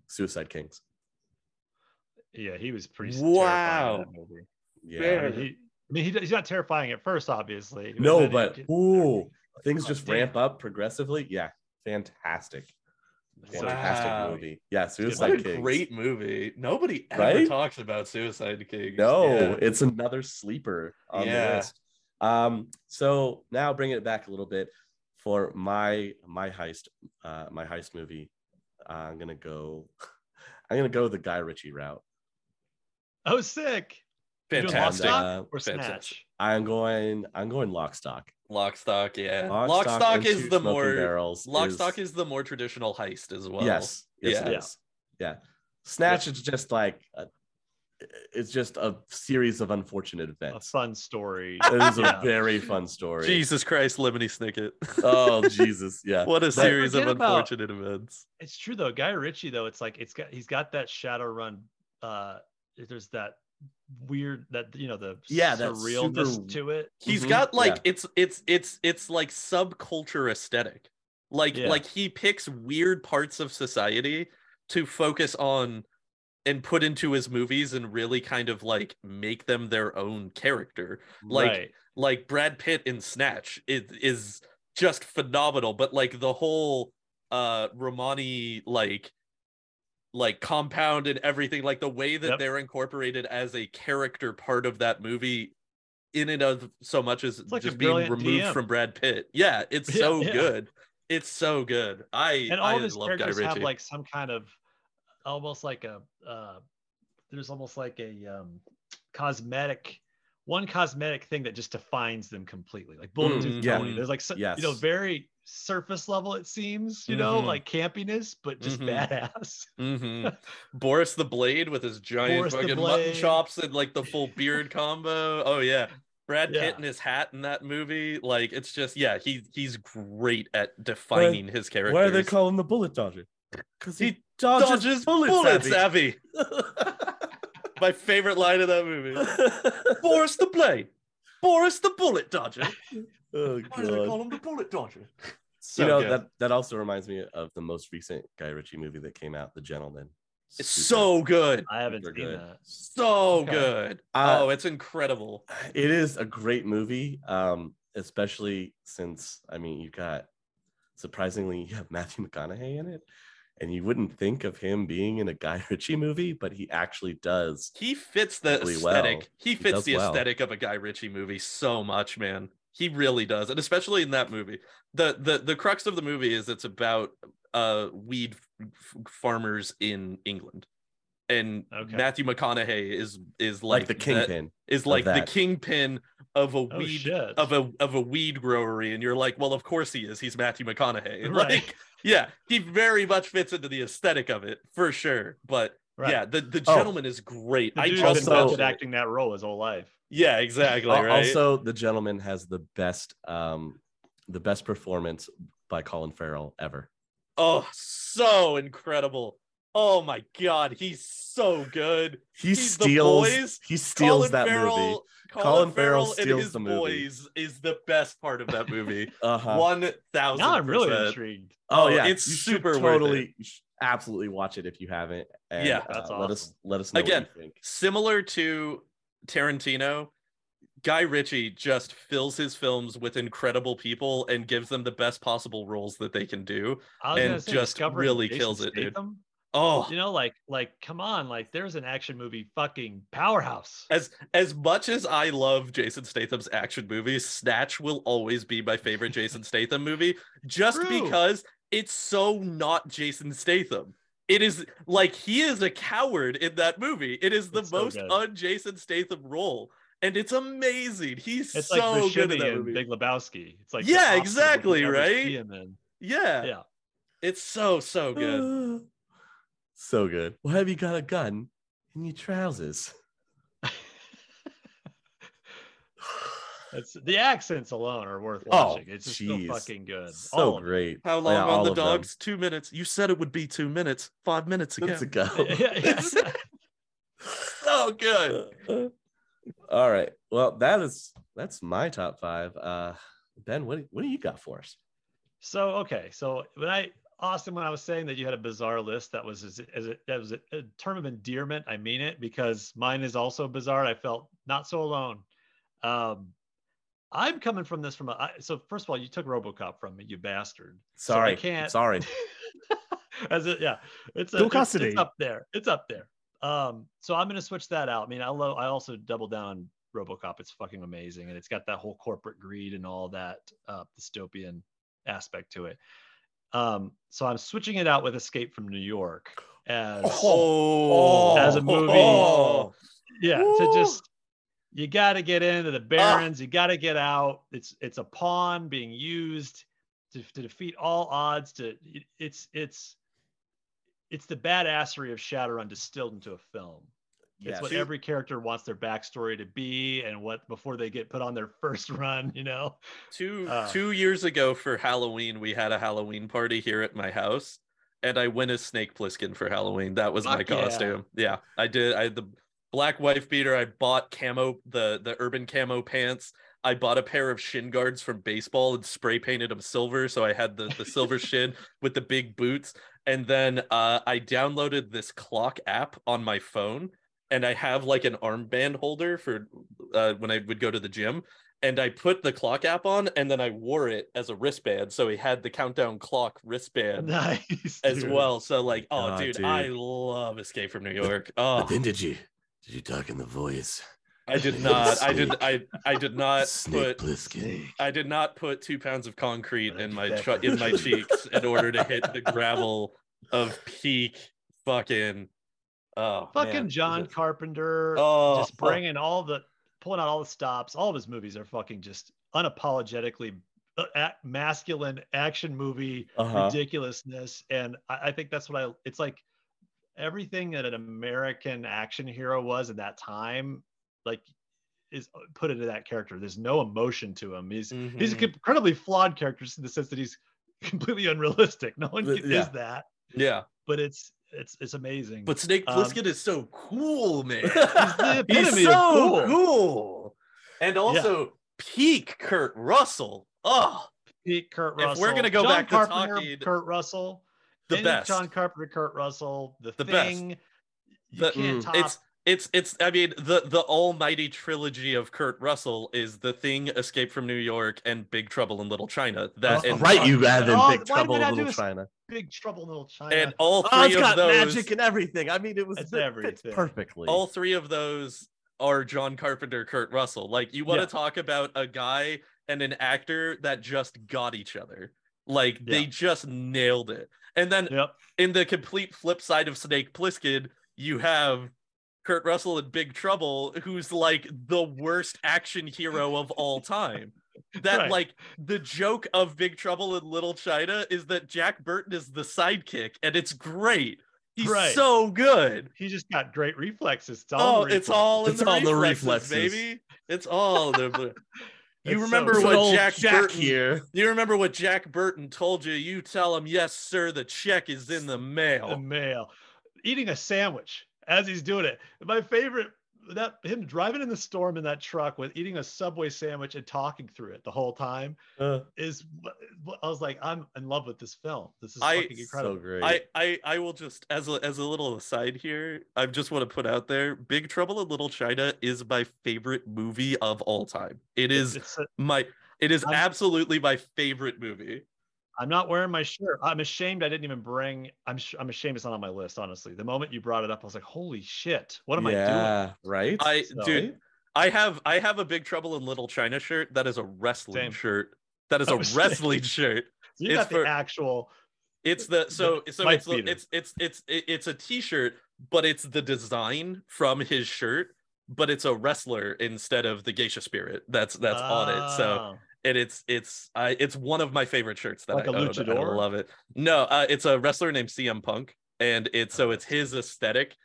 Suicide Kings. Yeah, he was pretty Wow. terrifying in that movie. Yeah. Fair. I mean, he, I mean, he, he's not terrifying at first, obviously. No, then he but get- ooh, things Oh, just damn. ramp up progressively. Yeah, fantastic. Fantastic Wow. movie. Yeah, What Suicide a Kings. great movie. Nobody ever Right? talks about Suicide King. No, Yeah. it's another sleeper on Yeah. the list. Um, so now bringing it back a little bit for my my heist, uh, my heist movie. I'm gonna go. <laughs> I'm gonna go the Guy Ritchie route. oh, sick. Fantastic. Lock, Uh, or fantastic. Snatch? I'm going. I'm going Lock Stock. Lock, stock, yeah. Lock, Lock, stock, is the more barrels. Lock, stock is the more traditional heist as well. yes, yes, Yeah. it is. Yeah, Snatch is just like a, it's just a series of unfortunate events. A fun story. <laughs> It is Yeah. a very fun story. Jesus Christ, Lemony Snicket. Oh <laughs> Jesus, yeah. what a series of forget about- unfortunate events. It's true though. Guy Ritchie though, it's like it's got he's got that Shadowrun. Uh, there's that weird that you know the Yeah, that surrealness super- to it. He's Mhm, got like yeah. it's it's it's it's like subculture aesthetic. Like Yeah. like he picks weird parts of society to focus on and put into his movies and really kind of like make them their own character. Like right. like Brad Pitt in Snatch is is just phenomenal, but like the whole uh Romani like like compound and everything, like the way that Yep. they're incorporated as a character part of that movie in and of so much as like just being removed DM. from Brad Pitt. Yeah, it's <laughs> Yeah, so yeah. good. It's so good. I and all I of his characters have like some kind of almost like a uh there's almost like a um cosmetic one cosmetic thing that just defines them completely like Bullet Tooth Mm, yeah. Tony. there's like so, you know very surface level it seems you know Mhm. like campiness but just Mhm. badass <laughs> hmm Boris the Blade with his giant Boris fucking mutton chops and like the full beard combo. Oh yeah. Brad Pitt Yeah. and his hat in that movie, like it's just yeah, he he's great at defining his character Why are they calling the bullet dodger? Because He he dodges, dodges bullets, bullets, Avi. Avi. My favorite line of that movie. <laughs> Boris the Blade. Boris the Bullet Dodger. <laughs> oh Why do they call him the Bullet Dodger? So you know good. that that also reminds me of the most recent Guy Ritchie movie that came out, The Gentlemen. it's Super- so good. i haven't Super seen good. that So Okay. good. Uh, oh, it's incredible. it is a great movie um especially since i mean you got surprisingly you have matthew mcconaughey in it and you wouldn't think of him being in a guy <laughs> ritchie movie but he actually does He fits the really aesthetic. He He fits does the well. aesthetic of a Guy Ritchie movie so much, man. He really does, and especially in that movie. the the The crux of the movie is it's about uh weed f- farmers in England, and Okay. Matthew McConaughey is is like, like, the kingpin is like the kingpin of a oh weed shit of a of a weed growery, and you're like, well, of course he is. He's Matthew McConaughey. <laughs> Right. Like, yeah, he very much fits into the aesthetic of it for sure. But right yeah, the the Oh. gentlemen is great. the I dude's trust been also- acting that role his whole life Yeah, exactly. Right. also the gentlemen has the best um the best performance by colin farrell ever oh, so incredible. Oh my god, he's so good. He He's the steals. boys. He steals Colin that Farrell, movie. Colin, Colin Farrell, Farrell and steals his the movie. boys is the best part of that movie. <laughs> Uh-huh. One thousand. Now I'm really intrigued. Oh Oh, yeah, it's you super should worth it. totally, absolutely watch it if you haven't. And, Yeah. uh, That's Let us let us know Again, what you think. Similar to Tarantino, Guy Ritchie just fills his films with incredible people and gives them the best possible roles that they can do. I was and say, just really Jason kills it, dude. Statham, Oh, You know, like, like, come on, like, there's an action movie fucking powerhouse. as as much as I love Jason Statham's action movies, Snatch will always be my favorite Jason <laughs> Statham movie just True. because it's so not Jason Statham. It is like he is a coward in that movie. It is the It's most good. un-Jason Statham role, and it's amazing. He's It's so like good in that movie. Big Lebowski. It's like Yeah, opposite of what exactly, right? see him in. yeah, Yeah. it's so so good. <sighs> <sighs> <sighs> so good. Well, have you got a gun in your trousers? <sighs> It's the accents alone are worth Oh, watching. it's just jeez. so fucking good. So All great. How Oh, long yeah, on the of them. dogs? Two minutes. You said it would be two minutes. Five minutes ago. Minutes <laughs> ago. <laughs> Yeah, yeah. so good. <laughs> All right. Well, that is that's my top five. Uh Ben, what do- what do you got for us? So okay, so when I Austin, when I was saying that you had a bizarre list, that was as, as it, that was a, a term of endearment. I mean it because mine is also bizarre. I felt not so alone. Um, I'm coming from this from a I, so first of all, you took RoboCop from me, you bastard. So I Sorry. can't- Sorry. <laughs> As it, yeah, it's a, it's- It's, up there. It's up there. Um, so I'm gonna switch that out. I mean, I love. I also double down on RoboCop. It's fucking amazing, and it's got that whole corporate greed and all that uh, dystopian aspect to it. Um, so I'm switching it out with Escape from New York as Oh, As a movie. Oh. yeah Woo. to just you got to get into the barrens you got to get out it's it's a pawn being used to, to defeat all odds to it- it's it's it's the badassery of shadowrun distilled into a film it's what See- every character wants their backstory to be and what before they get put on their <laughs> first run you know Two Uh. two years ago for Halloween, we had a Halloween party here at my house, and I went as Snake Plissken for Halloween. That was my Fuck yeah. costume. Yeah, I did. I had the black wife beater. I bought camo the the urban camo pants. I bought a pair of shin guards from baseball and spray painted them silver, so I had the the silver <laughs> shin with the big boots. And then uh, I downloaded this clock app on my phone, and I have like an armband holder for uh, when I would go to the gym and I put the clock app on and then I wore it as a wristband. So he had the countdown clock wristband nice as dude. well. So like, oh God, dude, dude. I love Escape from New York. Oh, then did you did you talk in the voice? I did <laughs> not. I did. I I did not put. Plissken. I did not put two pounds of concrete in my tr- in my cheeks in order to hit the gravel of peak fucking. Oh, fucking man. john carpenter Oh, just bringing all the pulling out all the stops. All of his movies are fucking just unapologetically uh, masculine action movie Uh-huh. ridiculousness. And I, I think that's what i it's like everything that an american action hero was at that time like is uh, put into that character. There's no emotion to him. He's he's an incredibly flawed character in the sense that he's <laughs> completely unrealistic. No one Uh, is that. Yeah, but it's it's it's amazing but Snake Um, is so cool, man. <laughs> he's the He's so cool. cool. And also peak Kurt Russell. Oh, Pete, Kurt Russell. If we're gonna go John back to Carpenter, talking- Kurt Russell, the best. John Carpenter, Kurt Russell, the, The best. You The- can't Mm, top. It's it's it's I mean the the almighty trilogy of Kurt Russell is The Thing, Escape from New York, and Big Trouble in Little China. That Oh, and right, you added in Oh, Big Trouble in Little? China. Big Trouble in Little China. and all oh, three Oh, it's of got those magic and everything. I mean, it was It's it fits everything. perfectly. all three of those are John Carpenter, Kurt Russell. Like you want to Yeah. talk about a guy and an actor that just got each other. Like they just nailed it. And then yep. in the complete flip side of Snake Plissken, you have Kurt Russell in Big Trouble, who's like the worst action hero of all time. That Right. like the joke of Big Trouble in Little China is that Jack Burton is the sidekick, and it's great. He's Right. so good. He just got great reflexes. It's all Oh, in it's all in It's the, all the reflexes, reflexes. baby. It's all the. the- <laughs> you It's so remember what old Jack, Burton? here. You remember what Jack Burton told you? You tell him, yes, sir. The check is in the mail. the mail. mail. eating a sandwich as he's doing it. My favorite that him driving in the storm in that truck with eating a subway sandwich and talking through it the whole time Uh, is I was like, I'm in love with this film. This is I- fucking incredible. so great. I, I I will just as a as a little aside here, I just want to put out there, Big Trouble in Little China is my favorite movie of all time. It is a- my it is I'm- absolutely my favorite movie. I'm not wearing my shirt. I'm ashamed I didn't even bring. I'm sh- I'm ashamed it's not on my list. Honestly, the moment you brought it up, I was like, holy shit, what am I doing? yeah, right? I So- dude, I have I have a Big Trouble in Little China shirt that is a wrestling Same. shirt. That is <laughs> oh, a wrestling shirt. <laughs> You It's got the actual. It's the so so it's it's it's it's it's a t-shirt, but it's the design from his shirt, but it's a wrestler instead of the geisha spirit that's that's on it. So Oh. And it's it's I it's one of my favorite shirts that Like I a own. I love it. No, uh, it's a wrestler named CM Punk, and it's so it's his aesthetic,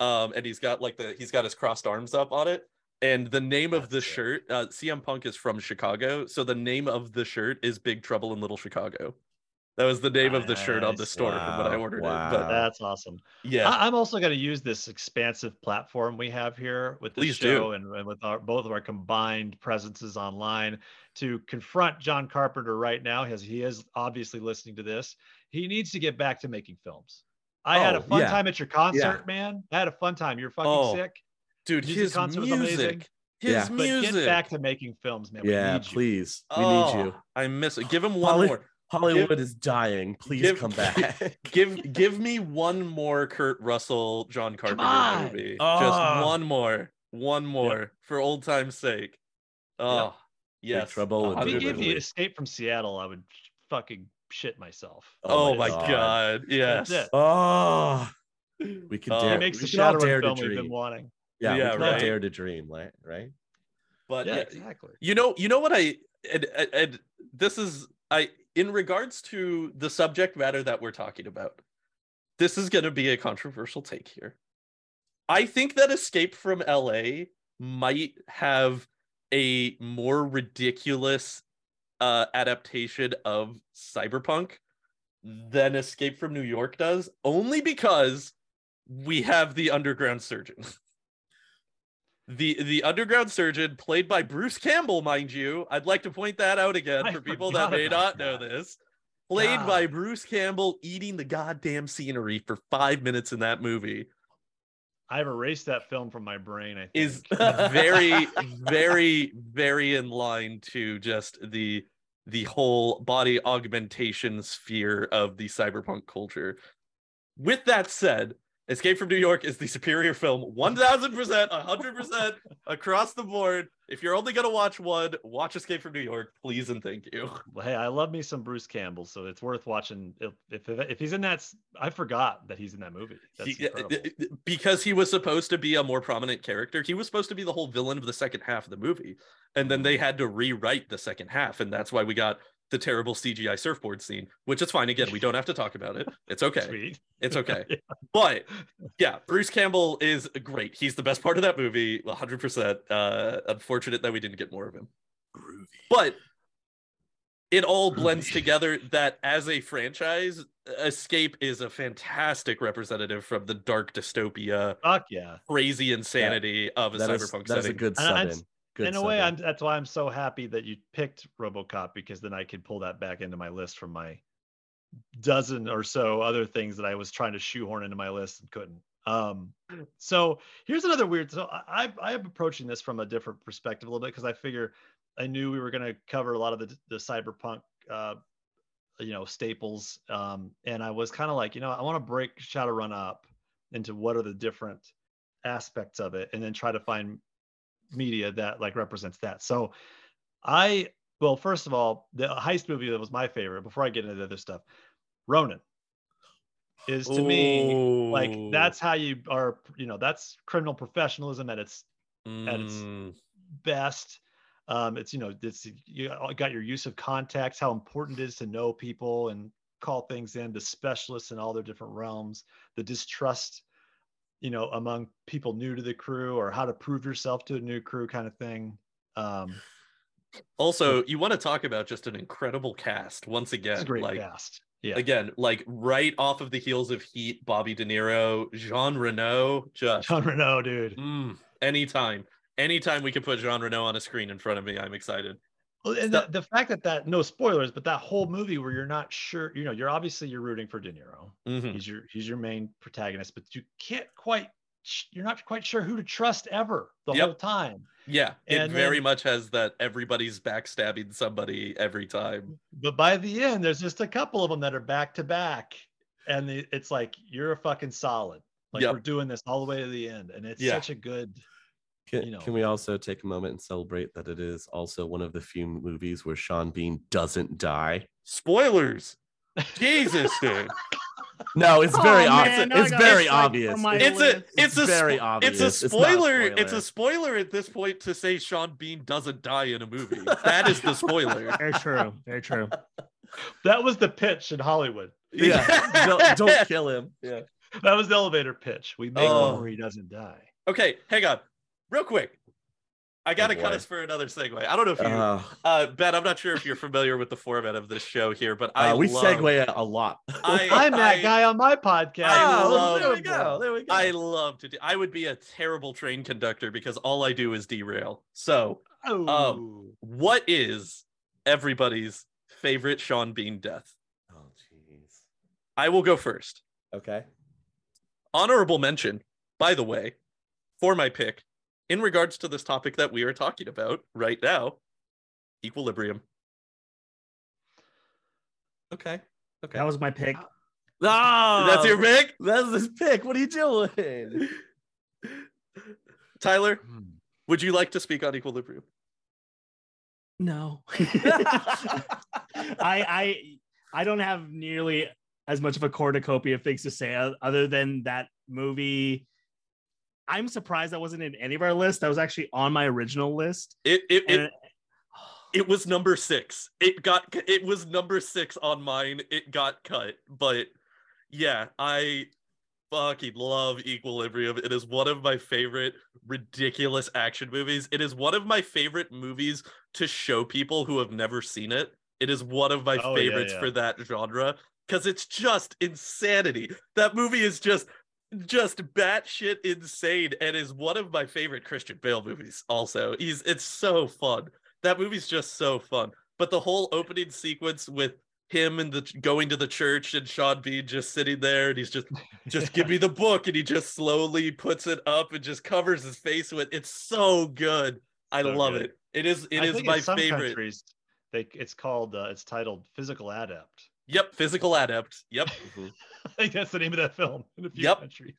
um, and he's got like the he's got his crossed arms up on it, and the name of the That's sick. shirt, uh, CM Punk is from Chicago, so the name of the shirt is Big Trouble in Little Chicago. That was the name of the shirt on the store from when I Wow, ordered it. wow. But That's awesome. yeah, I, I'm also going to use this expansive platform we have here with this Please do. show and, and with our both of our combined presences online to confront John Carpenter right now. As he is obviously listening to this, he needs to get back to making films. I had a Oh, fun yeah. time at your concert, man. I had a fun time. You're fucking Oh, sick, dude, music his concert was amazing. music, his Yeah. but music. get back to making films, man. We yeah, need you. please. We Oh, need you. I miss it. Give him one Holly- more. Hollywood is dying. Please give- come <laughs> back. <laughs> give give me one more Kurt Russell John Carpenter on. movie. Ah. Just one more. One more for old time's sake. Oh yes. Trouble in If he Little gave me Escape from Seattle, I would fucking shit myself. Oh, my god. Yes. Oh, we can Oh. dare. He makes we the can all Shadowrun dare to film we've been dream. wanting. Yeah, Yeah, we can all right. dare to dream, right? Right? But Yeah, yeah, exactly. you know, you know what I and, and- and this is I in regards to the subject matter that we're talking about. This is going to be a controversial take here. I think that Escape from LA might have a more ridiculous uh adaptation of cyberpunk than Escape from New York does, only because we have the underground surgeon. <laughs> The the underground surgeon, played by Bruce Campbell, mind you. I'd like to point that out again I for people that may not know this. Played by Bruce Campbell eating the goddamn scenery for five minutes in that movie I've erased that film from my brain. I think. is <laughs> very, <laughs> very, very in line to just the the whole body augmentation sphere of the cyberpunk culture. With that said, Escape from New York is the superior film, 1000%, 100% across the board. If you're only going to watch one, watch Escape from New York, please and thank you. Well, hey, I love me some Bruce Campbell, so it's worth watching. If if, if he's in that, I forgot that he's in that movie. That's He- because he was supposed to be a more prominent character, he was supposed to be the whole villain of the second half of the movie. And then they had to rewrite the second half. And that's why we got the terrible CGI surfboard scene, which is fine. Again, we don't have to talk about it. It's okay. Sweet. It's okay. <laughs> Yeah. But yeah, Bruce Campbell is great. He's the best part of that movie, 100%. Uh, unfortunate that we didn't get more of him. But it all blends together that as a franchise, Escape is a fantastic representative from the dark dystopia, Fuck yeah. crazy insanity of a That is, cyberpunk that is a setting. good And I- sub in. Good in a way. I'm, that's why I'm so happy that you picked RoboCop because then I could pull that back into my list from my dozen or so other things that I was trying to shoehorn into my list and couldn't. Um, so here's another weird. So I, I am approaching this from a different perspective a little bit because I figure I knew we were going to cover a lot of the the cyberpunk, uh, you know, staples. Um, and I was kind of like, you know, I want to break Shadowrun up into what are the different aspects of it, and then try to find media that like represents that. So I well, first of all, the heist movie that was my favorite before I get into the other stuff, Ronin is to me like that's how you are, you know, that's criminal professionalism at its at its- Mm, best. Um, it's you know, it's you got your use of context, how important it is to know people and call things in, the specialists in all their different realms, the distrust, you know, among people new to the crew or how to prove yourself to a new crew kind of thing. Um, Also, you want to talk about just an incredible cast once again. great like cast. Yeah. Again, like right off of the heels of Heat, Bobby De Niro, Jean Reno, just Jean Reno, dude. mm, anytime, anytime we can put Jean Reno on a screen in front of me, I'm excited. Well, and the, the fact that that no spoilers, but that whole movie where you're not sure, you know, you're obviously you're rooting for De Niro. Mhm. He's your he's your main protagonist, but you can't quite you're not quite sure who to trust ever the Yep. whole time. Yeah, it very then- much has that everybody's backstabbing somebody every time. But by the end, there's just a couple of them that are back to back, and the, it's like you're a fucking solid. Like Yep. we're doing this all the way to the end, and it's Yeah. such a good. Can, you know. can we also take a moment and celebrate that it is also one of the few movies where Sean Bean doesn't die? Spoilers. Jesus, <laughs> dude. No, it's Oh, very man, obvious. now I very strike obvious. from my It- It's a list. it's a very spo- obvious. It's a It's a spoiler. It's a spoiler at this point to say Sean Bean doesn't die in a movie. That is the spoiler. <laughs> Very true. Very true. <laughs> That was the pitch in Hollywood. yeah, don't, don't kill him. Yeah. That was the elevator pitch. We make Oh. one where he doesn't die. Okay, hang on, real quick. I gotta cut us for another segue. I don't know if you, Uh, uh, Ben. I'm not sure if you're familiar with the format of this show here, but I uh, we love, segue a, a lot. I- <laughs> I'm that I- guy on my podcast. I Oh, love- there we go. There we go. I love to do. I would be a terrible train conductor because all I do is derail. So, Oh, what is everybody's favorite Sean Bean death? oh, jeez. I will go first. Okay. Honorable mention, by the way, for my pick in regards to this topic that we are talking about right now equilibrium. Okay. Okay. That was my pick. Ah, That's your pick? That's his pick. What are you doing? <laughs> Tyler, Hmm. would you like to speak on equilibrium? No. <laughs> <laughs> I I I don't have nearly as much of a cornucopia of things to say other than that movie. I'm surprised that wasn't in any of our lists. That was actually on my original list. It it, it And it was number six. It got it was number six on mine. It got cut, but yeah, I fucking love Equilibrium. It is one of my favorite ridiculous action movies. It is one of my favorite movies to show people who have never seen it. It is one of my Oh, yeah, favorites yeah. for that genre because it's just insanity. That movie is just just batshit insane and is one of my favorite Christian Bale movies. Also, he's it's so fun. That movie's just so fun. But the whole opening sequence with him and the going to the church and Sean Bean just sitting there and he's just <laughs> just give me the book and he just slowly puts it up and just covers his face with it's so good. I So love good. it. It is it I is my favorite. They, it's called. Uh, it's titled Physical Adept. Yep, physical adept. Yep. Mm-hmm. <laughs> I think that's the name of that film in a few Yep. countries.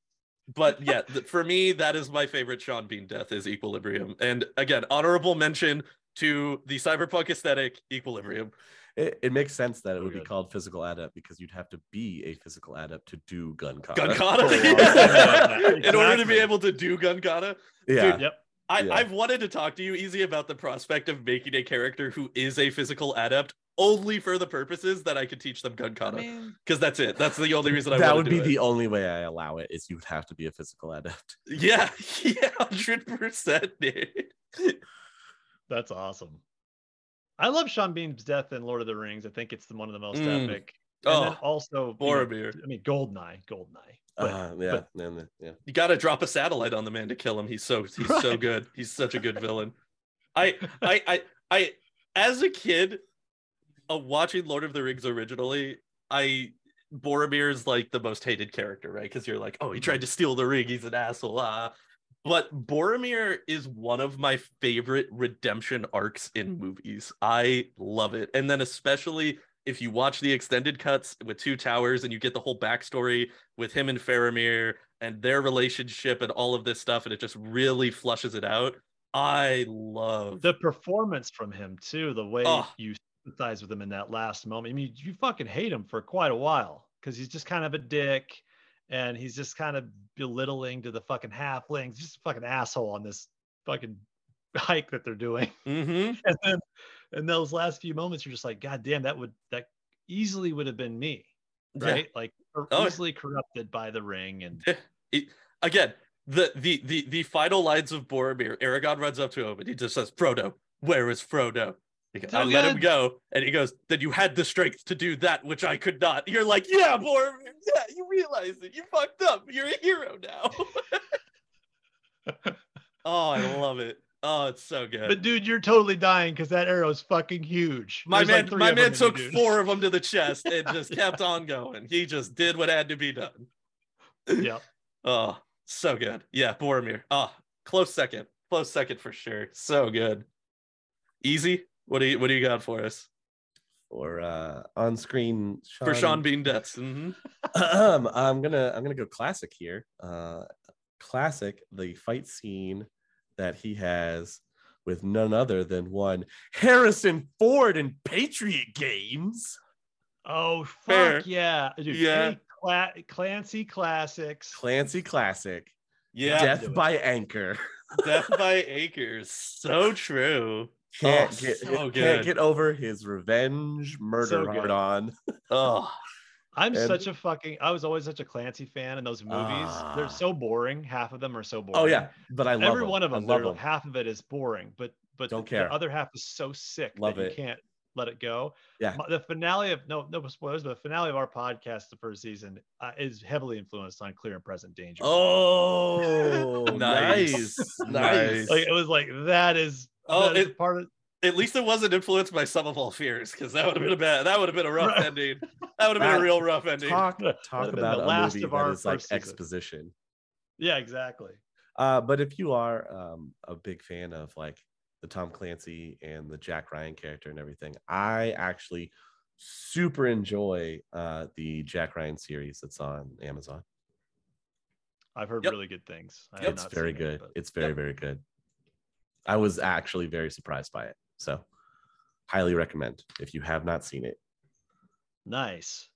but <laughs> yeah, th- for me, that is my favorite Sean Bean death is Equilibrium. And again, honorable mention to the cyberpunk aesthetic, Equilibrium. It, it makes sense that it So would be good. called physical adept because you'd have to be a physical adept to do gun kata. Gun kata. wow. In order to be able to do gun kata. Yeah. Dude, Yep. I, Yeah. I've wanted to talk to you, Easy, about the prospect of making a character who is a physical adept only for the purposes that I could teach them gun I kata. mean, Because that's it. That's the only reason I would do that would do be it. the only way I allow it is you would have to be a physical adept. <laughs> Yeah, yeah, hundred percent, dude. that's awesome. I love Sean Bean's death in Lord of the Rings. I think it's the, one of the most Mm. epic. And Oh, also, you know, I mean, Goldeneye, Goldeneye. But Uh, yeah, but- and the- yeah. You gotta drop a satellite on the man to kill him. He's so he's so good. He's such a good villain. I I I I as a kid, uh, watching Lord of the Rings originally, I Boromir is like the most hated character, right? Because you're like, oh, he tried to steal the ring. He's an asshole. Ah. But Boromir is one of my favorite redemption arcs in movies. I love it. And then especially if you watch the extended cuts with Two Towers and you get the whole backstory with him and Faramir and their relationship and all of this stuff, and it just really flushes it out. I love the performance from him too, the way Oh. you sympathize with him in that last moment. I mean, you fucking hate him for quite a while because he's just kind of a dick and he's just kind of belittling to the fucking halflings, just a fucking asshole on this fucking <laughs> hike that they're doing. hmm <laughs> And then in those last few moments, you're just like, God damn, that would that easily would have been me, right? Like or Oh. easily corrupted by the ring and <laughs> Again, the, the the the final lines of Boromir, Aragorn runs up to him and he just says, Frodo, where is Frodo? He goes, So I let him go, and he goes, "Then you had the strength to do that which I could not." You're like, "Yeah, Boromir, yeah, you realize it. You fucked up. You're a hero now." <laughs> oh, I love it. Oh, it's so good. But dude, you're totally dying because that arrow is fucking huge. my There's man, like my man took dude. four of them to the <laughs> chest and just kept on going. He just did what had to be done. Yep. <laughs> Oh, so good. Yeah, Boromir. Oh, close second. Close second for sure. So good. Easy. What do you What do you got for us Or uh, on screen for Sean Bean Deaths? hmm um, I'm gonna I'm gonna go classic here. Uh, classic, the fight scene that he has with none other than one Harrison Ford in Patriot Games. Oh fuck Fair. yeah, dude. Yeah. Cla- Clancy classics. Clancy classic. Yeah, Death do it. by Anchor. Death by <laughs> anchor. So true. Can't Oh, get so <laughs> can't get over his revenge murder So hard on. Oh, I'm And- such a fucking. I was always such a Clancy fan in those movies. Ah. They're so boring. Half of them are so boring. Oh yeah, but I love every him. one of I them. love they're- Half of it is boring, but but Don't the, care. the other half is so sick Love that it. you can't let it go. Yeah. The finale of no no spoilers, but the finale of our podcast, the first season, uh, is heavily influenced on Clear and Present Danger. Oh, <laughs> Nice. nice, Nice. nice. like it was like that is Oh, that is it- part of at least it wasn't influenced by Sum of All Fears, because that would have been a bad. That would have been a rough ending. That would have been a real rough ending. talk That'd talk have been about the last movie of our is like first season. exposition. yeah exactly. Uh, but if you are um, a big fan of like the Tom Clancy and the Jack Ryan character and everything, I actually super enjoy uh, the Jack Ryan series that's on Amazon. I've heard Yep. really good things. I have it's very seen it, good. but- it's very very good. I was actually very surprised by it, so highly recommend if you have not seen it. Nice.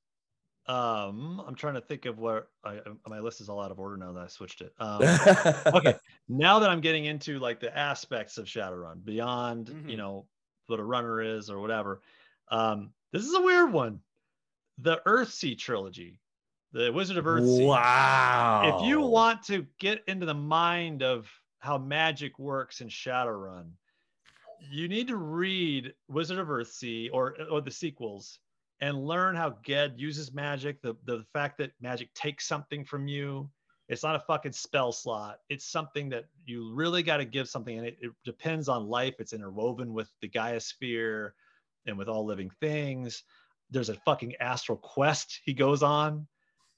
Um, I'm trying to think of where I, my list is all out of order now that I switched it. Um, <laughs> okay, now that I'm getting into like the aspects of Shadowrun beyond, you Mhm. know, what a runner is or whatever. Um, this is a weird one. The Earthsea trilogy, the Wizard of Earthsea. Wow. If you want to get into the mind of how magic works in Shadowrun, you need to read Wizard of Earthsea or or the sequels and learn how Ged uses magic. The the fact that magic takes something from you. It's not a fucking spell slot. It's something that you really got to give something, and it, it depends on life. It's interwoven with the Gaia sphere and with all living things. There's a fucking astral quest he goes on.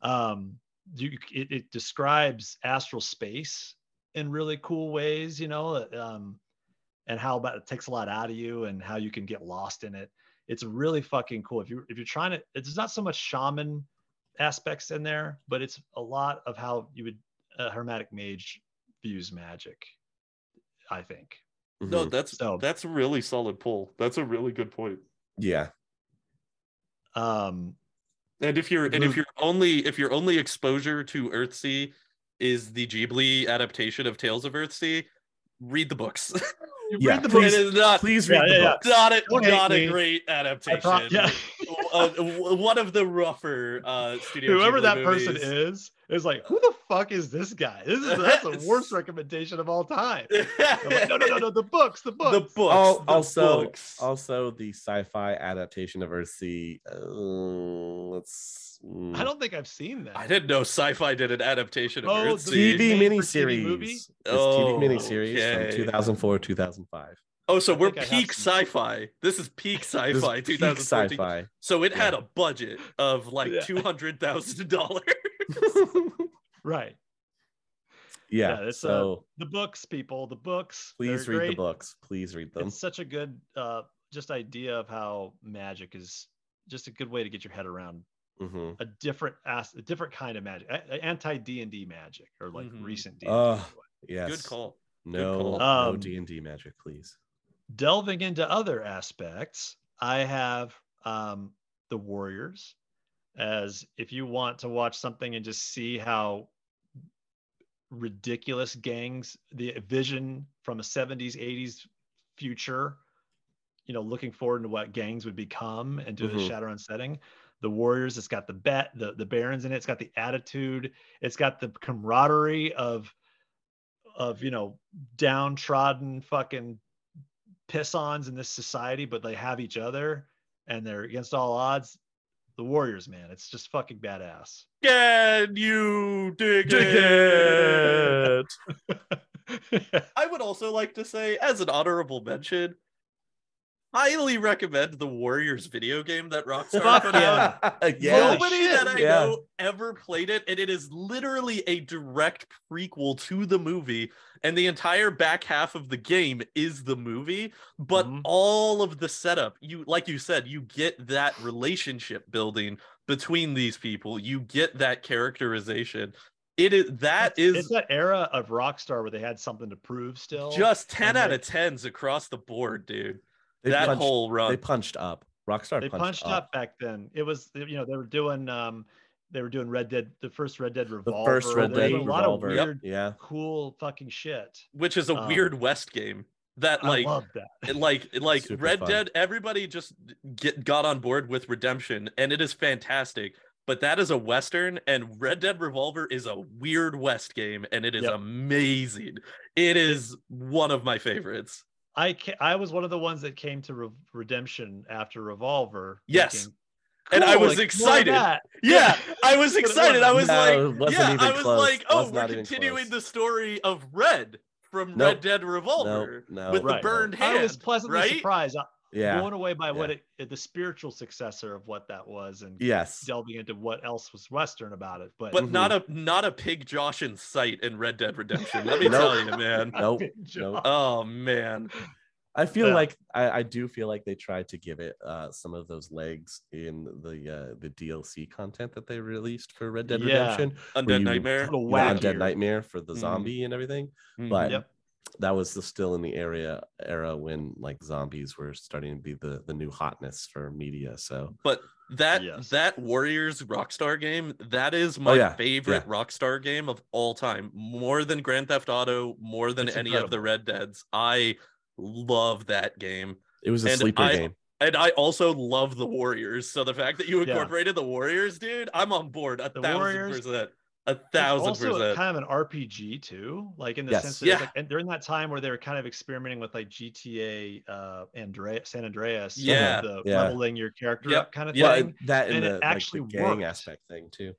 Um, you, it, it describes astral space in really cool ways, you know, um, and how about it takes a lot out of you and how you can get lost in it. It's really fucking cool. If you if you're trying to, it's not so much shaman aspects in there, but it's a lot of how you would a hermetic mage views magic. I think. No, Mhm. that's So- that's a really solid pull. That's a really good point. yeah. Um, And if you're and Blue- if your only if your only exposure to Earthsea is the Ghibli adaptation of Tales of Earthsea, read the books. <laughs> you Yeah, the please- it is not Please Yeah, read the yeah, yeah. not a, Don't a great adaptation. thought, yeah. Uh, one of the rougher uh studio Whoever Ghibli that person is is like, who the fuck is this guy? This is that's the <laughs> worst recommendation of all time. <laughs> I'm like, no, no, no, no, the books, the books. the books Al- the also, books. also the sci-fi adaptation of Earthsea. Uh, let's. mm, I don't think I've seen that. I didn't know sci-fi did an adaptation of Oh, the Earthsea. TV TV made-for-TV movie? miniseries. It's Oh, TV miniseries okay. from 2004 2005. Oh, so I we're think I have peak sci-fi. This is peak This is sci-fi. peak 2014. sci-fi. So it had a budget of like Yeah. two hundred thousand dollars. <laughs> right. yeah. Yeah, it's, uh, so The books, people, the books. please they're read the books. Please read them. It's such a good uh just idea of how magic is just a good way to get your head around hmm a different as a different kind of magic, anti D and D magic, or like Mhm. recent D. Uh, Yes. Good call. No, call. no Um, D and D magic, please. Delving into other aspects, I have um, the Warriors. As if you want to watch something and just see how ridiculous gangs, the vision from a 70s, 80s future, you know, looking forward to what gangs would become and to the Mhm. Shadowrun setting. The Warriors, it's got the bet, the the Barrens in it. It's got the attitude. It's got the camaraderie of, of you know, downtrodden fucking piss-ons in this society, but they have each other and they're against all odds. The Warriors, man, it's just fucking badass. Can you dig, Dig it? it. <laughs> I would also like to say, as an honorable mention, highly recommend the Warriors video game that Rockstar Fuck put out. yeah. <laughs> yeah. Nobody shit, that I yeah. know ever played it, and it is literally a direct prequel to the movie. And the entire back half of the game is the movie, but Mhm. all of the setup, you like you said, you get that relationship building between these people. You get that characterization. It is that it's, is it's that era of Rockstar where they had something to prove still. just 10 and out they- of 10s across the board, dude. They that punched, whole run. they punched up. Rockstar they punched, punched up. back then. It was you know they were doing um they were doing Red Dead the first Red Dead Revolver. The Revolver. first Red Dead doing a lot Revolver. of weird, Yeah. cool fucking shit. which is a Um, weird West game that like I love that. like like Super Red fun. Dead everybody just get got on board with Redemption and it is fantastic but that is a western and Red Dead Revolver is a weird west game and it is Yep. amazing it is one of my favorites I ca- I was one of the ones that came to Re- Redemption after Revolver. Yes. thinking, And I was like, excited. that." yeah I was excited I was No, like wasn't yeah even I was close. like oh Was we're continuing close. the story of Red from Nope. Red Dead Revolver no, with Right. the burned hand I was pleasantly right? surprised. I- Yeah. blown away by what it the spiritual successor of what that was and Yes. delving into what else was western about it but, but Mhm. not a not a pig Josh in sight in Red Dead Redemption. Let me Nope. tell you, man. <laughs> Nope. Big nope. Oh man, I feel Yeah. like I, I do feel like they tried to give it uh, some of those legs in the uh, the DLC content that they released for Red Dead Yeah. Redemption. Where Undead you- Nightmare. little You know, wackier. Undead Nightmare for the Mhm. zombie and everything. Mhm. But Yep. That was the, still in the area era when like zombies were starting to be the the new hotness for media. So but that Yes. that Warriors Rockstar game, that is oh, my Oh, yeah, favorite Rockstar game of all time. More than Grand Theft Auto, more than It's any of the. Red Deads. I love that game. it was a And sleeper I- game. And I also love the Warriors. So the fact that you Yeah. incorporated the Warriors, dude, I'm on board a The thousand Warriors- percent. A It's thousand also percent. kind of an RPG too, like in the Yes. sense that Yeah. like, and during that time where they were kind of experimenting with like GTA, uh, Andrea, San Andreas, Yeah. the Yeah. leveling your character Yep. up kind of Yeah. Well, thing. that and, and it the, like, the actually gang worked. aspect thing too.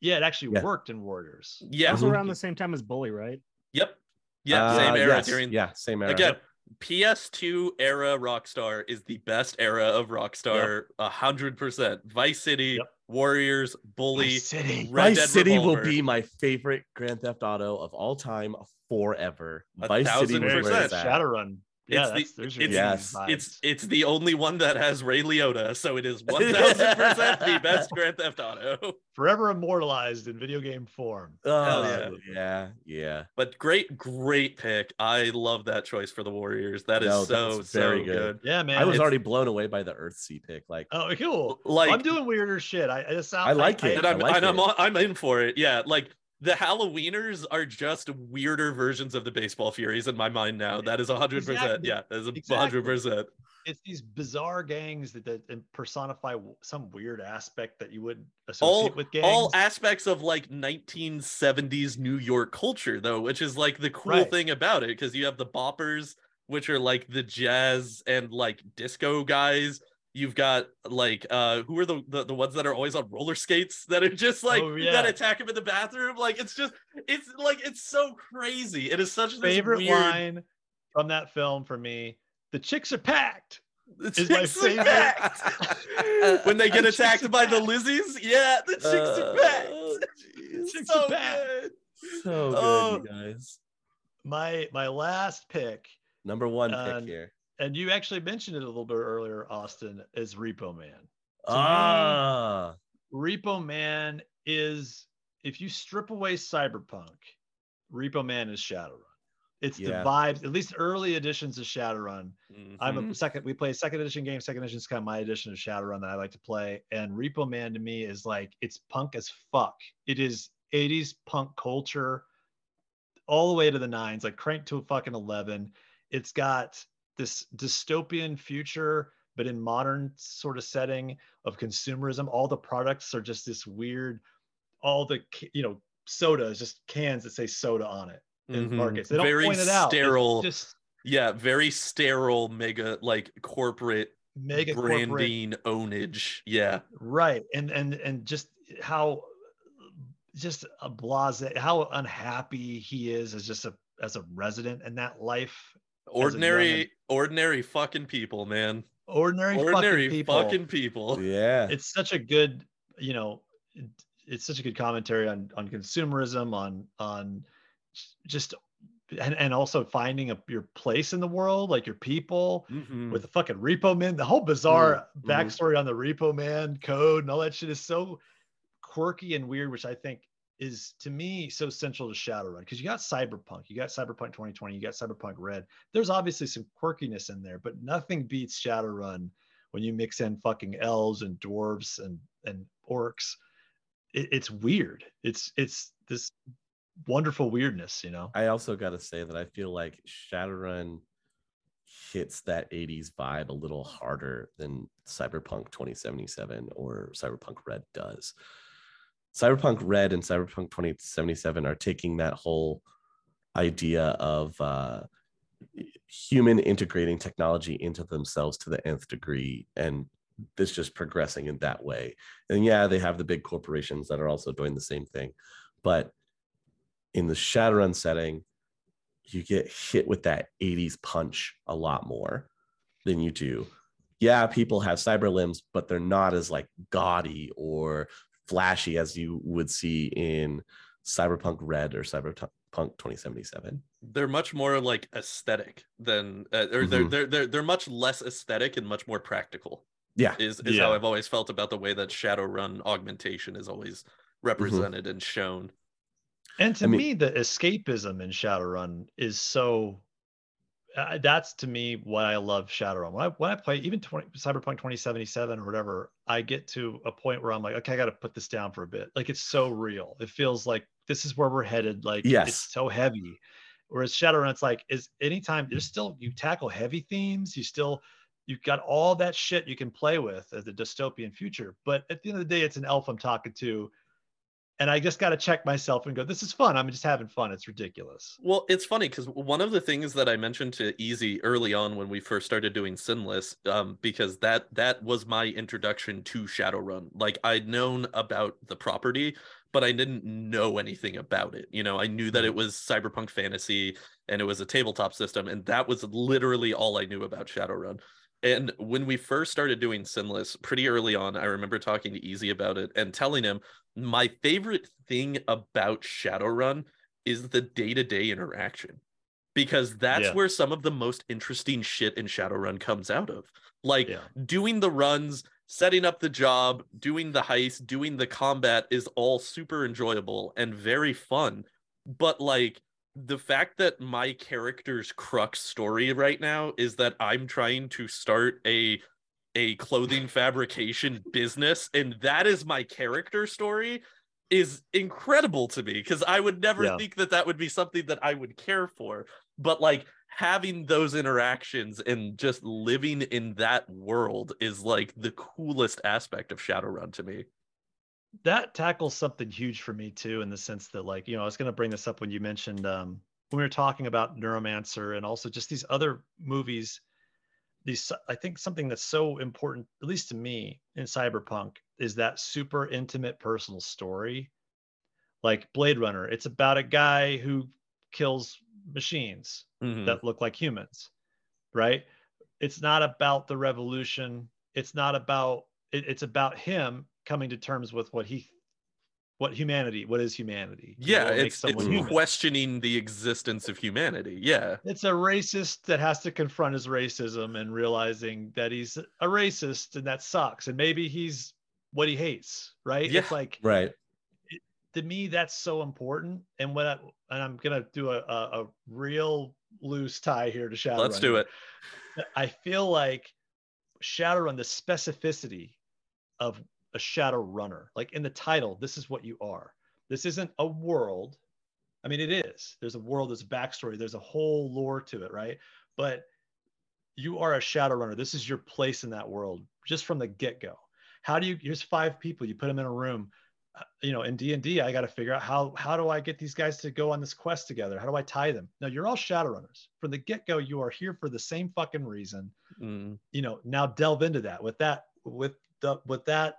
Yeah, it actually Yeah. worked in Warriors. Yeah. Also Mhm. around the same time as Bully, right? Yep. Yeah. same Uh, era yes, during yeah, same era. again ps2 era rockstar is the best era of rockstar a hundred percent vice city Yep. warriors bully Vice City. Red Vice Dead City Revolver. will be my favorite Grand Theft Auto of all time forever. A Vice City thousand was where percent. it's at. Shadowrun. Yeah, It's the- that's, there's your it's- Yes. it's it's the only one that has ray liotta so it is <laughs> 1000% the best grand theft auto <laughs> forever immortalized in video game form. Oh, yeah. yeah, yeah. but great great pick i love that choice for the warriors that is No, so very so good. good Yeah, man. I was it's- already blown away by the Earthsea pick. Like, Oh, cool. like I'm doing weirder shit. I, I just sound. I like it. and I'm, like and I'm, it. I'm in for it. Yeah, like the Halloweeners are just weirder versions of the baseball Furies in my mind now. That is hundred percent. Exactly. Yeah, that is Exactly. hundred percent. It's these bizarre gangs that, that personify some weird aspect that you would All associate with gangs. all aspects of like 1970s New York culture, though, which is like the cool Right. thing about it, because you have the boppers, which are like the jazz and like disco guys. You've got like uh who are the, the the ones that are always on roller skates that are just like Oh, that attack him in the bathroom? Like it's just it's like it's so crazy. It is such this favorite weird, line from that film for me. The chicks are packed. The is my chicks are favorite. packed. <laughs> when they get The attacked are by the. Lizzies, yeah, the chicks are Uh, packed. jeez. Chicks so are packed. good. so good, Oh. you guys. My my last pick, Number one And- pick here. And you actually mentioned it a little bit earlier, Austin, is Repo Man. me- Ah, Repo Man is if you strip away Cyberpunk, Repo Man is Shadowrun. It's Yeah. the vibes, at least early editions of Shadowrun. I'm Mhm. a second. We play second edition game. Second edition is kind of my edition of Shadowrun that I like to play. And Repo Man to me is like it's punk as fuck. It is 80s punk culture, all the way to the nines, like crank to a fucking eleven. It's got this dystopian future, but in modern sort of setting of consumerism. All the products are just this weird. All the you know soda is just cans that say soda on it in Mhm. markets. They don't Very point it out. It's sterile. just Yeah, very sterile, mega like corporate mega corporate branding ownage. Yeah. right and and and just how just a blase how unhappy he is as just a as a resident in that life Ordinary, ordinary fucking people, man. ordinary, Ordinary fucking people fucking people. <laughs> Yeah. it's such a good you know it- it's such a good commentary on on consumerism on on just and, and also finding a, your place in the world like your people Mhm. with the fucking repo man the whole bizarre Mhm. backstory on the repo man code and all that shit is so quirky and weird which i think is to me so central to shadowrun because you got cyberpunk you got cyberpunk 2020 you got cyberpunk red. There's obviously some quirkiness in there but nothing beats shadowrun when you mix in fucking elves and dwarves and and orcs. It, it's weird. It's it's this wonderful weirdness you know? I also got to say that I feel like Shadowrun hits that 80s vibe a little harder than Cyberpunk 2077 or Cyberpunk Red does. Cyberpunk Red and Cyberpunk 2077 are taking that whole idea of uh, human integrating technology into themselves to the nth degree and this just progressing in that way. And yeah, they have the big corporations that are also doing the same thing. But in the Shadowrun setting, you get hit with that 80s punch a lot more than you do. Yeah, people have cyber limbs, but they're not as like gaudy or flashy as you would see in Cyberpunk Red or Cyberpunk 2077. They're much more like aesthetic than, uh, or they're, Mhm. they're they're they're much less aesthetic and much more practical. Yeah. is is how I've always felt about the way that Shadowrun augmentation is always represented and shown. And to I mean- me, the escapism in Shadowrun is so. Uh, that's to me what I love Shadowrun. When I when I play even 20, Cyberpunk 2077 or whatever, I get to a point where I'm like, okay, I got to put this down for a bit. Like it's so real. It feels like this is where we're headed. Like Yes. it's so heavy. Whereas Shadowrun, it's like is anytime there's still you tackle heavy themes. You still you've got all that shit you can play with as a dystopian future. But at the end of the day, it's an elf I'm talking to. And I just got to check myself and go, this is fun. I'm just having fun. It's ridiculous. Well, it's funny because one of the things that I mentioned to Easy early on when we first started doing Sinless, um, because that that was my introduction to Shadowrun. Like I'd known about the property, but I didn't know anything about it. You know, I knew that it was cyberpunk fantasy and it was a tabletop system, and that was literally all I knew about Shadowrun. And when we first started doing Sinless, pretty early on, I remember talking to Easy about it and telling him my favorite thing about Shadowrun is the day-to-day interaction because that's Yeah. where some of the most interesting shit in Shadowrun comes out of. Like Yeah. doing the runs, setting up the job, doing the heist, doing the combat is all super enjoyable and very fun. But like the fact that my character's crux story right now is that I'm trying to start a a clothing <laughs> fabrication business and that is my character story is incredible to me because I would never Yeah. think that that would be something that I would care for but like having those interactions and just living in that world is like the coolest aspect of Shadowrun to me. That tackles something huge for me too, in the sense that, like, you know, I was going to bring this up when you mentioned um, when we were talking about Neuromancer and also just these other movies. These, I think, something that's so important, at least to me, in cyberpunk, is that super intimate personal story. Like Blade Runner, it's about a guy who kills machines Mhm. that look like humans, right? It's not about the revolution. It's not about it, it's about him coming to terms with what he what humanity, what is humanity? Yeah, what it's it's human. questioning the existence of humanity. Yeah. It's a racist that has to confront his racism and realizing that he's a racist and that sucks. And maybe he's what he hates, right? Yeah. It's like Right. to me that's so important and what I, and i'm gonna do a, a, a real loose tie here to Shadowrun. Let's do it. i feel like shadowrun the specificity of a shadow runner like in the title this is what you are this isn't a world i mean it is there's a world there's a backstory there's a whole lore to it right but you are a shadow runner this is your place in that world just from the get-go how do you here's five people you put them in a room you know, in D and D, I got to figure out how how do I get these guys to go on this quest together? How do I tie them? Now you're all Shadowrunners from the get go. You are here for the same fucking reason. Mm. You know, now delve into that with that with the with that,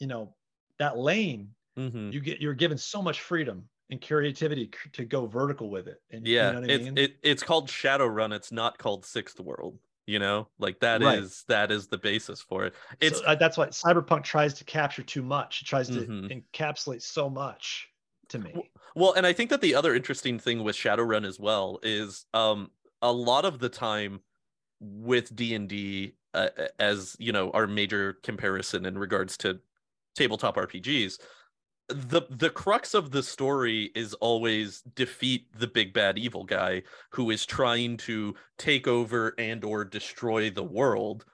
you know, that lane. Mhm. You get you're given so much freedom and creativity to go vertical with it. And you Yeah, know what I it's mean? it, it's called Shadowrun. It's not called Sixth World. You know, like that is Right. that is the basis for it. It's So, uh, that's why cyberpunk tries to capture too much. It tries to Mhm. encapsulate so much to me. Well, and I think that the other interesting thing with Shadowrun as well is um a lot of the time with D&D uh, as, you know, our major comparison in regards to tabletop RPGs, the the crux of the story is always defeat the big bad evil guy who is trying to take over and or destroy the world.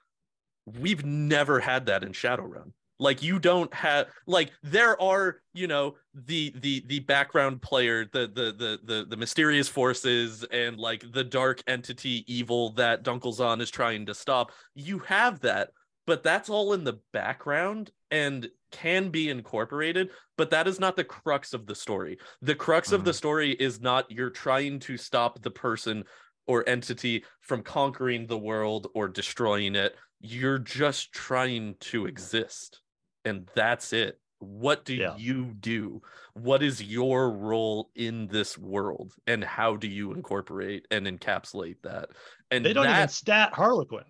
We've never had that in Shadowrun. Like you don't have like there are you know the the the background player the the the the, the mysterious forces and like the dark entity evil that Dunkelzahn is trying to stop. You have that but that's all in the background. And can be incorporated but that is not the crux of the story the crux of the mm-hmm. story is not you're trying to stop the person or entity from conquering the world or destroying it you're just trying to exist and that's it what do Yeah. you do what is your role in this world and how do you incorporate and encapsulate that and They don't even stat Harlequin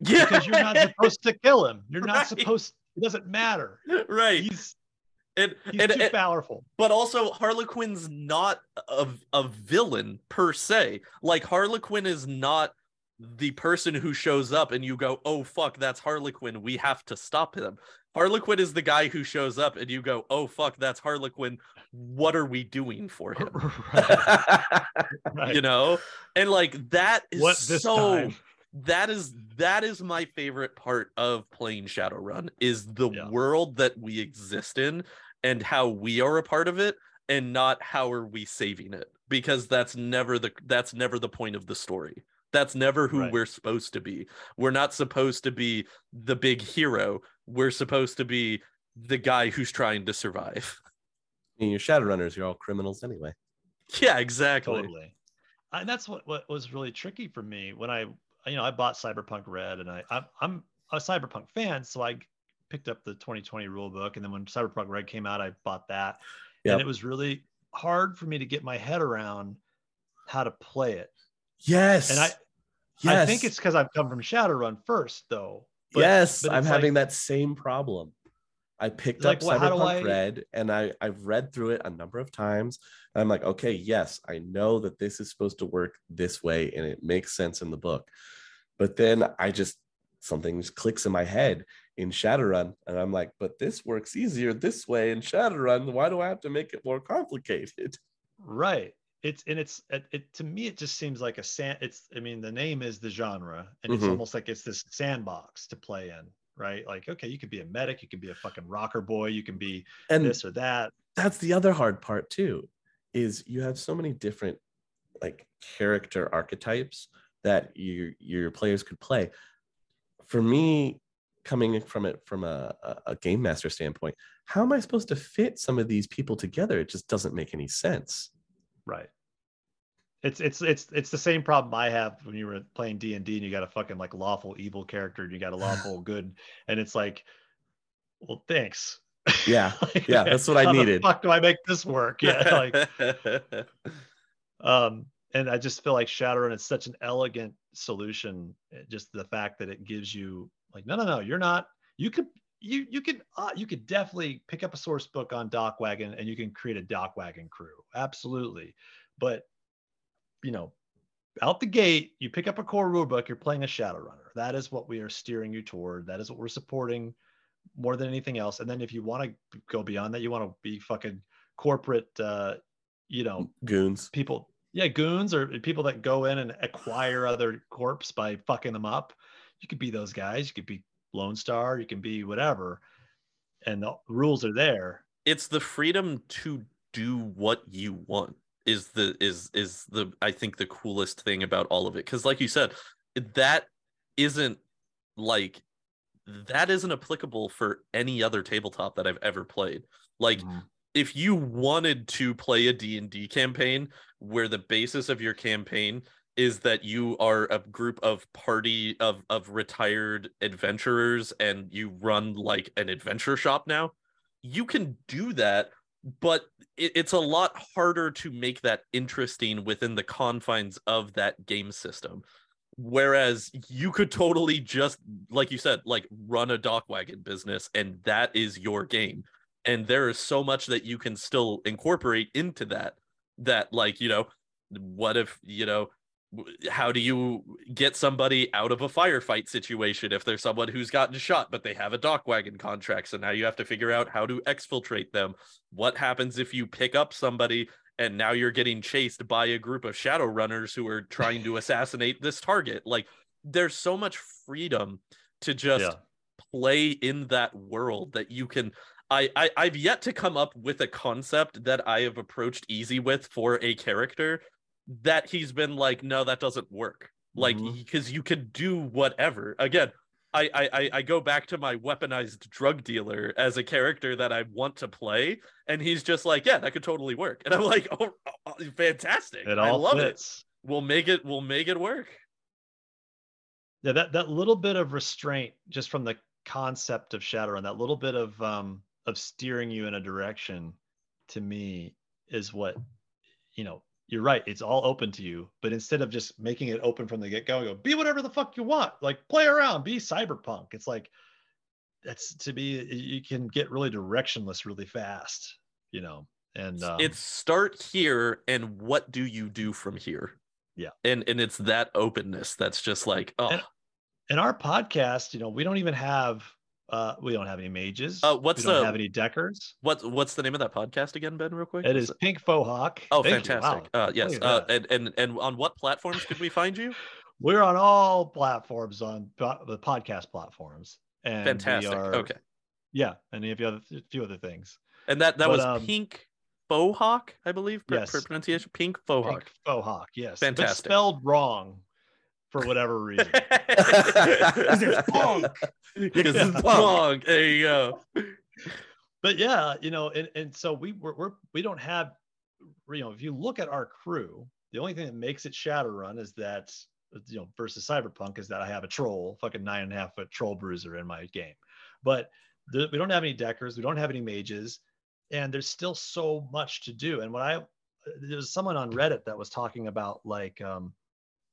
yeah <laughs> because you're not supposed to kill him. You're Right. not supposed. It doesn't matter. <laughs> right He's and, he's and, too and- powerful. but also harlequin's not a, a villain per se like harlequin is not the person who shows up and you go oh fuck that's harlequin we have to stop him harlequin is the guy who shows up and you go oh fuck that's harlequin what are we doing for him <laughs> right. right. <laughs> you know and like that is what so? That is that is my favorite part of playing shadowrun is the Yeah. world that we exist in and how we are a part of it and not how are we saving it because that's never the that's never the point of the story that's never who Right. we're supposed to be we're not supposed to be the big hero we're supposed to be the guy who's trying to survive <laughs> I mean, you're Shadowrunners. You're all criminals anyway. yeah exactly Totally. And that's what, what was really tricky for me when I, you know, I bought Cyberpunk Red and I, I'm, I'm a Cyberpunk fan. So I picked up the 2020 rule book. And then when Cyberpunk Red came out, I bought that. Yep. And it was really hard for me to get my head around how to play it. Yes. And I, yes. I think it's because I've come from Shadowrun first, though. But- yes, but I'm having like- that same problem. I picked Like, up well, Cyberpunk I- Red and I, I've read through it a number of times. And I'm like, okay, yes, I know that this is supposed to work this way and it makes sense in the book. But then I just, something just clicks in my head in Shadowrun. And I'm like, but this works easier this way in Shadowrun. Why do I have to make it more complicated? Right. It's and it's it, it to me it just seems like a sand it's I mean the name is the genre and it's Mhm. almost like it's this sandbox to play in, right? Like okay, you could be a medic, you can be a fucking rocker boy, you can be And this or that. that's the other hard part too is you have so many different like character archetypes that your your players could play for me coming from it from a, a, game master standpoint how am i supposed to fit some of these people together it just doesn't make any sense Right. It's it's it's it's the same problem I have when you were playing D and D and you got a fucking like lawful evil character and you got a <sighs> lawful good and it's like, well, thanks. Yeah, <laughs> Like, yeah, that's what I how the needed. fuck do I make this work? Yeah, like <laughs> um and i just feel like shadowrun is such an elegant solution eh, just the fact that it gives you like no no no you're not you could you you could uh, you could definitely pick up a source book on DocWagon and you can create a DocWagon crew. Absolutely. But you know out the gate you pick up a core rule book you're playing a shadowrunner. That is what we are steering you toward. That is what we're supporting more than anything else. And then if you want to go beyond that you want to be fucking corporate uh you know goons. people yeah goons or people that go in and acquire other corps by fucking them up. You could be those guys. You could be lone star. You can be whatever. And the rules are there. It's the freedom to do what you want is the is is the i think the coolest thing about all of it. Because like you said that isn't like that isn't applicable for any other tabletop that I've ever played. Like Mm-hmm. If you wanted to play a D&D campaign where the basis of your campaign is that you are a group of party of of retired adventurers and you run like an adventure shop now, you can do that, but it, it's a lot harder to make that interesting within the confines of that game system. Whereas you could totally just, like you said, like run a DocWagon business, and that is your game. And there is so much that you can still incorporate into that. That, like, you know, what if, you know, how do you get somebody out of a firefight situation if there's someone who's gotten shot but they have a DocWagon contract so now you have to figure out how to exfiltrate them what happens if you pick up somebody and now you're getting chased by a group of shadow runners who are trying to <laughs> assassinate this target like there's so much freedom to just Yeah. play in that world that you can I, I I've yet to come up with a concept that I have approached easy with for a character that he's been like, no, that doesn't work. Like because you can do whatever. Again, I, I I go back to my weaponized drug dealer as a character that I want to play, and he's just like, yeah, that could totally work. And I'm like, oh, oh, fantastic! It I love it. We'll make it. We'll make it work. Yeah, that that little bit of restraint just from the concept of Shadowrun, that little bit of um of steering you in a direction, to me is what you know. You're right; it's all open to you. But instead of just making it open from the get go, go be whatever the fuck you want, like play around, be cyberpunk. It's like that's to be you can get really directionless really fast, you know. And um, it's start here, and what do you do from here? Yeah. and and it's that openness that's just like, oh, And- in our podcast, you know, we don't even have uh we don't have any mages. Uh, what's we don't the- have any deckers. What what's the name of that podcast again, Ben? Real quick. It is Pink Fohawk. Oh, Thank fantastic! Wow. Uh, yes. Uh, and and and on what platforms could we find you? <laughs> We're on all platforms on the podcast platforms. And Fantastic. are- Okay, Yeah, and a few other a few other things. and that that But, was um, Pink Fohawk, I believe. Yes. pr- pronunciation Pink Fohawk. Pink Hawk. Faux Hawk, yes. But Fantastic. spelled wrong for whatever reason. <laughs> Because it's <laughs> punk. Because Yeah. it's long. There you go. but yeah, you know, and, and so we we're, we're we don't have, you know, if you look at our crew, the only thing that makes it Shadowrun is that you know versus Cyberpunk is that I have a troll, fucking nine and a half foot troll bruiser in my game, but the, we don't have any deckers, we don't have any mages, and there's still so much to do. And what I there was someone on Reddit that was talking about like, um,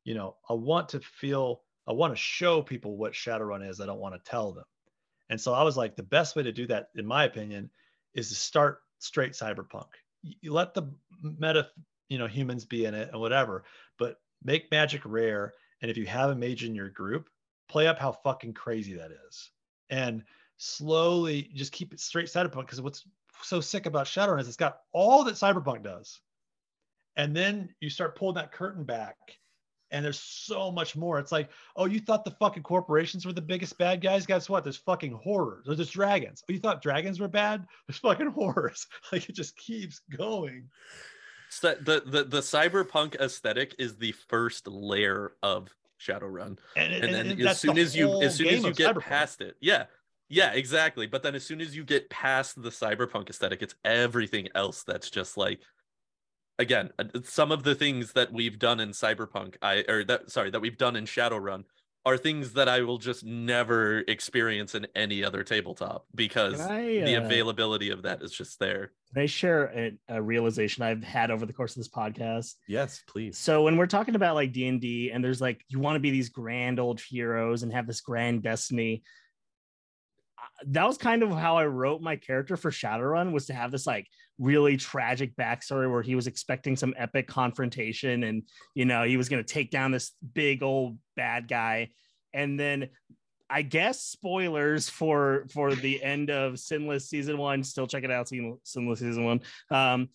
you know, I want to feel, I want to show people what Shadowrun is. I don't want to tell them. And so I was like, the best way to do that, in my opinion, is to start straight cyberpunk. You let the meta, you know, humans be in it and whatever, but make magic rare. And if you have a mage in your group, play up how fucking crazy that is. And slowly just keep it straight cyberpunk. Because what's so sick about Shadowrun is it's got all that cyberpunk does. And then you start pulling that curtain back and there's so much more. It's like, oh, you thought the fucking corporations were the biggest bad guys? Guess what? There's fucking horrors. There's just dragons. Oh, you thought dragons were bad? There's fucking horrors. <laughs> Like it just keeps going. So the, the the cyberpunk aesthetic is the first layer of Shadowrun. And, it- and then and as soon the as you as soon as you get Cyberpunk. past it yeah yeah exactly but then as soon as you get past the cyberpunk aesthetic it's everything else that's just like again uh, some of the things that we've done in cyberpunk i or that sorry that we've done in shadowrun are things that i will just never experience in any other tabletop because Can I, the uh, availability of that is just there Can I share a, a realization I've had over the course of this podcast? Yes, please. So when we're talking about like D and D, and there's like you want to be these grand old heroes and have this grand destiny. That was kind of how I wrote my character for Shadowrun was to have this like really tragic backstory where he was expecting some epic confrontation and you know he was going to take down this big old bad guy and then I guess spoilers for for the end of Sinless season one. Still check it out, Sinless season one. Um,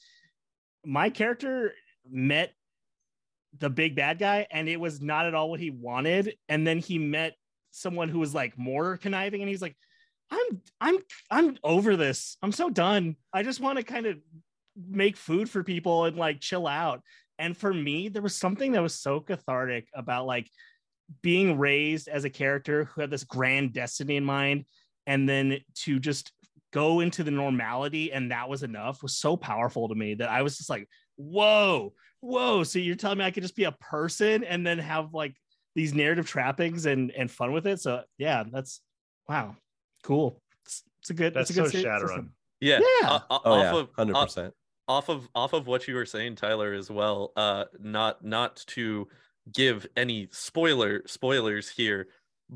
my character met the big bad guy, and it was not at all what he wanted. And then he met someone who was like more conniving, and he's like, "I'm I'm I'm over this. I'm so done. I just want to kind of make food for people and like chill out." And for me, there was something that was so cathartic about like being raised as a character who had this grand destiny in mind and then to just go into the normality and that was enough was so powerful to me that I was just like, whoa, whoa. So you're telling me I could just be a person and then have like these narrative trappings and and fun with it. So yeah, that's wow, cool. It's, it's a good. That's it's a good so se- Shadowrun. system. Yeah. Yeah. o- o- Oh off yeah, of hundred o- percent. off of off of what you were saying tyler as well uh not not to give any spoiler spoilers here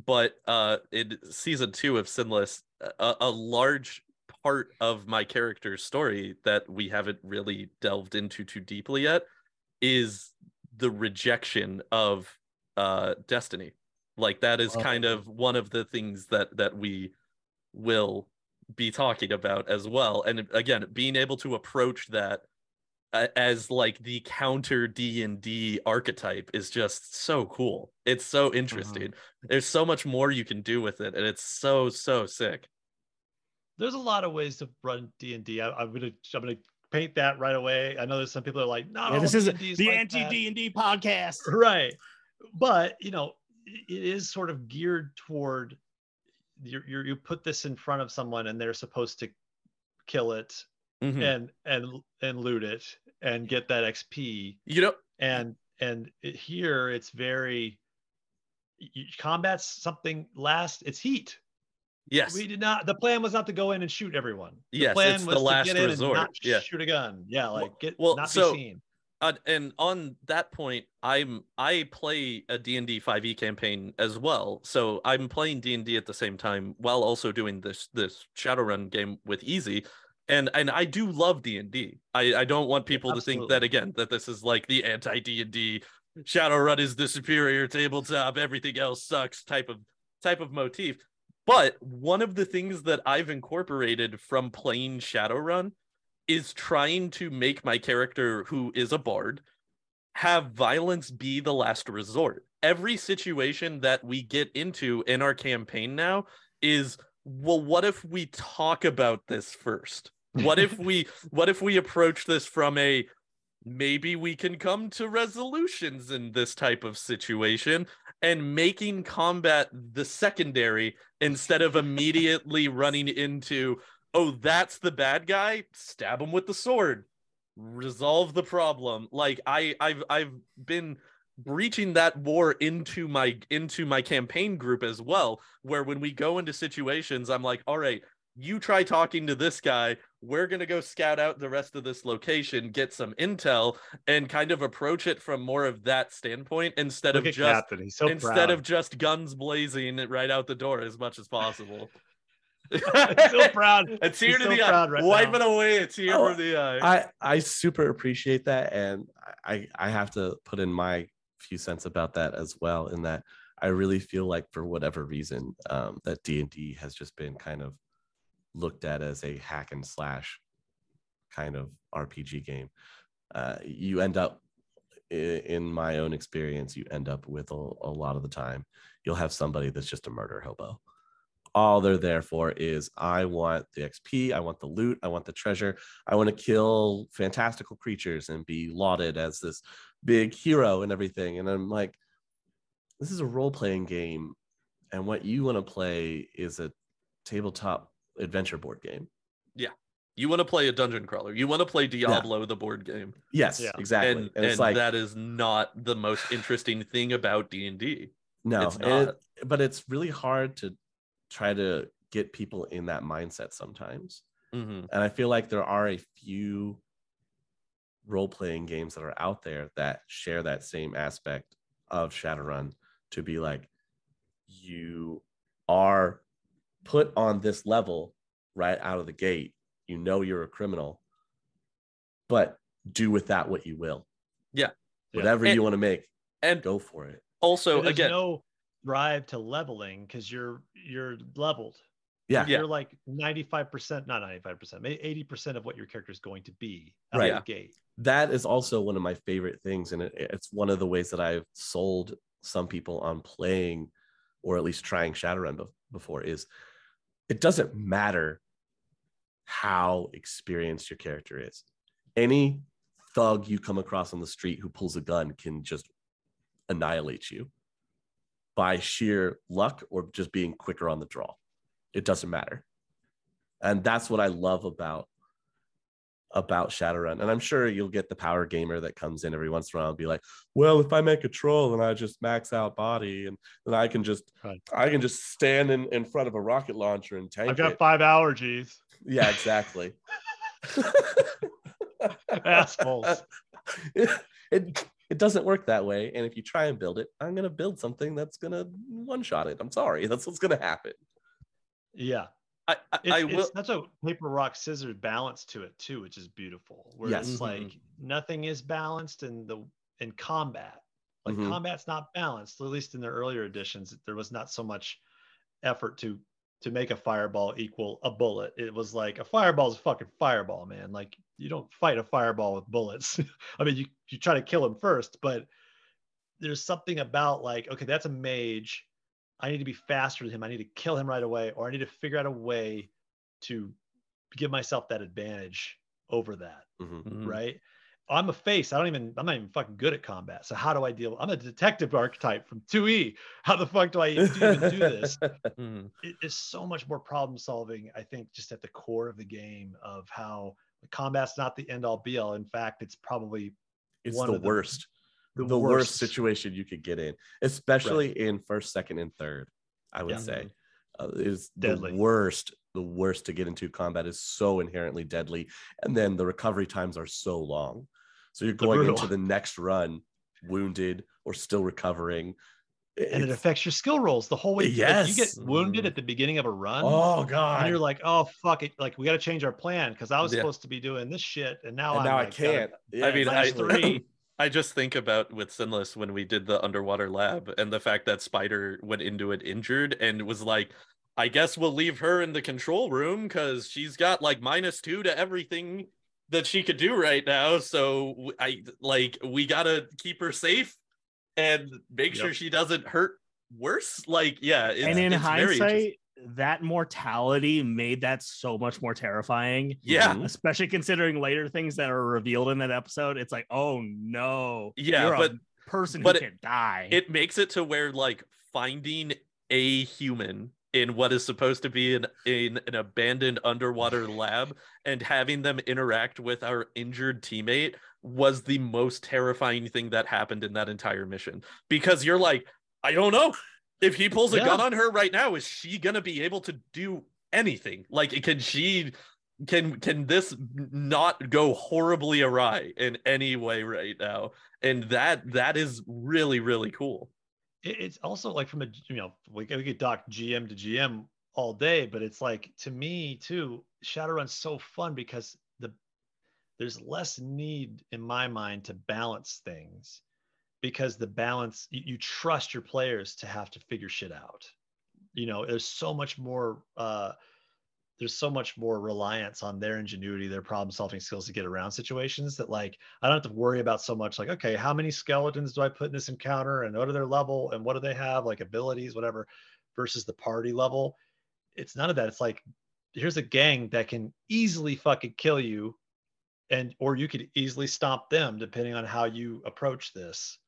but uh in season two of sinless a, a large part of my character's story that we haven't really delved into too deeply yet is the rejection of uh destiny like that is kind of one of the things that that we will be talking about as well. And again being able to approach that uh, as like the counter d&d archetype is just so cool. It's so uh-huh. interesting. There's so much more you can do with it and it's so so sick. There's a lot of ways to run D and D. I'm gonna I'm gonna paint that right away. I know there's some people that are like, not Yeah, this is D&D is the like anti-d&d podcast. right. But you know it is sort of geared toward you you you put this in front of someone and they're supposed to kill it Mhm. and and and loot it and get that xp you know and and it, here it's very you, combat's something last it's heat. Yes. We did not the plan was not to go in and shoot everyone. The Yes, plan it's the was last to get in resort, and not yeah. shoot a gun. Yeah like get well, not so- be seen uh, and on that point i'm i play a d&d 5e campaign as well. So i'm playing d&d at the same time while also doing this this shadowrun game with easy. And and i do love d&d i i don't want people to think that again that this is like the anti d&d shadowrun is the superior tabletop everything else sucks type of type of motif. But one of the things that i've incorporated from playing shadowrun is trying to make my character who is a bard have violence be the last resort. Every situation that we get into in our campaign now is well what if we talk about this first? What if we <laughs> what if we approach this from a maybe we can come to resolutions in this type of situation and making combat the secondary instead of <laughs> immediately running into oh that's the bad guy stab him with the sword. Resolve the problem. Like i i've i've been breaching that war into my into my campaign group as well where when we go into situations i'm like all right you try talking to this guy. We're going to go scout out the rest of this location get some intel and kind of approach it from more of that standpoint instead Look of just so instead proud. of just guns blazing right out the door as much as possible <laughs> so <laughs> proud. It's here He's to so the eye proud right wipe now. it away a tear Oh, from the eye I I super appreciate that, and I I have to put in my few cents about that as well. In that I really feel like for whatever reason, um, that D and D has just been kind of looked at as a hack and slash kind of RPG game. Uh, you end up in my own experience, you end up with a, a lot of the time, you'll have somebody that's just a murder hobo. All they're there for is I want the XP, I want the loot, I want the treasure, I want to kill fantastical creatures and be lauded as this big hero and everything. And I'm like, this is a role playing game. And what you want to play is a tabletop adventure board game. Yeah. You want to play a dungeon crawler you want to play diablo the board game Yes, Yeah. exactly. and, And, and like, that is not the most interesting thing about d&d no, it's and it- but it's really hard to try to get people in that mindset sometimes. Mhm. And I feel like there are a few role playing games that are out there that share that same aspect of Shadowrun to be like, you are put on this level right out of the gate. You know you're a criminal, but do with that what you will. Yeah. Yeah. Whatever And- you want to make, and go for it. also again no drive to leveling because you're you're leveled. Yeah. Yeah. You're like 95%, not 95%, 80% of what your character is going to be out Right. of the gate. that is also one of my favorite things and it, it's one of the ways that i've sold some people on playing or at least trying shadowrun bef- before is it doesn't matter how experienced your character is any thug you come across on the street who pulls a gun can just annihilate you by sheer luck or just being quicker on the draw. It doesn't matter. And that's what I love about about Shadowrun. And I'm sure you'll get the power gamer that comes in every once in a while and be like, well, if I make a troll and I just max out body and then I can just Right. I can just stand in, in front of a rocket launcher and tank I've got it. five allergies. Yeah, exactly. <laughs> Assholes. <laughs> it, it it doesn't work that way. And if you try and build it, I'm gonna build something that's gonna one shot it. I'm sorry. <laughs> That's what's gonna happen. Yeah. I, I, It's, I it's such a paper rock scissors balance to it too, which is beautiful. Where Yes. it's Mhm. like nothing is balanced in the in combat. Like Mhm. combat's not balanced. At least in the earlier editions, there was not so much effort to to make a fireball equal a bullet. It was like a fireball is a fucking fireball, man. Like you don't fight a fireball with bullets. <laughs> I mean, you you try to kill him first, but there's something about like, okay, that's a mage. I need to be faster than him. I need to kill him right away, or I need to figure out a way to give myself that advantage over that, Mhm. Mhm. right? I'm a face. I don't even, I'm not even fucking good at combat. So how do I deal? I'm a detective archetype from 2E. How the fuck do I even do this? Mhm. <laughs> It is so much more problem solving, I think, just at the core of the game of how combat's not the end all be all. In fact, it's probably It's the the- worst. the, the worst. worst situation you could get in, especially in first, second, and third. I would Yeah. say uh, is Deadly. the worst. The worst to get into combat is so inherently deadly, and then the recovery times are so long. So you're going brutal. into the next run wounded or still recovering. and it affects your skill rolls the whole way. Like, you get wounded at the beginning of a run. oh and god, you're like, oh fuck it, like we got to change our plan because I was Yeah. supposed to be doing this shit, and now and I'm now I like, gotta- can't. Yeah, I mean, I- three. <laughs> I just think about with Sinless when we did the underwater lab and the fact that Spider went into it injured and was like, I guess we'll leave her in the control room because she's got like minus two to everything that she could do right now. So I like we gotta keep her safe and make sure she doesn't hurt worse. Like, yeah, it's, and in it's very hindsight, that mortality made that so much more terrifying. yeah, Mhm. Especially considering later things that are revealed in that episode. It's like, oh no. Yeah, you're but- a person but who can die. it makes it to where like finding a human in what is supposed to be an in an abandoned underwater lab and having them interact with our injured teammate was the most terrifying thing that happened in that entire mission. Because you're like I don't know. If he pulls a Yeah. gun on her right now is she going to be able to do anything? Like can she can can this not go horribly awry in any way right now? And that that is really really cool it- it's also like from a you know we we could dock GM to GM all day, but it's like to me too, Shadowrun's so fun because the there's less need in my mind to balance things because the balance you, you trust your players to have to figure shit out. You know, there's so much more uh there's so much more reliance on their ingenuity, their problem solving skills to get around situations that like I don't have to worry about so much like, okay, how many skeletons do I put in this encounter and what are their level and what do they have, like abilities, whatever, versus the party level. It's none of that. It's like, here's a gang that can easily fucking kill you, and or you could easily stomp them depending on how you approach this.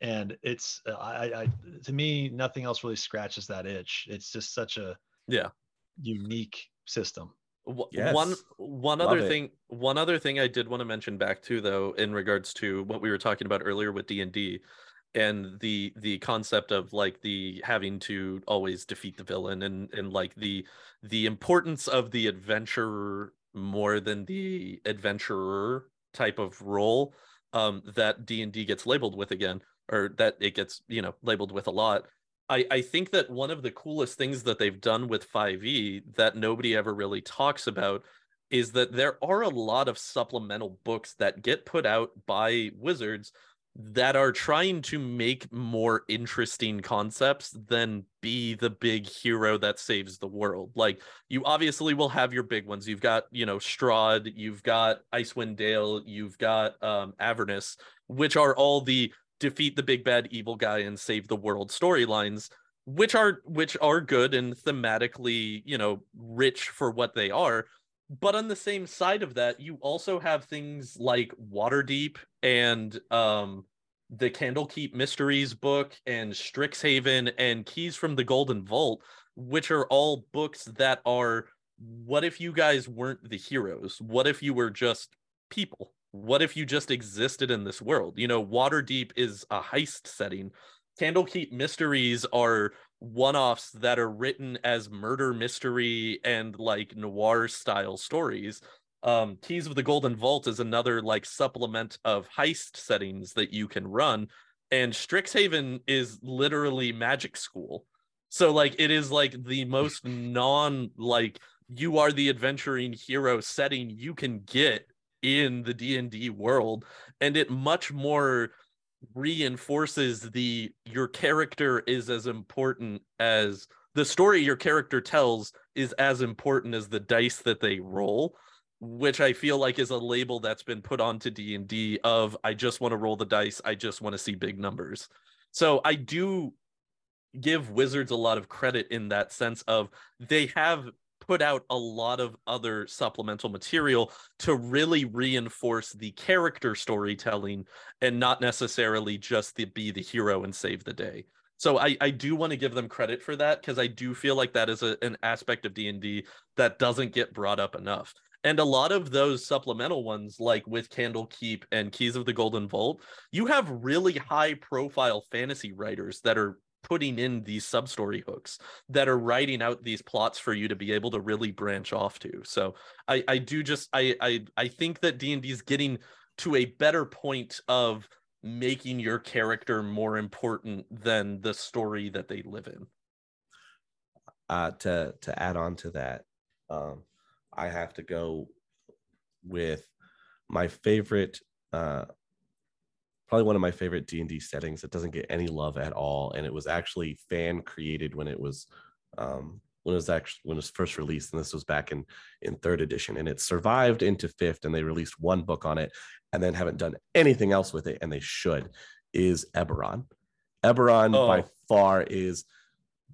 And it's uh, I, I to me, nothing else really scratches that itch. It's just such a Yeah. unique system. Yes. One one Love other it. thing one other thing I did want to mention back to though in regards to what we were talking about earlier with D&D and the the concept of like the having to always defeat the villain and and like the the importance of the adventurer more than the adventurer type of role um that D&D gets labeled with again or that it gets you know labeled with a lot I, I think that one of the coolest things that they've done with 5e that nobody ever really talks about is that there are a lot of supplemental books that get put out by wizards that are trying to make more interesting concepts than be the big hero that saves the world. Like you obviously will have your big ones. You've got, you know, Strahd, you've got Icewind Dale, you've got um Avernus, which are all the defeat the big bad evil guy and save the world storylines which are which are good and thematically you know rich for what they are but on the same side of that you also have things like waterdeep and um the Candlekeep Mysteries book and Strixhaven and Keys from the Golden Vault, which are all books that are what if you guys weren't the heroes? What if you were just people? What if you just existed in this world? You know, Waterdeep is a heist setting. Candlekeep Mysteries are one-offs that are written as murder mystery and like noir style stories um keys of the golden vault is another like supplement of heist settings that you can run and strixhaven is literally magic school so like it is like the most non like you are the adventuring hero setting you can get in the D&D world and it much more reinforces the your character is as important as the story your character tells is as important as the dice that they roll which i feel like is a label that's been put onto d&d of i just want to roll the dice i just want to see big numbers. So i do give wizards a lot of credit in that sense of they have put out a lot of other supplemental material to really reinforce the character storytelling and not necessarily just the, be the hero and save the day. So I, I do want to give them credit for that because I do feel like that is a, an aspect of D&D that doesn't get brought up enough. And a lot of those supplemental ones, like with Candlekeep and Keys of the Golden Vault, you have really high profile fantasy writers that are putting in these sub story hooks that are writing out these plots for you to be able to really branch off to. So i i do just i i, I think that d&d is getting to a better point of making your character more important than the story that they live in. Uh to to add on to that um i have to go with my favorite uh probably one of my favorite d&d settings that doesn't get any love at all and it was actually fan created when it was um, when it was actually when it was first released and this was back in in third edition and it survived into fifth and they released one book on it and then haven't done anything else with it and they should is eberron eberron oh. by far is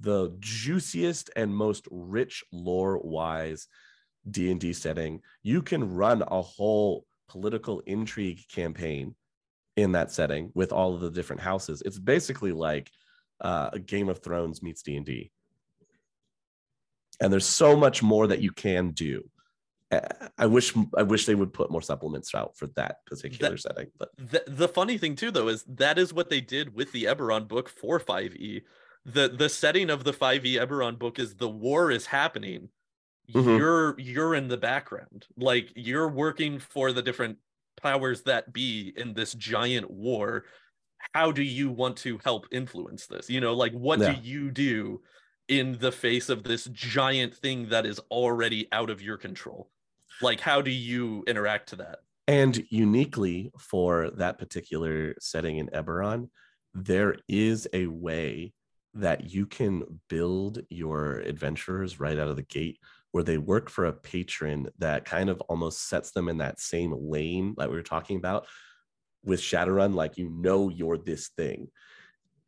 the juiciest and most rich lore wise d&d setting you can run a whole political intrigue campaign in that setting with all of the different houses. It's basically like uh, a Game of Thrones meets D and D, and there's so much more that you can do. I wish I wish they would put more supplements out for that particular that, setting. But the, the funny thing too, though, is that is what they did with the Eberron book for 5e. The the setting of the 5e Eberron book is the war is happening. Mm-hmm. You're you're in the background. Like you're working for the different powers that be in this giant war how do you want to help influence this? You know like what yeah. do you do in the face of this giant thing that is already out of your control? Like how do you interact to that? And uniquely for that particular setting in eberron there is a way that you can build your adventurers right out of the gate where they work for a patron that kind of almost sets them in that same lane that we were talking about with Shadowrun, like you know you're this thing.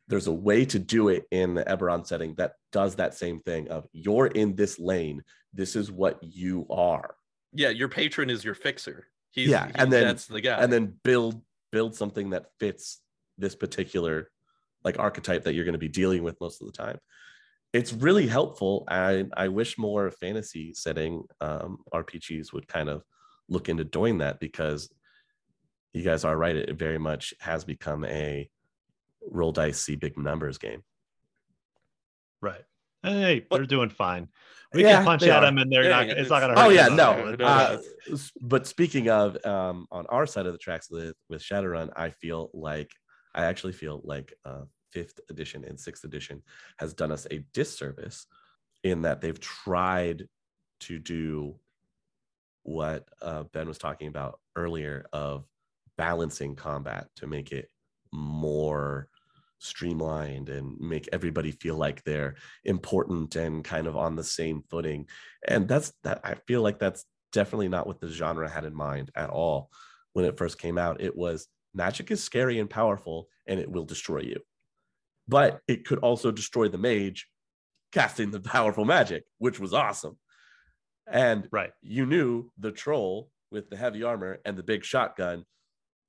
There's a way to do it in the Eberron setting that does that same thing of you're in this lane. This is what you are. Yeah, your patron is your fixer. He's, yeah, he, and then that's the guy. And then build build something that fits this particular like archetype that you're going to be dealing with most of the time it's really helpful. I I wish more fantasy setting um, RPGs would kind of look into doing that because you guys are right. It very much has become a roll dice, see big numbers game. Right. Hey, they're doing fine. We yeah, can punch at are. them, and they're yeah, not. It's, it's, not going to. Oh yeah, no. <laughs> Uh, but speaking of, um, on our side of the tracks with with Shadowrun, I feel like I actually feel like uh, fifth edition and sixth edition has done us a disservice in that they've tried to do what uh, Ben was talking about earlier of balancing combat to make it more streamlined and make everybody feel like they're important and kind of on the same footing. And that's that i feel like that's definitely not what the genre had in mind at all. When it first came out it was magic is scary and powerful and it will destroy you but it could also destroy the mage casting the powerful magic, which was awesome. And right, you knew the troll with the heavy armor and the big shotgun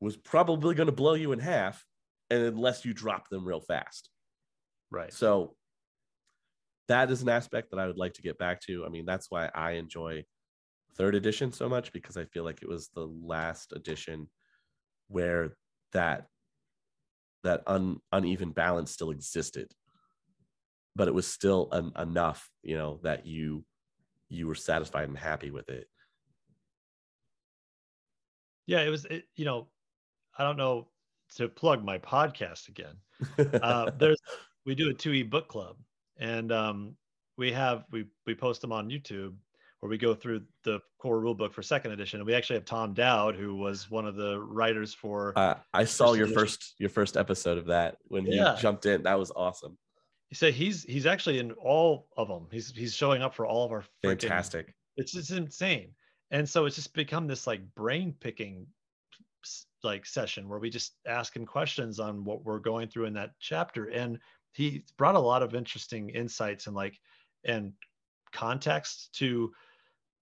was probably going to blow you in half and unless you drop them real fast. Right. So that is an aspect that I would like to get back to. I mean, that's why I enjoy third edition so much because I feel like it was the last edition where that that un, uneven balance still existed but it was still an, enough you know that you you were satisfied and happy with it. Yeah it was it, you know i don't know to plug my podcast again. <laughs> Uh, there's we do a 2e book club and um, we have we we post them on youtube where we go through the core rule book for second edition. And we actually have tom dowd who was one of the writers for uh, i saw first your edition. first your first episode of that when Yeah. you jumped in. That was awesome. So he's he's actually in all of them. He's he's showing up for all of our freaking- fantastic. It's just insane. And so it's just become this like brain picking like session where we just ask him questions on what we're going through in that chapter. And he brought a lot of interesting insights and like and context to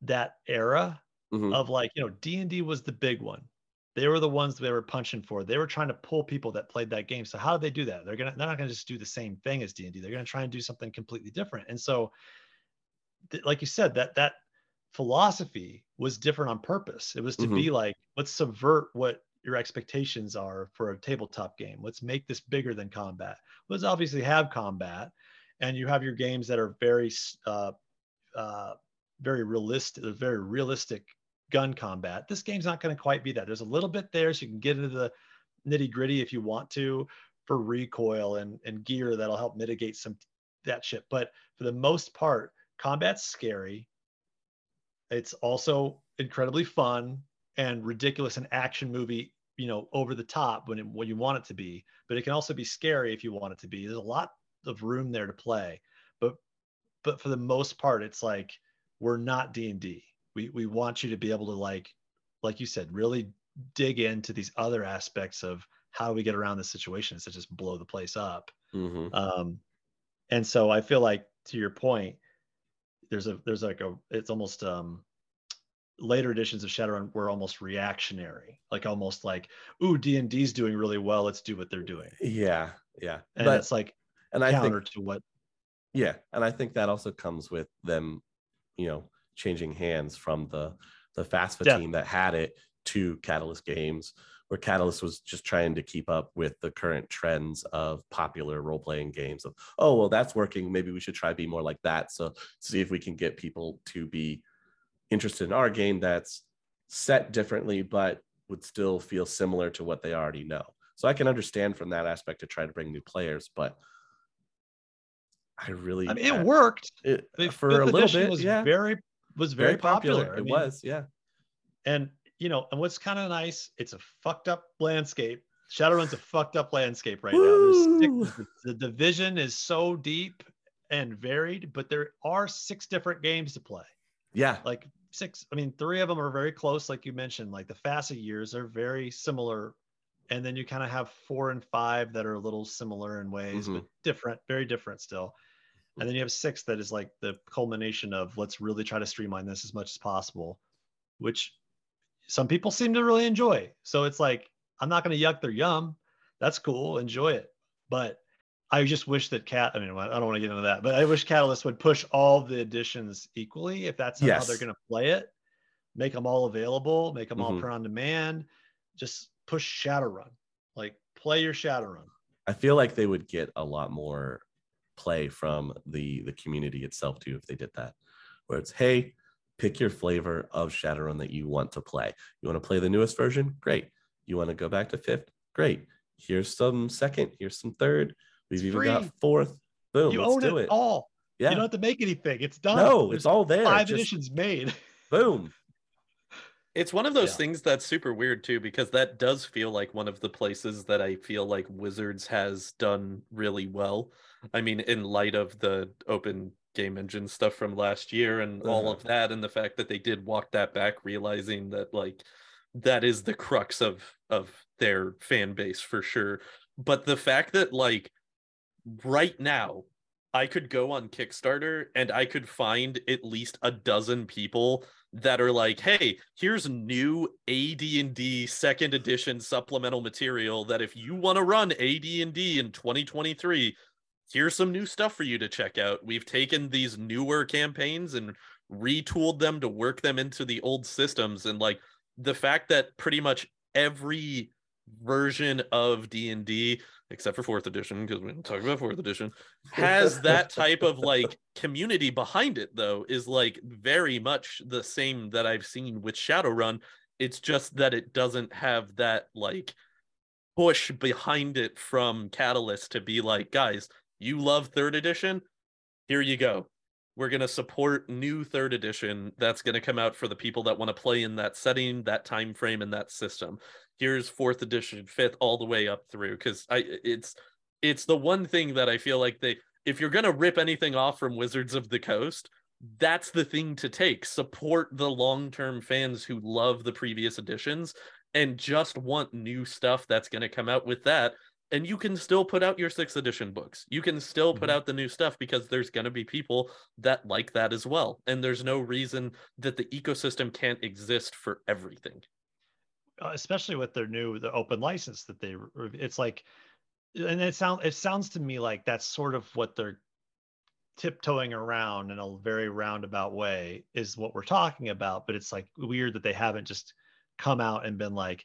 that era Mhm. of like you know d&d was the big one. They were the ones they were punching for. They were trying to pull people that played that game. So how do they do that? They're gonna they're not gonna just do the same thing as d&d they're gonna try and do something completely different. And so th- like you said that that philosophy was different on purpose. It was to Mhm. be like let's subvert what your expectations are for a tabletop game. Let's make this bigger than combat. Let's obviously have combat and you have your games that are very uh, uh, very realistic very realistic gun combat. This game's not going to quite be that. There's a little bit there so you can get into the nitty gritty if you want to for recoil and and gear that'll help mitigate some that shit. But for the most part combat's scary. It's also incredibly fun and ridiculous and action movie you know over the top when it, when you want it to be but it can also be scary if you want it to be. There's a lot of room there to play but but for the most part it's like we're not d&d we we want you to be able to like like you said really dig into these other aspects of how do we get around the situation to just blow the place up. Mhm. um and so i feel like to your point there's a there's like a it's almost um later editions of shadowrun were almost reactionary like almost like ooh d&d's doing really well let's do what they're doing. Yeah yeah. And but it's like and i think counter to what Yeah, and I think that also comes with them, you know, changing hands from the the FASA Yeah. team that had it to Catalyst Games, where Catalyst was just trying to keep up with the current trends of popular role playing games. Of oh well, that's working. Maybe we should try be more like that. So see if we can get people to be interested in our game that's set differently, but would still feel similar to what they already know. So I can understand from that aspect to try to bring new players, but I really i mean it I- worked. it, I for a little bit was yeah. very was very, popular, I it mean, was yeah. and you know and what's kind of nice it's a fucked up landscape. Shadowrun's a fucked up landscape right now. Woo! there's six, the division is so deep and varied but there are six different games to play. Yeah. Like six i mean three of them are very close like you mentioned like the FASA years are very similar. And then you kind of have four and five that are a little similar in ways mm-hmm. but different very different still and then you have six that is like the culmination of let's really try to streamline this as much as possible which some people seem to really enjoy. So it's like i'm not going to yuck their yum. That's cool. Enjoy it. But i just wish that cat i mean i don't want to get into that but i wish catalyst would push all the editions equally. If that's how they're going to play it make them all available make them all Mhm. per on demand. Just push shadowrun. Like play your shadowrun. I feel like they would get a lot more play from the the community itself too if they did that. Where it's hey pick your flavor of shadowrun that you want to play. You want to play the newest version? Great. You want to go back to fifth? Great. Here's some second here's some third. We've even got fourth. Boom you let's own do it, it. all. Yeah. you don't have to make anything. It's done. No There's it's all there. five just editions made. Boom It's one of those Yeah. things that's super weird too, because that does feel like one of the places that I feel like Wizards has done really well. I mean, in light of the open game engine stuff from last year and all Uh-huh. of that, and the fact that they did walk that back, realizing that like that is the crux of of their fan base for sure. But the fact that like right now I could go on Kickstarter and I could find at least a dozen people that are like, "Hey, here's new AD&D second edition supplemental material that if you want to run AD&D in 2023, here's some new stuff for you to check out. We've taken these newer campaigns and retooled them to work them into the old systems and like the fact that pretty much every version of D&D except for 4th edition because we don't talk about 4th edition has that type of like <laughs> community behind it though is like very much the same that I've seen with Shadowrun. It's just that it doesn't have that like push behind it from Catalyst to be like guys you love 3rd edition? Here you go. We're going to support new third edition that's going to come out for the people that want to play in that setting that time frame and that system here's fourth edition fifth all the way up through because i it's it's the one thing that i feel like they if you're going to rip anything off from wizards of the coast that's the thing to take. Support the long-term fans who love the previous editions and just want new stuff that's going to come out with that. And you can still put out your sixth edition books. You can still put Mhm. out the new stuff because there's going to be people that like that as well. And there's no reason that the ecosystem can't exist for everything especially with their new the open license that they it's like and it sounds it sounds to me like that's sort of what they're tiptoeing around in a very roundabout way is what we're talking about but it's like weird that they haven't just come out and been like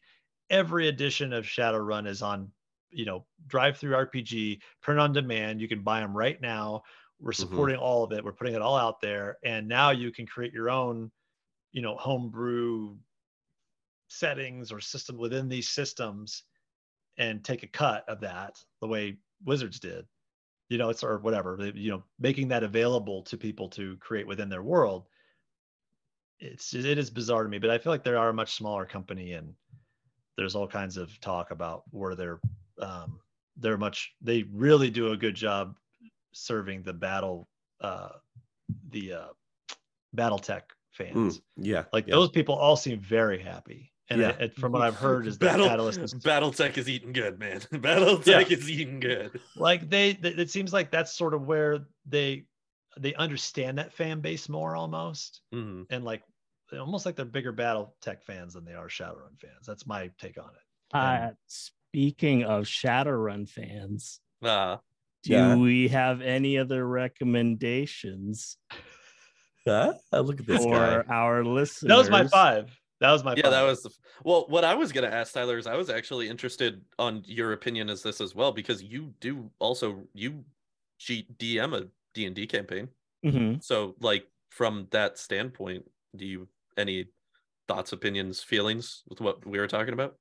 every edition of shadowrun is on you know DriveThruRPG print on demand you can buy them right now we're Mhm. supporting all of it we're putting it all out there and now you can create your own you know homebrew settings or system within these systems and take a cut of that the way wizards did you know it's or whatever you know making that available to people to create within their world it's it is bizarre to me but i feel like they are a much smaller company and there's all kinds of talk about where they're um they're much they really do a good job serving the battle uh the uh battle tech fans Mm, yeah. like yeah. those people all seem very happy and Yeah. it, it- from what i've heard is that battle catalyst is battletech is eating good man <laughs> battletech is eating good like they th- it seems like that's sort of where they they understand that fan base more almost Mhm. and like almost like they're bigger battle tech fans than they are shadowrun fans that's my take on it Uh, speaking of Shadowrun fans, Ah, do Yeah. we have any other recommendations Huh? Uh, look at this for guy. our listeners? that was my five that was my yeah five. that was the well what i was going to ask tyler is i was actually interested on your opinion as this as well because you do also you G- dm a d&d campaign Mhm. so like from that standpoint do you any thoughts opinions feelings with what we were talking about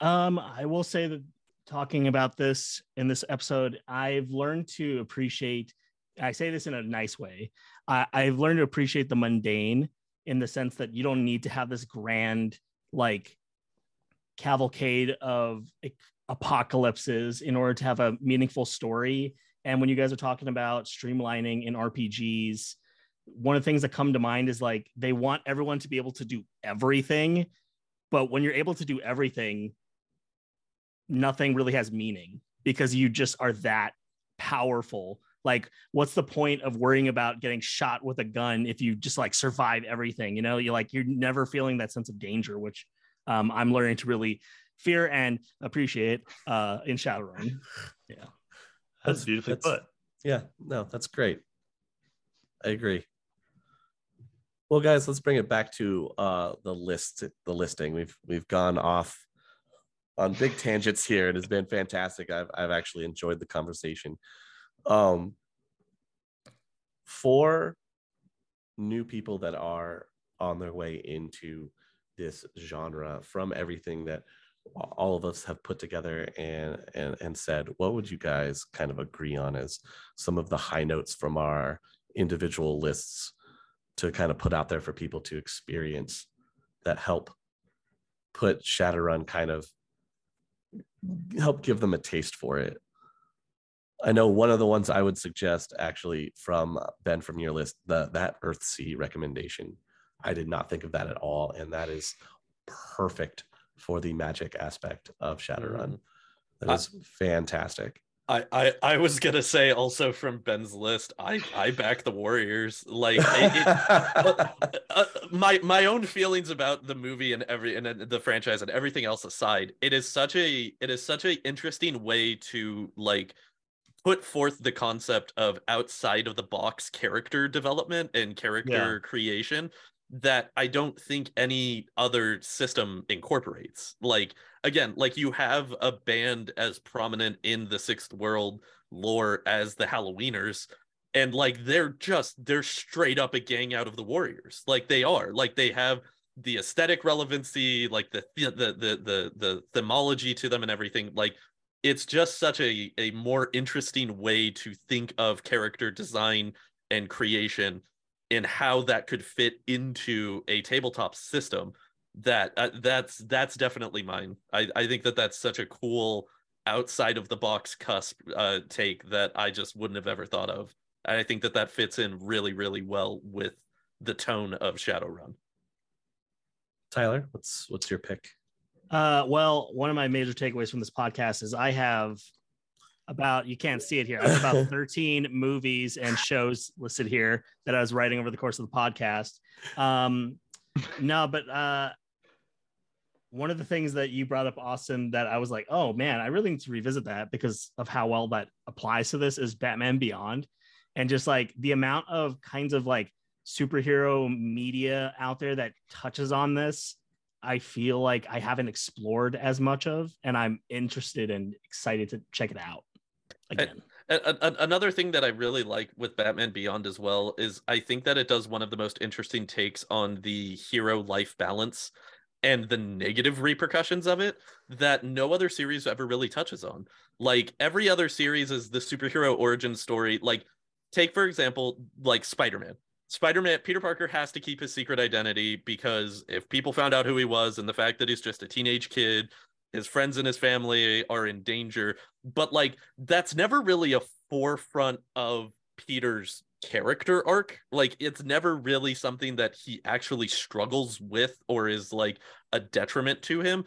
Um, I will say that talking about this in this episode, I've learned to appreciate. I say this in a nice way. I, I've learned to appreciate the mundane in the sense that you don't need to have this grand like cavalcade of apocalypses in order to have a meaningful story. And when you guys are talking about streamlining in RPGs, one of the things that come to mind is like they want everyone to be able to do everything but when you're able to do everything nothing really has meaning because you just are that powerful like what's the point of worrying about getting shot with a gun if you just like survive everything you know you're like you're never feeling that sense of danger which um, i'm learning to really fear and appreciate uh, in shadowrun yeah that's beautifully that's- put Yeah, no, that's great. I agree. Well, guys, let's bring it back to uh the list, the listing. We've we've gone off on big tangents here. It has been fantastic. I've I've actually enjoyed the conversation. Um for new people that are on their way into this genre from everything that all of us have put together and and and said what would you guys kind of agree on as some of the high notes from our individual lists to kind of put out there for people to experience that help put Shadowrun kind of help give them a taste for it. I know one of the ones I would suggest actually from uh, Ben from your list, the that Earthsea recommendation. I did not think of that at all, and that is perfect for the magic aspect of Shadowrun. That I- fantastic. I, I I was gonna say also from Ben's list, I I back the Warriors. Like it, it, <laughs> uh, uh, my my own feelings about the movie and every and the franchise and everything else aside, it is such a it is such a interesting way to like put forth the concept of outside of the box character development and character yeah. creation that I don't think any other system incorporates. Like again, like you have a band as prominent in the Sixth World lore as the Halloweeners and like they're just they're straight up a gang out of the Warriors. Like they are. Like they have the aesthetic relevancy, like the the the the the, the themology to them and everything. Like it's just such a a more interesting way to think of character design and creation and how that could fit into a tabletop system that uh, that's that's definitely mine. I i think that that's such a cool outside of the box cusp uh take that i just wouldn't have ever thought of. And i think that that fits in really really well with the tone of shadowrun. Tyler what's what's your pick uh well one of my major takeaways from this podcast is i have about you can't see it here. I have about <laughs> 13 movies and shows listed here that I was writing over the course of the podcast. Um, no, but uh, one of the things that you brought up, Austin, that I was like, oh man, I really need to revisit that because of how well that applies to this is Batman Beyond, and just like the amount of kinds of like superhero media out there that touches on this I feel like I haven't explored as much of, and I'm interested and excited to check it out again. another thing that I really like with Batman Beyond as well is I think that it does one of the most interesting takes on the hero life balance and the negative repercussions of it that no other series ever really touches on. Like every other series is the superhero origin story. Like, take for example, like Spider Man. Spider Man, Peter Parker has to keep his secret identity because if people found out who he was and the fact that he's just a teenage kid his friends and his family are in danger but like that's never really a forefront of peter's character arc like it's never really something that he actually struggles with or is like a detriment to him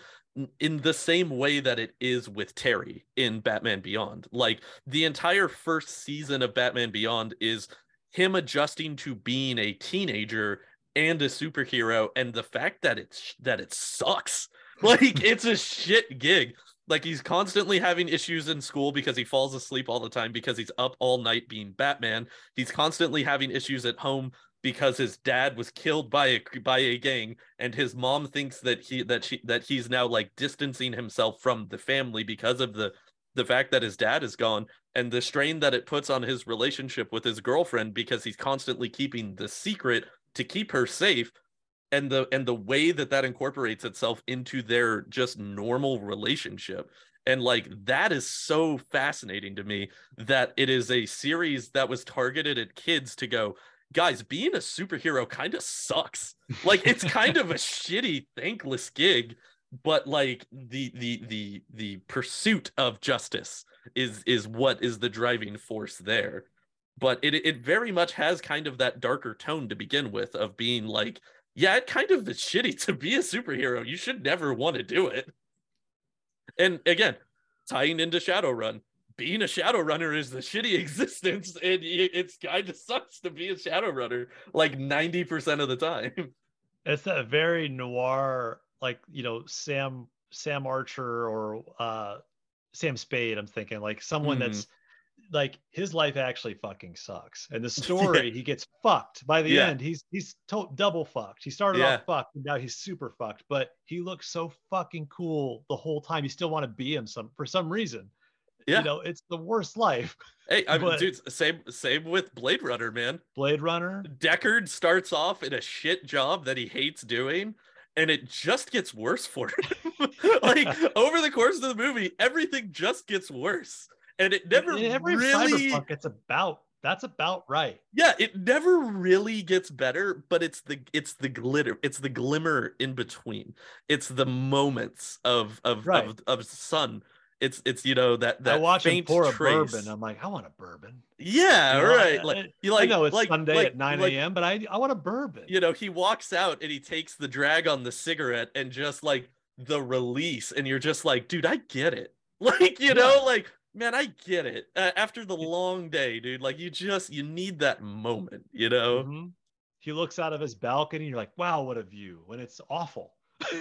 in the same way that it is with Terry in Batman Beyond. Like the entire first season of Batman Beyond is him adjusting to being a teenager and a superhero and the fact that it's that it sucks <laughs> like it's a shit gig. Like he's constantly having issues in school because he falls asleep all the time because he's up all night being Batman. He's constantly having issues at home because his dad was killed by a by a gang and his mom thinks that he that she that he's now like distancing himself from the family because of the the fact that his dad is gone and the strain that it puts on his relationship with his girlfriend because he's constantly keeping the secret to keep her safe and the and the way that that incorporates itself into their just normal relationship. And like that is so fascinating to me that it is a series that was targeted at kids to go guys being a superhero kind of sucks. Like it's kind of a <laughs> shitty thankless gig but like the the the the pursuit of justice is is what is the driving force there but it it very much has kind of that darker tone to begin with of being like yeah, it kind of is shitty to be a superhero. You should never want to do it. And again, tying into Shadowrun, being a Shadowrunner is the shitty <laughs> existence, and it's kind of sucks to be a Shadowrunner like 90% of the time. It's that very noir, like, you know, Sam Sam Archer or uh Sam Spade, I'm thinking, like someone mm. that's like his life actually fucking sucks. And the <laughs> story, he gets fucked by the yeah. end. He's he's to- double fucked. He started yeah. off fucked, and now he's super fucked. But he looks so fucking cool the whole time. You still want to be him some for some reason. Yeah. You know, it's the worst <laughs> life. Hey, I mean, dude, same same with Blade Runner, man. Blade Runner. Deckard starts off in a shit job that he hates doing, and it just gets worse for him. <laughs> <laughs> like over the course of the movie, everything just gets worse and it never every really cyberpunk it's about that's about right yeah it never really gets better but it's the it's the glitter it's the glimmer in between it's the moments of of right. of, of sun it's it's you know that that I watch him pour trace. a bourbon. I'm like, I want a bourbon. Yeah, you know, right. like you like. I know it's like, Sunday like, at 9 a.m., but I I want a bourbon. You know, he walks out and he takes the drag on the cigarette and just like the release, and you're just like, dude, I get it. <laughs> Like you yeah. know, like man, I get it. Uh, after the long day, dude, like you just you need that moment, you know? Mhm. He looks out of his balcony. You're like, wow, what a view. When it's awful. <laughs>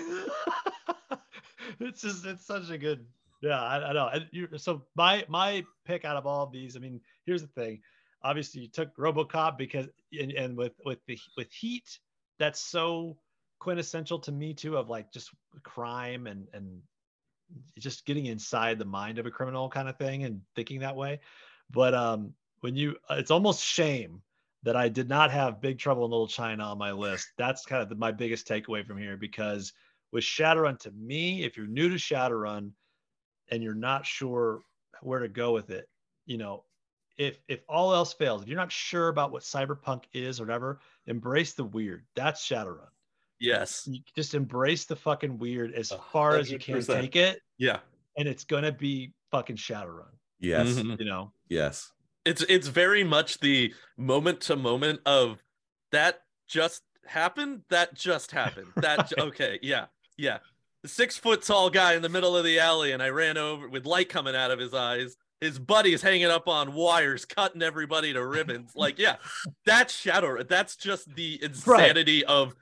it's just it's such a good. Yeah, I, I know. And you, so my my pick out of all of these. I mean, here's the thing. Obviously, you took RoboCop because and, and with with the with Heat, that's so quintessential to me too. Of like just crime and and just getting inside the mind of a criminal kind of thing and thinking that way. But um, when you, it's almost shame that I did not have Big Trouble in Little China on my list. That's kind of the, my biggest takeaway from here because with Shadowrun, to me, if you're new to Shadowrun and you're not sure where to go with it, you know, if if all else fails, if you're not sure about what cyberpunk is or whatever, embrace the weird. That's Shadowrun. Yes. You just embrace the fucking weird as A far as you can take it, Yeah. and it's gonna be fucking Shadowrun. Yes. Mhm. You know, Yes. It's it's very much the moment to moment of that just happened. That just happened. That j- <laughs> okay. Yeah. Yeah. Six foot tall guy in the middle of the alley, and I ran over with light coming out of his eyes. His buddy's hanging up on wires, cutting everybody to ribbons. <laughs> Like, yeah, that's shadow. That's just the insanity of,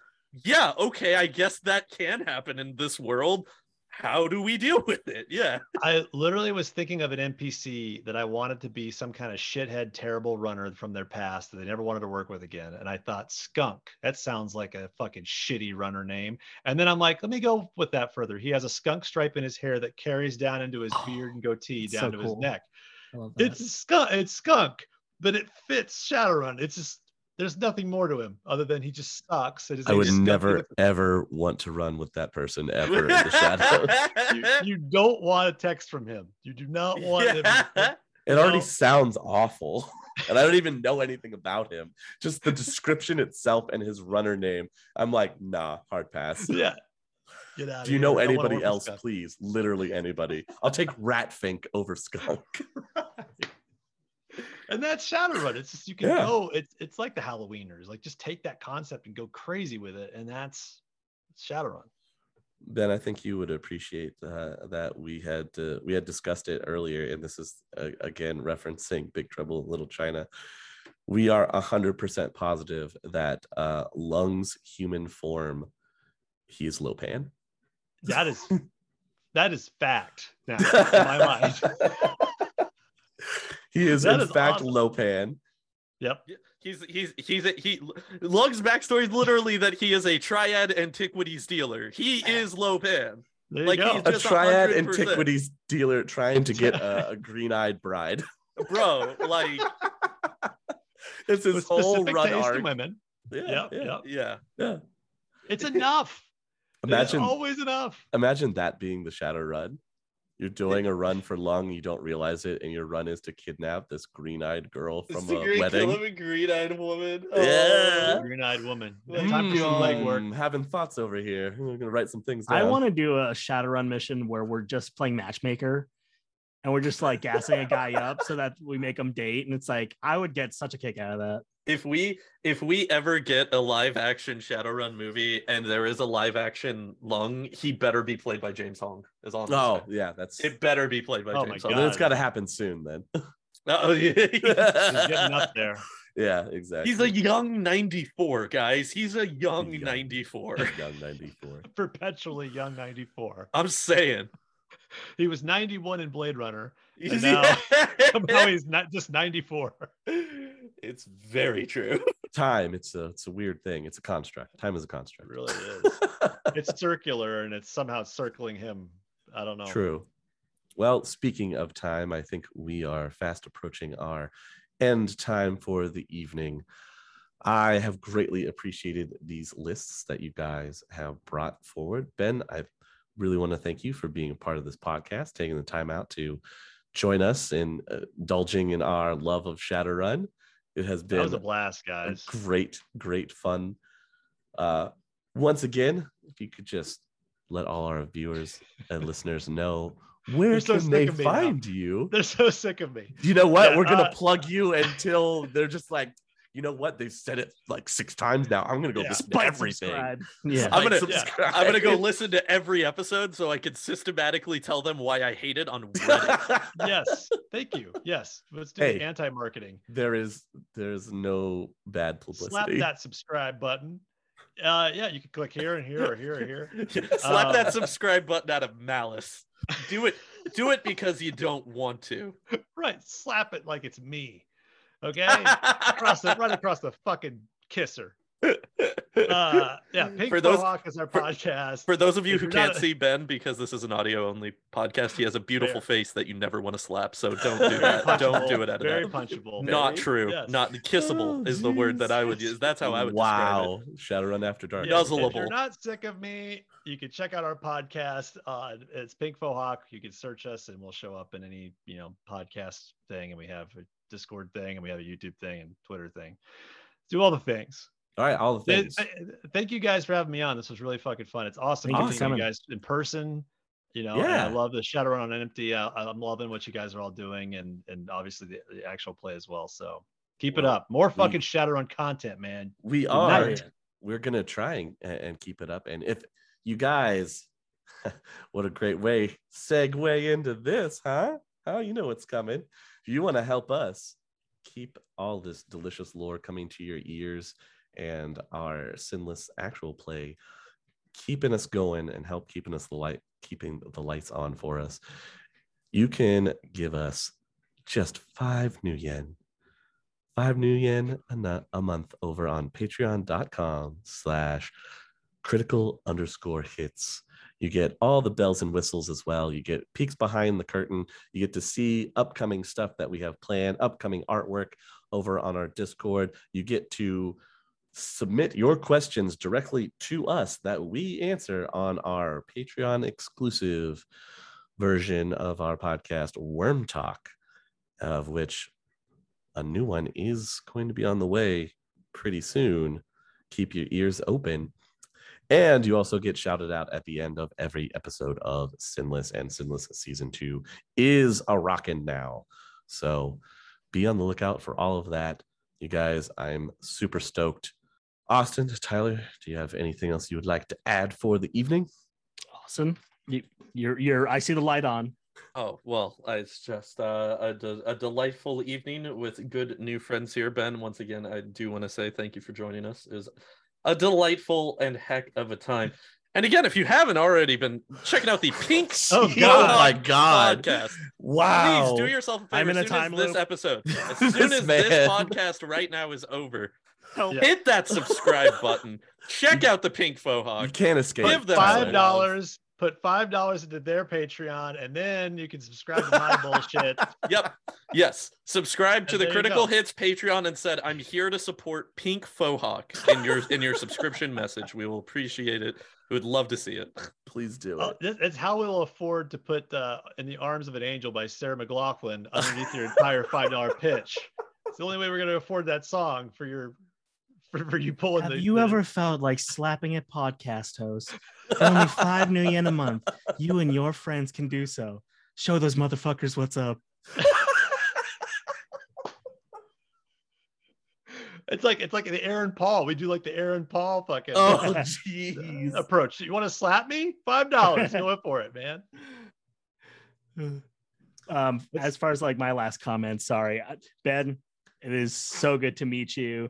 yeah, okay, I guess that can happen in this world. How do we deal with it? Yeah. <laughs> I literally was thinking of an NPC that I wanted to be some kind of shithead, terrible runner from their past that they never wanted to work with again. And I thought, Skunk, that sounds like a fucking shitty runner name. And then I'm like, let me go with that further. He has a skunk stripe in his hair that carries down into his <sighs> beard and goatee down so to his neck. I love that. It's skunk. It's skunk, but it fits Shadowrun. It's just there's nothing more to him other than he just sucks. and his I would never ever want to run with that person ever in the shadows. <laughs> You, you don't want a text from him. You do not want him. Yeah. <laughs> It already No. sounds awful. <laughs> And I don't even know anything about him. Just the description itself and his runner name. I'm like, nah, hard pass. Yeah. Get out Do you know anybody else, please? Literally anybody. I'll take Ratfink over Skunk. And that's Shadowrun. It's just you can Yeah. go. It's it's like the Halloweeners. Like just take that concept and go crazy with it, and that's Shadowrun. Ben, I think you would appreciate uh, that we had uh, we had discussed it earlier, and this is uh, again referencing Big Trouble in Little China. We are hundred percent positive that uh, Lung's human form, he is Lo Pan. That is <laughs> that is fact now in my mind. <laughs> he is That in is fact awesome. Lo Pan. Yep. He's he's he's a, he Lung's backstory is literally that he is a triad antiquities dealer. He is Lo Pan. There Like, you go. he's A Just triad 100%. antiquities dealer trying to get a, <laughs> a green-eyed bride. Bro, like <laughs> it's his whole specific run taste arc. women. Yeah, Yep, yeah, yep. yeah. yeah. It's enough. Imagine it's always enough. imagine that being the shadow run. You're doing a run for Lung, you don't realize it, and your run is to kidnap this green-eyed girl from a wedding. a green-eyed woman. Yeah. Green-eyed woman. Like, Time for some Mm, legwork. having thoughts over here. I'm gonna write some things down. I want to do a Shadowrun mission where we're just playing matchmaker and we're just like gassing a guy up so that we make him date. And it's like, I would get such a kick out of that. If we if we ever get a live action Shadowrun movie and there is a live action Lung, he better be played by James Hong. Is all. I'm Oh saying. yeah, that's it better be played by Oh James Hong. then it's God. got to happen soon. Then <laughs> Oh, yeah. He's getting up there. yeah, exactly. He's a young 94, guys. He's a young Young. 94. young '94. <laughs> Perpetually young 94. I'm saying. <laughs> He was 91 in Blade Runner. <laughs> <laughs> He's- now- Somehow he's not just 94. it's very true. Time. It's a it's a weird thing. It's a construct. Time is a It construct. really is. it's circular and it's somehow circling him. I don't know. True. Well, speaking of time, I think we are fast approaching our end time for the evening. I have greatly appreciated these lists that you guys have brought forward. Ben, I really want to thank you for being a part of this podcast, taking the time out to join us in uh, indulging in our love of Shadowrun. It has been That was a blast, a guys. great, great fun. Uh, once again, if you could just let all our viewers and listeners know where so can they me now. find you? They're so sick of me. You know what? Yeah, We're gonna uh, plug you until they're just like, you know what? They've said it like six times now. I'm gonna go Yeah. listen to Spike everything. subscribe. <laughs> Yeah. I'm gonna- subscribe. I'm gonna go <laughs> listen to every episode so I can systematically tell them why I hate it on <laughs> Reddit. yes. Thank you. Yes. Let's do Hey. anti-marketing. there is there's no bad publicity. Slap that subscribe button. Uh, yeah, you can click here and here or here or here. Slap Um, that subscribe button out of malice. Do it. Do it because you don't want to. Right. Slap it like it's me. Okay. across the right across the fucking kisser. <laughs> Uh, yeah. Pink For those- Mohawk is our for- podcast. For those of you If who can't a- see Ben, because this is an audio only podcast, he has a beautiful Fair. face that you never want to slap. So don't do Very that. Don't do it out of Very that. punchable. Not Very- true. Yes. Not kissable Oh, is the word that I would use. That's how I would describe it. wow. Shadowrun After Dark. Yeah. If you're not sick of me, you can check out our podcast. Uh, it's Pink Fohawk. You can search us, and we'll show up in any you know podcast thing. And we have a Discord thing, and we have a YouTube thing, and Twitter thing. Do all the things. All right, all the things. th- Thank you guys for having me on. This was really fucking fun. It's awesome Thank you you guys in person. You know, Yeah. I love the Shadowrunnin' on Empty. I'm loving what you guys are all doing, and and obviously the, the actual play as well. So keep it up. More we- fucking Shadowrun content, man. We are. night. We're gonna try and, and keep it up. And if you guys, <laughs> what a great way segue into this, huh? How you know what's coming? If you want to help us keep all this delicious lore coming to your ears and our sinless actual play keeping us going and help keeping us the light keeping the lights on for us you can give us just five nuyen five nuyen a, month over on patreon.com slash critical underscore hits you get all the bells and whistles as well you get peeks behind the curtain you get to see upcoming stuff that we have planned upcoming artwork over on our discord you get to submit your questions directly to us that we answer on our patreon exclusive version of our podcast worm talk of which a new one is going to be on the way pretty soon. Keep your ears open. And you also get shouted out at the end of every episode of Sinless, and Sinless season two is a rockin' now. So be on the lookout for all of that. You guys, I'm super stoked. Austin, Tyler, do you have anything else you would like to add for the evening? Awesome. You, you're you're. I see the light on. Oh well, it's just uh, a, de- a delightful evening with good new friends here. Ben, once again, I do want to say thank you for joining us. It was a delightful and heck of a time. And again, if you haven't already been checking out the Pink <laughs> Oh, Smoke God. my God. podcast, Wow. please do yourself a favor. I'm in as a soon as time this loop. episode, <laughs> as This soon as this podcast right now is over, Help. Yeah. hit that subscribe button. Check out the Pink Faux you can't escape. Give them Five dollars. Put five dollars into their Patreon, and then you can subscribe to my <laughs> bullshit. Yep. Yes. Subscribe to And the Critical. Hits Patreon and said, "I'm here to support Pink Fohawk in your in your subscription <laughs> message. We will appreciate it. We would love to see it. <laughs> Please do Oh, it. this- It's how we'll afford to put uh, "In the Arms of an Angel" by Sarah McLachlan underneath your entire five dollar pitch. It's the only way we're going to afford that song for your <laughs> for, for you pulling Have the. you the- ever felt like slapping a podcast host? Only <laughs> five nuyen a month. You and your friends can do so. Show those motherfuckers what's up. It's like it's like the Aaron Paul. We do like the Aaron Paul fucking Oh, uh, <laughs> jeez. approach. You want to slap me? Five dollars. Go for it, man. <sighs> um as far as like my last comment sorry ben it is so good to meet you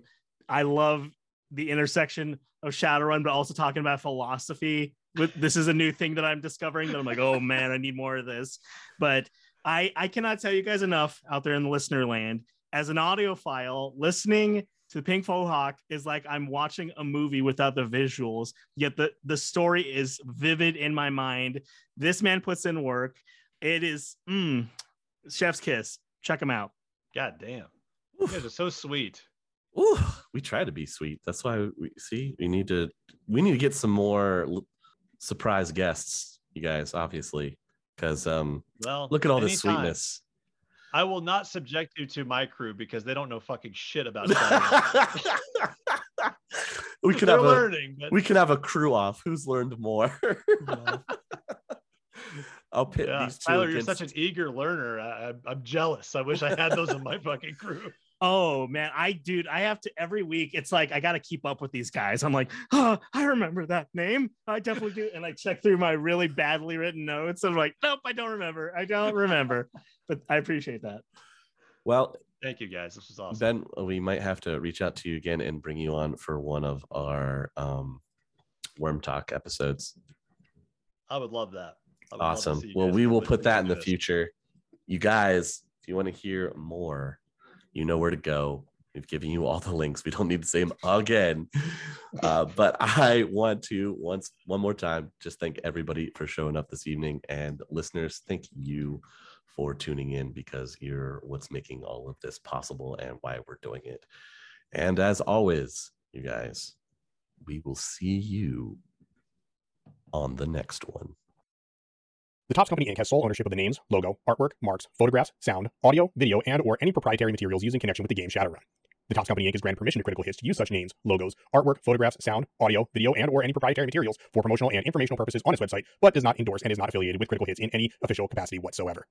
i love the intersection of shadowrun but also talking about philosophy with this is a new thing that i'm discovering that i'm like oh man i need more of this but i i cannot tell you guys enough out there in the listener land as an audiophile listening to the pink hawk is like i'm watching a movie without the visuals yet the the story is vivid in my mind this man puts in work it is mm, chef's kiss. Check him out. God damn. You guys are so sweet. Ooh, we try to be sweet. That's why we see we need to we need to get some more l- surprise guests, you guys, obviously, because um, Well, look at all this anytime. sweetness. I will not subject you to my crew because they don't know fucking shit about <laughs> Shadowrun. we could have a learning, but we could have a crew off. Who's learned more? Yeah. <laughs> I'll pit yeah. these two. Tyler, you're such an eager learner. I, I'm jealous. I wish I had those in my fucking crew. Oh man, I dude, I have to every week. It's like I got to keep up with these guys. I'm like, oh, I remember that name. I definitely do. And I check through my really badly written notes. I'm like, nope, I don't remember. I don't remember. but I appreciate that. Well, Thank you guys. This was awesome. Ben, we might have to reach out to you again and bring you on for one of our um, Worm Talk episodes. I would love that. Would Awesome. see you Well, we will put that in the future. You guys, if you want to hear more, you know where to go. We've given you all the links. We don't need to say them again. Uh, but I want to once one more time just thank everybody for showing up this evening and listeners, thank you for tuning in because you're what's making all of this possible and why we're doing it. And as always, you guys, we will see you on the next one. The Topps Company Inc. has sole ownership of the names, logo, artwork, marks, photographs, sound, audio, video, and or any proprietary materials used in connection with the game Shadowrun. The Topps Company Inc. has granted permission to Critical Hits to use such names, logos, artwork, photographs, sound, audio, video, and or any proprietary materials for promotional and informational purposes on its website, but does not endorse and is not affiliated with Critical Hits in any official capacity whatsoever.